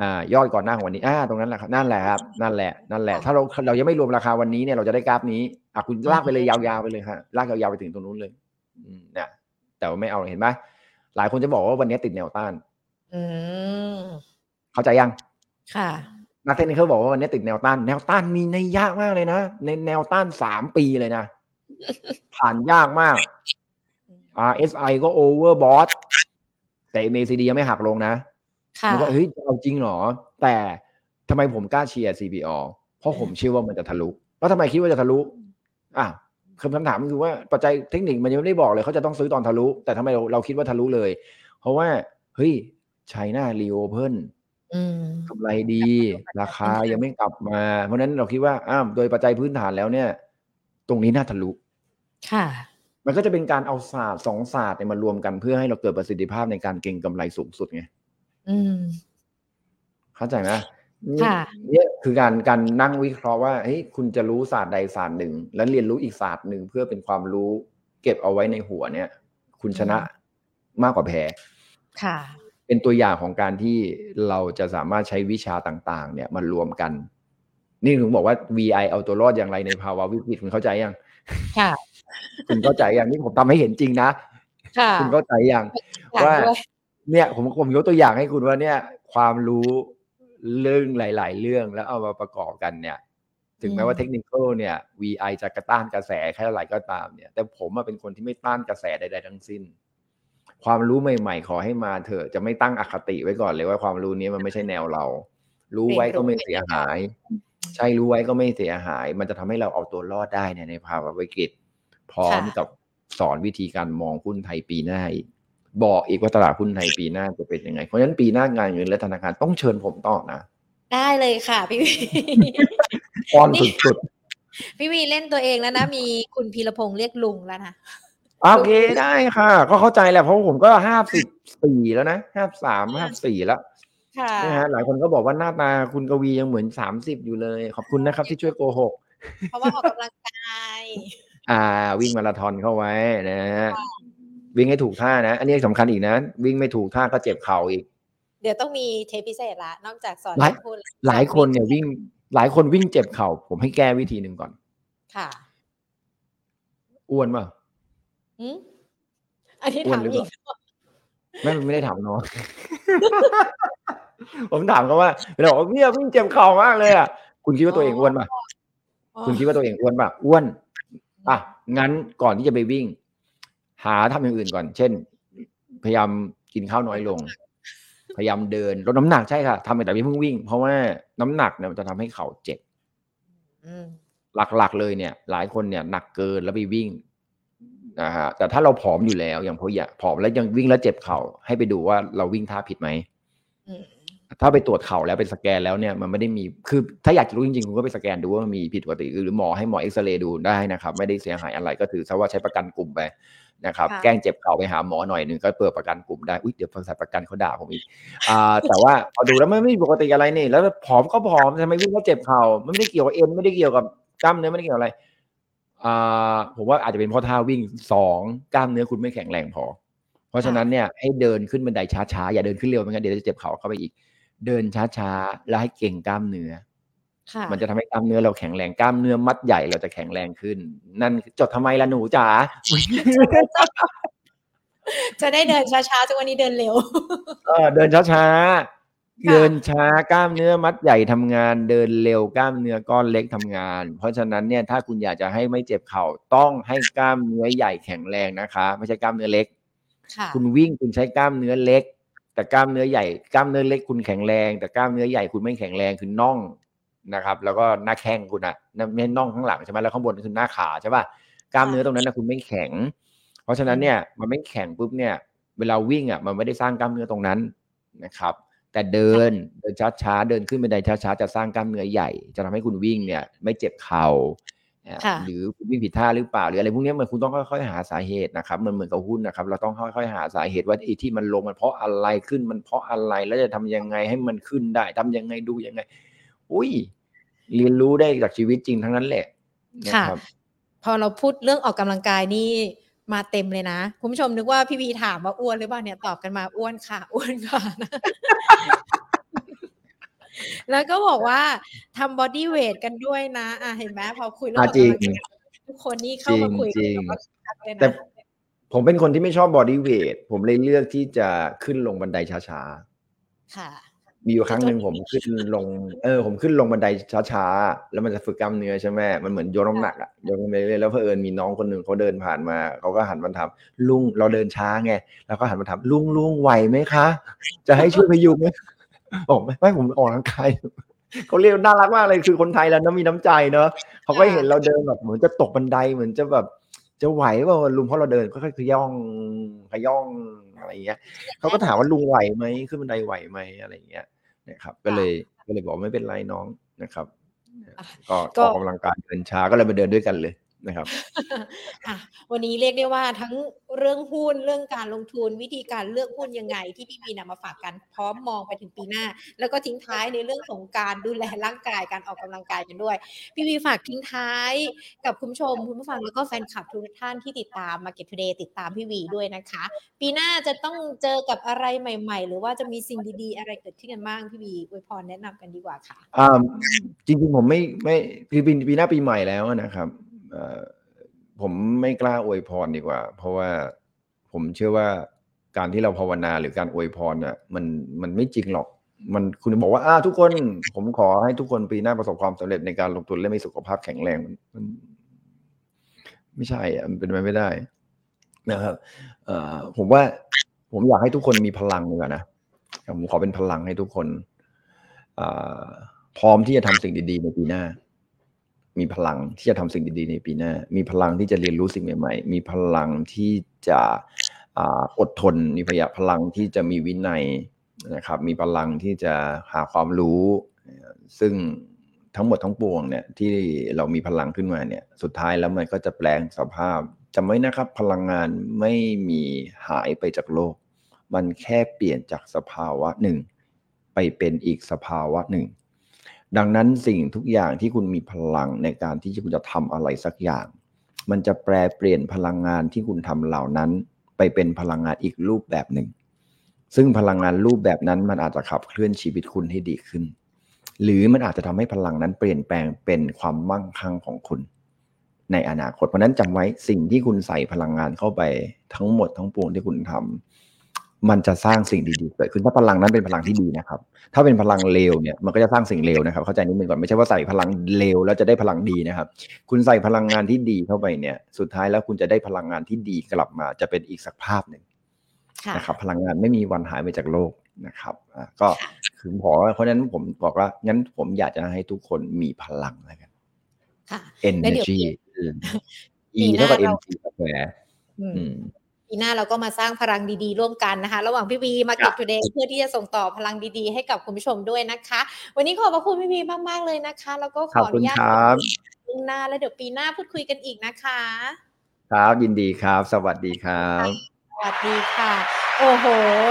อ่ายอดก่อนหน้าของวันนี้อ่าตรงนั้นแหละครับนั่นแหละครับนั่นแหละนั่นแหละ ถ้าเราเรายังไม่รวมราคาวันนี้เนี่ยเราจะได้กราฟนี้อะคุณลากไปเลยยาวๆไปเลยครับลากยาวๆไปถึงตรงนู้นเลยอืมเนี่ยแต่ว่าไม่เอาเห็นไหมหลายคนจะบอกว่าวันนี้ติดแนวต้าน อืมเข้าใจยัง ค่ะนักเทคนิคเขาบอกว่าวันนี้ติดแนวต้าน แนวต้านมีในยากมากเลยนะในแนวต้านสามปีเลยนะ ผ่านยากมาก RSI ก็โอเวอร์บอทแต่ MACD ยังไม่หักลงนะ มันก็เฮ้ยเอาจริงเหรอ แต่ทำไมผมกล้าเชียร์ CPO เพราะผมเชื่อว่ามันจะทะลุแล้วทำไมคิดว่าจะทะลุอะคำถามคือว่าปัจจัยเทคนิคมันยังไม่ได้บอกเลยเขาจะต้องซื้อตอนทะลุ แต่ทำไมเราเราคิดว่าทะลุเลย เพราะว่าเฮ้ยไชน่ารีโอเพิ่นกำไรดี ราคายังไม่กลับมา เพราะนั้นเราคิดว่าอ้าวโดยปัจจัยพื้นฐานแล้วเนี่ย ตรงนี้น่าทะลุ ค่ะ มันก็จะเป็นการเอาศาสตร์สองศาสตร์เนี่ยมารวมกันเพื่อให้เราเกิดประสิทธิภาพในการเก็งกำไรสูงสุดไง อืม เข้าใจไหมค่ะเนี่ยคือการการนั่งวิเคราะห์ว่าเฮ้ยคุณจะรู้ศาสตร์ใดศาสตร์หนึ่ง แล้วเรียนรู้อีกศาสตร์หนึ่งเพื่อเป็นความรู้ เก็บเอาไว้ในหัวเนี่ย คุณชนะมากกว่าแพ้ค่ะ เป็นตัวอย่างของการที่เราจะสามารถใช้วิชาต่าง ๆ เนี่ยมารวมกัน นี่ถึงบอกว่า VI เอาตัวรอดอย่างไรในภาวะวิกฤตคุณเข้าใจยังค่ะ คุณเข้าใจยังนี่ผมทำให้เห็นจริงนะค่ะคุณเข้าใจยังว่า เนี่ยผมผมยกตัวอย่างให้คุณว่าเนี่ย ความรู้เรื่องหลาย ๆ เรื่องแล้วเอามาประกอบกันเนี่ย ถึงแม้ว่าเทคนิคเนี่ย VI จะกระต้านกระแสแค่ไหนก็ตามเนี่ย แต่ผมเป็นคนที่ไม่ต้านกระแสใด ๆ ทั้งสิ้น ความรู้ใหม่ ๆ ขอให้มาเถอะจะไม่ตั้งอคติไว้ก่อนเลยว่าความรู้นี้มันไม่ใช่แนวเรา รู้ไว้ก็ไม่เสียหาย ใช่รู้ไว้ก็ไม่เสียหาย มันจะทำให้เราเอาตัวรอดได้ในภาวะวิกฤตพร้อมกับสอนวิธีการมองหุ้นไทยปีหน้าอีก บอกอีกว่าตลาดหุ้นไทยปีหน้าจะเป็นยังไง เพราะฉะนั้นปีหน้างานเงินและธนาคารต้องเชิญผมต่อนะ ได้เลยค่ะพี่วีป้อนสุดๆ พี่วีเล่นตัวเองแล้วนะ มีคุณพีรพงษ์เรียกลุงแล้วนะ โอเคได้ค่ะ ก็เข้าใจแหละเพราะผมก็ห้าสิบสี่แล้วนะห้าสามห้าสี่แล้วนะฮะหลายคนก็บอกว่าหน้าตาคุณกวียังเหมือนสามสิบอยู่เลย ขอบคุณนะครับที่ช่วยโกหก เพราะว่าออกกำลังกาย อ่า วิ่งมาราธอนเข้าไว้นะฮะ วิ่งให้ถูกท่านะ อันนี้สำคัญอีกนะ วิ่งไม่ถูกท่าก็เจ็บเข่าอีก เดี๋ยวต้องมีเทปพิเศษละ นอกจากสอนพูดหลายคนเนี่ยวิ่ง หลายคนวิ่งเจ็บเข่า ผมให้แก้วิธีหนึ่งก่อน ค่ะ อ้วนป่ะอันนี้ถามอีกไม่ไม่ได้ถามน้องผมถามเขาว่าเาบอกว่าเนี่ยวิ่งเจ็บเข่ามากเลยอะคุณคิดว่าตัวเองอ้วนป่ะคุณคิดว่าตัวเองอ้วนป่ะอ้วน อะงั้นก่อนที่จะไปวิ่ง หาทำอย่างอื่นก่อน เช่น พยายามกินข้าวน้อยลง พยายามเดินลดน้ำหนักใช่ค่ะทำแต่ไม่เพิ่งวิ่ง เพราะว่าน้ำหนักเนี่ยมันจะทำให้เข่าเจ็บหลักๆเลยเนี่ย หลายคนเนี่ยหนักเกินแล้วไปวิ่งนะฮะแต่ถ้าเราผอมอยู่แล้วอย่างพออยากผอมแล้วยังวิ่งแล้วเจ็บเข่าให้ไปดูว่าเราวิ่งท่าผิดไหม ถ้าไปตรวจเข่าแล้วไปสแกนแล้วเนี่ยมันไม่ได้มีคือถ้าอยากรู้จริงๆ คุณก็ไปสแกนดูว่ามันมีผิดปกติ หรือหมอให้หมอเอ็กซเรย์ดูได้นะครับ ไม่ได้เสียหายอะไรก็ถือซะว่าใช้ประกันกลุ่มไปนะครับ แกล้งเจ็บเข่าไปหาหมอหน่อยหนึ่งก็เปิดประกันกลุ่มได้อุ้ยเดี๋ยวบริษัทประกันเขาด่าผมอีกอ่าแต่ว่าพอดูแล้วไม่ไม่ปกติอะไรนี่แล้วผอมก็ผอมทำไมวิ่งก็เจ็บเข่าไม่ได้เกี่ยวกับเอ็นไม่ได้เกี่ยวกับกล้ามเนื้อไม่ได้เกี่ยวอะไรอ่าผมว่าอาจจะเป็นเพราะท่าวิ่งสองกล้ามเนื้อคุณไม่แข็งแรงพอ เพราะฉะนั้นเนี่ยให้เดินขึ้นบันไดช้าๆอย่าเดินขึ้นเร็วไม่งั้นเดี๋ยวจะเจ็บเข่าเข้าไปอีก เดินช้าๆ แล้วให้เก่งกล้ามเนื้อ มันจะทำให้กล้ามเนื้อเราแข็งแรง กล้ามเนื้อมัดใหญ่เราจะแข็งแรงขึ้น นั่นจดทำไมล่ะหนูจ๋า จะได้เดินช้าๆจังวันนี้เดินเร็ว เออเดินช้าๆ เดินช้ากล้ามเนื้อมัดใหญ่ทำงาน เดินเร็วกล้ามเนื้อก้อนเล็กทำงาน เพราะฉะนั้นเนี่ยถ้าคุณอยากจะให้ไม่เจ็บเข่าต้องให้กล้ามเนื้อใหญ่แข็งแรงนะคะ ไม่ใช่กล้ามเนื้อเล็ก คุณวิ่งคุณใช้กล้ามเนื้อเล็ก แต่กล้ามเนื้อใหญ่กล้ามเนื้อเล็กคุณแข็งแรง แต่กล้ามเนื้อใหญ่คุณไม่แข็งแรงคือน่องนะครับ แล้วก็หน้าแข้งคุณอะไม่น่องข้างหลังใช่ไหมแล้วข้างบนคือหน้าขาใช่ป่ะกล้ามเนื้อตรงนั้นนะคุณไม่แข็ง เพราะฉะนั้นเนี่ยมันไม่แข็งปุ๊บเนี่ย เวลาวิ่งอะมันไม่ได้สร้างกล้ามเนื้อตรงนั้นนะครับ แต่เดินเดินช้าๆเดินขึ้นบันไดช้าๆจะสร้างกล้ามเนื้อใหญ่ จะทำให้คุณวิ่งเนี่ย ไม่เจ็บเข่า หรือวิ่งผิดท่าหรือเปล่าหรืออะไรพวกนี้มันคุณต้องค่อยๆหาสาเหตุนะครับมันเหมือนกับหุ้นนะครับ เราต้องค่อยๆหาสาเหตุว่าไอ้ที่มันลงมันเพราะอะไรขึ้นมันเพราะอะไรแล้วจะทำยังไงให้มันขึ้นได้ทำยังไงดูยังไง อุ้ยเรียนรู้ได้จากชีวิตจริงทั้งนั้นแหละค่ะพอเราพูดเรื่องออกกำลังกายนี่มาเต็มเลยนะ คุณผู้ชมนึกว่าพี่วีถามว่าอ้วนหรือเปล่าเนี่ยตอบกันมาอ้วนค่ะ อ้วนค่ะนะ แล้วก็บอกว่าทำ bodyweight กันด้วยนะ อะเห็นไหมพอคุยเรื่องทุกคนนี่เข้ามาคุยกันแต่ผมเป็นคนที่ไม่ชอบ bodyweight ผมเลยเลือกที่จะขึ้นลงบันไดช้าๆ ค่ะ มีอยู่ครั้งหนึ่งผมขึ้นลง เออ ผมขึ้นลงบันไดช้าๆ แล้วมันจะฝึกกล้ามเนื้อใช่ไหมมันเหมือนโยนน้ำหนักอะโยนไปเรื่อยแล้วเพอเอิญมีน้องคนหนึ่งเขาเดินผ่านมาเขาก็หันมาถามลุงเราเดินช้าไงแล้วก็หันมาถามลุงลุงไหวไหมคะ จะให้ช่วยพยุงไหม บอกไม่ไม่ผมออกกำลังกายเขาเรียกน่ารักมากเลยคือคนไทยแล้วนะมีน้ำใจเนอะเขาก็เห็นเราเดินแบบเหมือนจะตกบันไดเหมือนจะแบบ จะไหวเปล่าลุงเพราะเราเดินก็ค่อยขย่องขย่องอะไรอย่างเงี้ยเขาก็ถามว่าลุงไหวไหมขึ้นบันไดไหวไหมอะไรอย่างเงี้ยนะครับ ก็เลยก็เลยบอกไม่เป็นไรน้องนะครับ ก็ออกกำลังกายเดินช้าก็เลยมาเดินด้วยกันเลย นะครับวันนี้เรียกได้ว่าทั้งเรื่องหุ้นเรื่องการลงทุนวิธีการเลือกหุ้นยังไง ที่พี่มีนำมาฝากกันพร้อมมองไปถึงปีหน้า แล้วก็ทิ้งท้ายในเรื่องของการดูแลร่างกายการออกกำลังกายกันด้วย พี่วีฝากทิ้งท้ายกับคุณผู้ชมคุณผู้ฟังแล้วก็แฟนคลับทุกท่านที่ติดตาม Market Today ติดตามพี่วีด้วยนะคะ ปีหน้าจะต้องเจอกับอะไรใหม่ ๆ หรือว่าจะมีสิ่งดีๆ อะไรเกิดขึ้นกันบ้างพี่วีอวยพรแนะนำกันดีกว่าค่ะอ่าจริงๆผมไม่ไม่คือปีปีหน้าปีใหม่แล้วนะครับ ผมไม่กล้าอวยพรดีกว่า เพราะว่าผมเชื่อว่าการที่เราภาวนาหรือการอวยพรเนี่ยมันมันไม่จริงหรอก มันคุณบอกว่าอ้าทุกคน ผมขอให้ทุกคนปีหน้าประสบความสำเร็จในการลงทุนและมีสุขภาพแข็งแรงมันไม่ใช่อะมันเป็นไปไม่ได้นะครับเอ่อผมว่า ผมอยากให้ทุกคนมีพลังเลยนะผมขอเป็นพลังให้ทุกคนอพร้อมที่จะทำสิ่งดีๆในปีหน้า มีพลังที่จะทำสิ่งดีๆในปีหน้า มีพลังที่จะเรียนรู้สิ่งใหม่ๆ มีพลังที่จะอดทน มีพยาพลังที่จะมีวินัยนะครับ มีพลังที่จะหาความรู้ ซึ่งทั้งหมดทั้งปวงเนี่ยที่เรามีพลังขึ้นมาเนี่ย สุดท้ายแล้วมันก็จะแปลงสภาพจำไว้นะครับ พลังงานไม่มีหายไปจากโลก มันแค่เปลี่ยนจากสภาวะหนึ่ง ไปเป็นอีกสภาวะหนึ่ง ดังนั้นสิ่งทุกอย่างที่คุณมีพลังในการที่คุณจะทำอะไรสักอย่าง มันจะแปลเปลี่ยนพลังงานที่คุณทำเหล่านั้น ไปเป็นพลังงานอีกรูปแบบหนึ่ง ซึ่งพลังงานรูปแบบนั้นมันอาจจะขับเคลื่อนชีวิตคุณให้ดีขึ้น หรือมันอาจจะทำให้พลังนั้นเปลี่ยนแปลงเป็นความมั่งคั่งของคุณ ในอนาคต เพราะนั้นจำไว้สิ่งที่คุณใส่พลังงานเข้าไปทั้งหมดทั้งปวงที่คุณทำ มันจะสร้างสิ่งดีๆเกิดขึ้นถ้าพลังนั้นเป็นพลังที่ดีนะครับ ถ้าเป็นพลังเลวเนี่ยมันก็จะสร้างสิ่งเลวนะครับ เข้าใจนิดนึงก่อนไม่ใช่ว่าใส่พลังเลวแล้วจะได้พลังดีนะครับ คุณใส่พลังงานที่ดีเข้าไปเนี่ย สุดท้ายแล้วคุณจะได้พลังงานที่ดีกลับมา จะเป็นอีกสักภาพหนึ่งนะครับพลังงานไม่มีวันหายไปจากโลกนะครับก็คือขอเพราะฉะนั้นผมบอกว่างั้นผมอยากจะให้ทุกคนมีพลังแล้วกัน energy E เท่ากับ mc กาแฟ ปีหน้าเราก็มาสร้างพลังดีๆ ร่วมกันนะคะ ระหว่างพี่วี Market Today เพื่อที่จะส่งต่อพลังดีๆ ให้กับคุณผู้ชมด้วยนะคะ วันนี้ขอบพระคุณพี่วีมากๆเลยนะคะ แล้วก็ขออนุญาตปีหน้าแล้วเดี๋ยวปีหน้าพูดคุยกันอีกนะคะ ครับยินดีครับ สวัสดีครับ สวัสดีค่ะ โอ้โห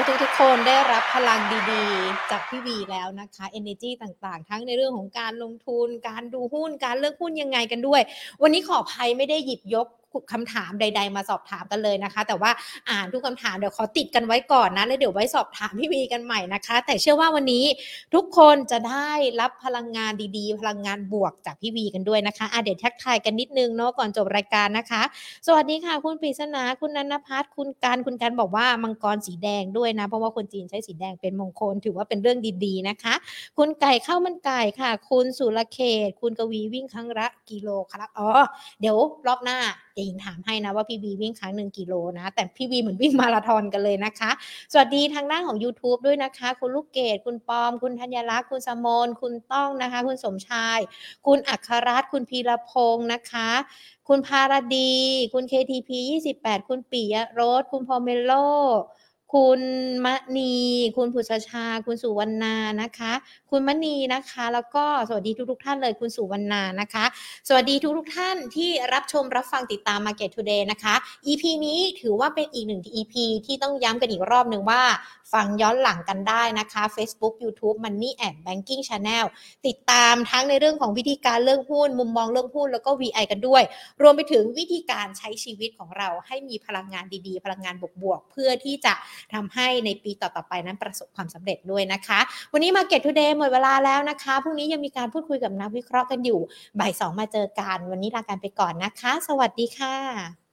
ทุกทุกคนได้รับพลังดีๆ จากพี่วีแล้วนะคะ energy ต่างๆ ทั้งในเรื่องของการลงทุน การดูหุ้น การเลือกหุ้นยังไงกันด้วย วันนี้ขออภัยไม่ได้หยิบยกคำถามใด ๆ มาสอบถามกันเลยนะคะ แต่ว่าอ่านทุกคำถามเดี๋ยวขอติดกันไว้ก่อนนะแล้วเดี๋ยวไว้สอบถามพี่วีกันใหม่นะคะ แต่เชื่อว่าวันนี้ทุกคนจะได้รับพลังงานดีๆ พลังงานบวกจากพี่วีกันด้วยนะคะอะเดี๋ยวทักทายกันนิดนึงเนาะก่อนจบรายการนะคะ สวัสดีค่ะ คุณปริศนาคุณนันพัฒน์คุณการคุณการบอกว่ามังกรสีแดงด้วยนะ เพราะว่าคนจีนใช้สีแดงเป็นมงคล ถือว่าเป็นเรื่องดีๆนะคะ คุณไก่ข้าวมันไก่ค่ะ คุณสุรเขต คุณกวีวิ่งครั้งละกิโลครับอ๋อเดี๋ยวรอบหน้าเดี๋ยวหญิงถามให้นะว่าพี่บีวิ่งครั้งหนึ่งกิโลนะ แต่พี่บีเหมือนวิ่งมาราธอนกันเลยนะคะ สวัสดีทางด้านของ YouTube ด้วยนะคะ คุณลูกเกดคุณปอม คุณธัญรักษ์คุณสมนคุณต้องนะคะ คุณสมชาย คุณอัครรัตน์คุณพีรพงศ์นะคะ คุณพารดี คุณ KTP 28 คุณปิยรสคุณพอเมโล คุณมณี คุณผุชชา คุณสุวรรณานะคะ คุณมณีนะคะ แล้วก็สวัสดีทุกทุกท่านเลยคุณสุวรรณานะคะ สวัสดีทุกทุกท่านที่รับชมรับฟังติดตาม Market Today นะคะ EP นี้ถือว่าเป็นอีกหนึ่ง EP ที่ต้องย้ำกันอีกรอบหนึ่งว่าฟังย้อนหลังกันได้นะคะ Facebook YouTube Money and Banking Channel ติดตามทั้งในเรื่องของวิธีการเลือกหุ้น มุมมองเลือกหุ้นแล้วก็ VI กันด้วย รวมไปถึงวิธีการใช้ชีวิตของเราให้มีพลังงานดีๆ พลังงานบวกๆเพื่อที่จะทำให้ในปีต่อๆไปนั้นประสบความสำเร็จด้วยนะคะ วันนี้ Market Today หมดเวลาแล้วนะคะพรุ่งนี้ยังมีการพูดคุยกับนักวิเคราะห์กันอยู่บ่ายสองมาเจอกัน วันนี้ลากันไปก่อนนะคะ สวัสดีค่ะ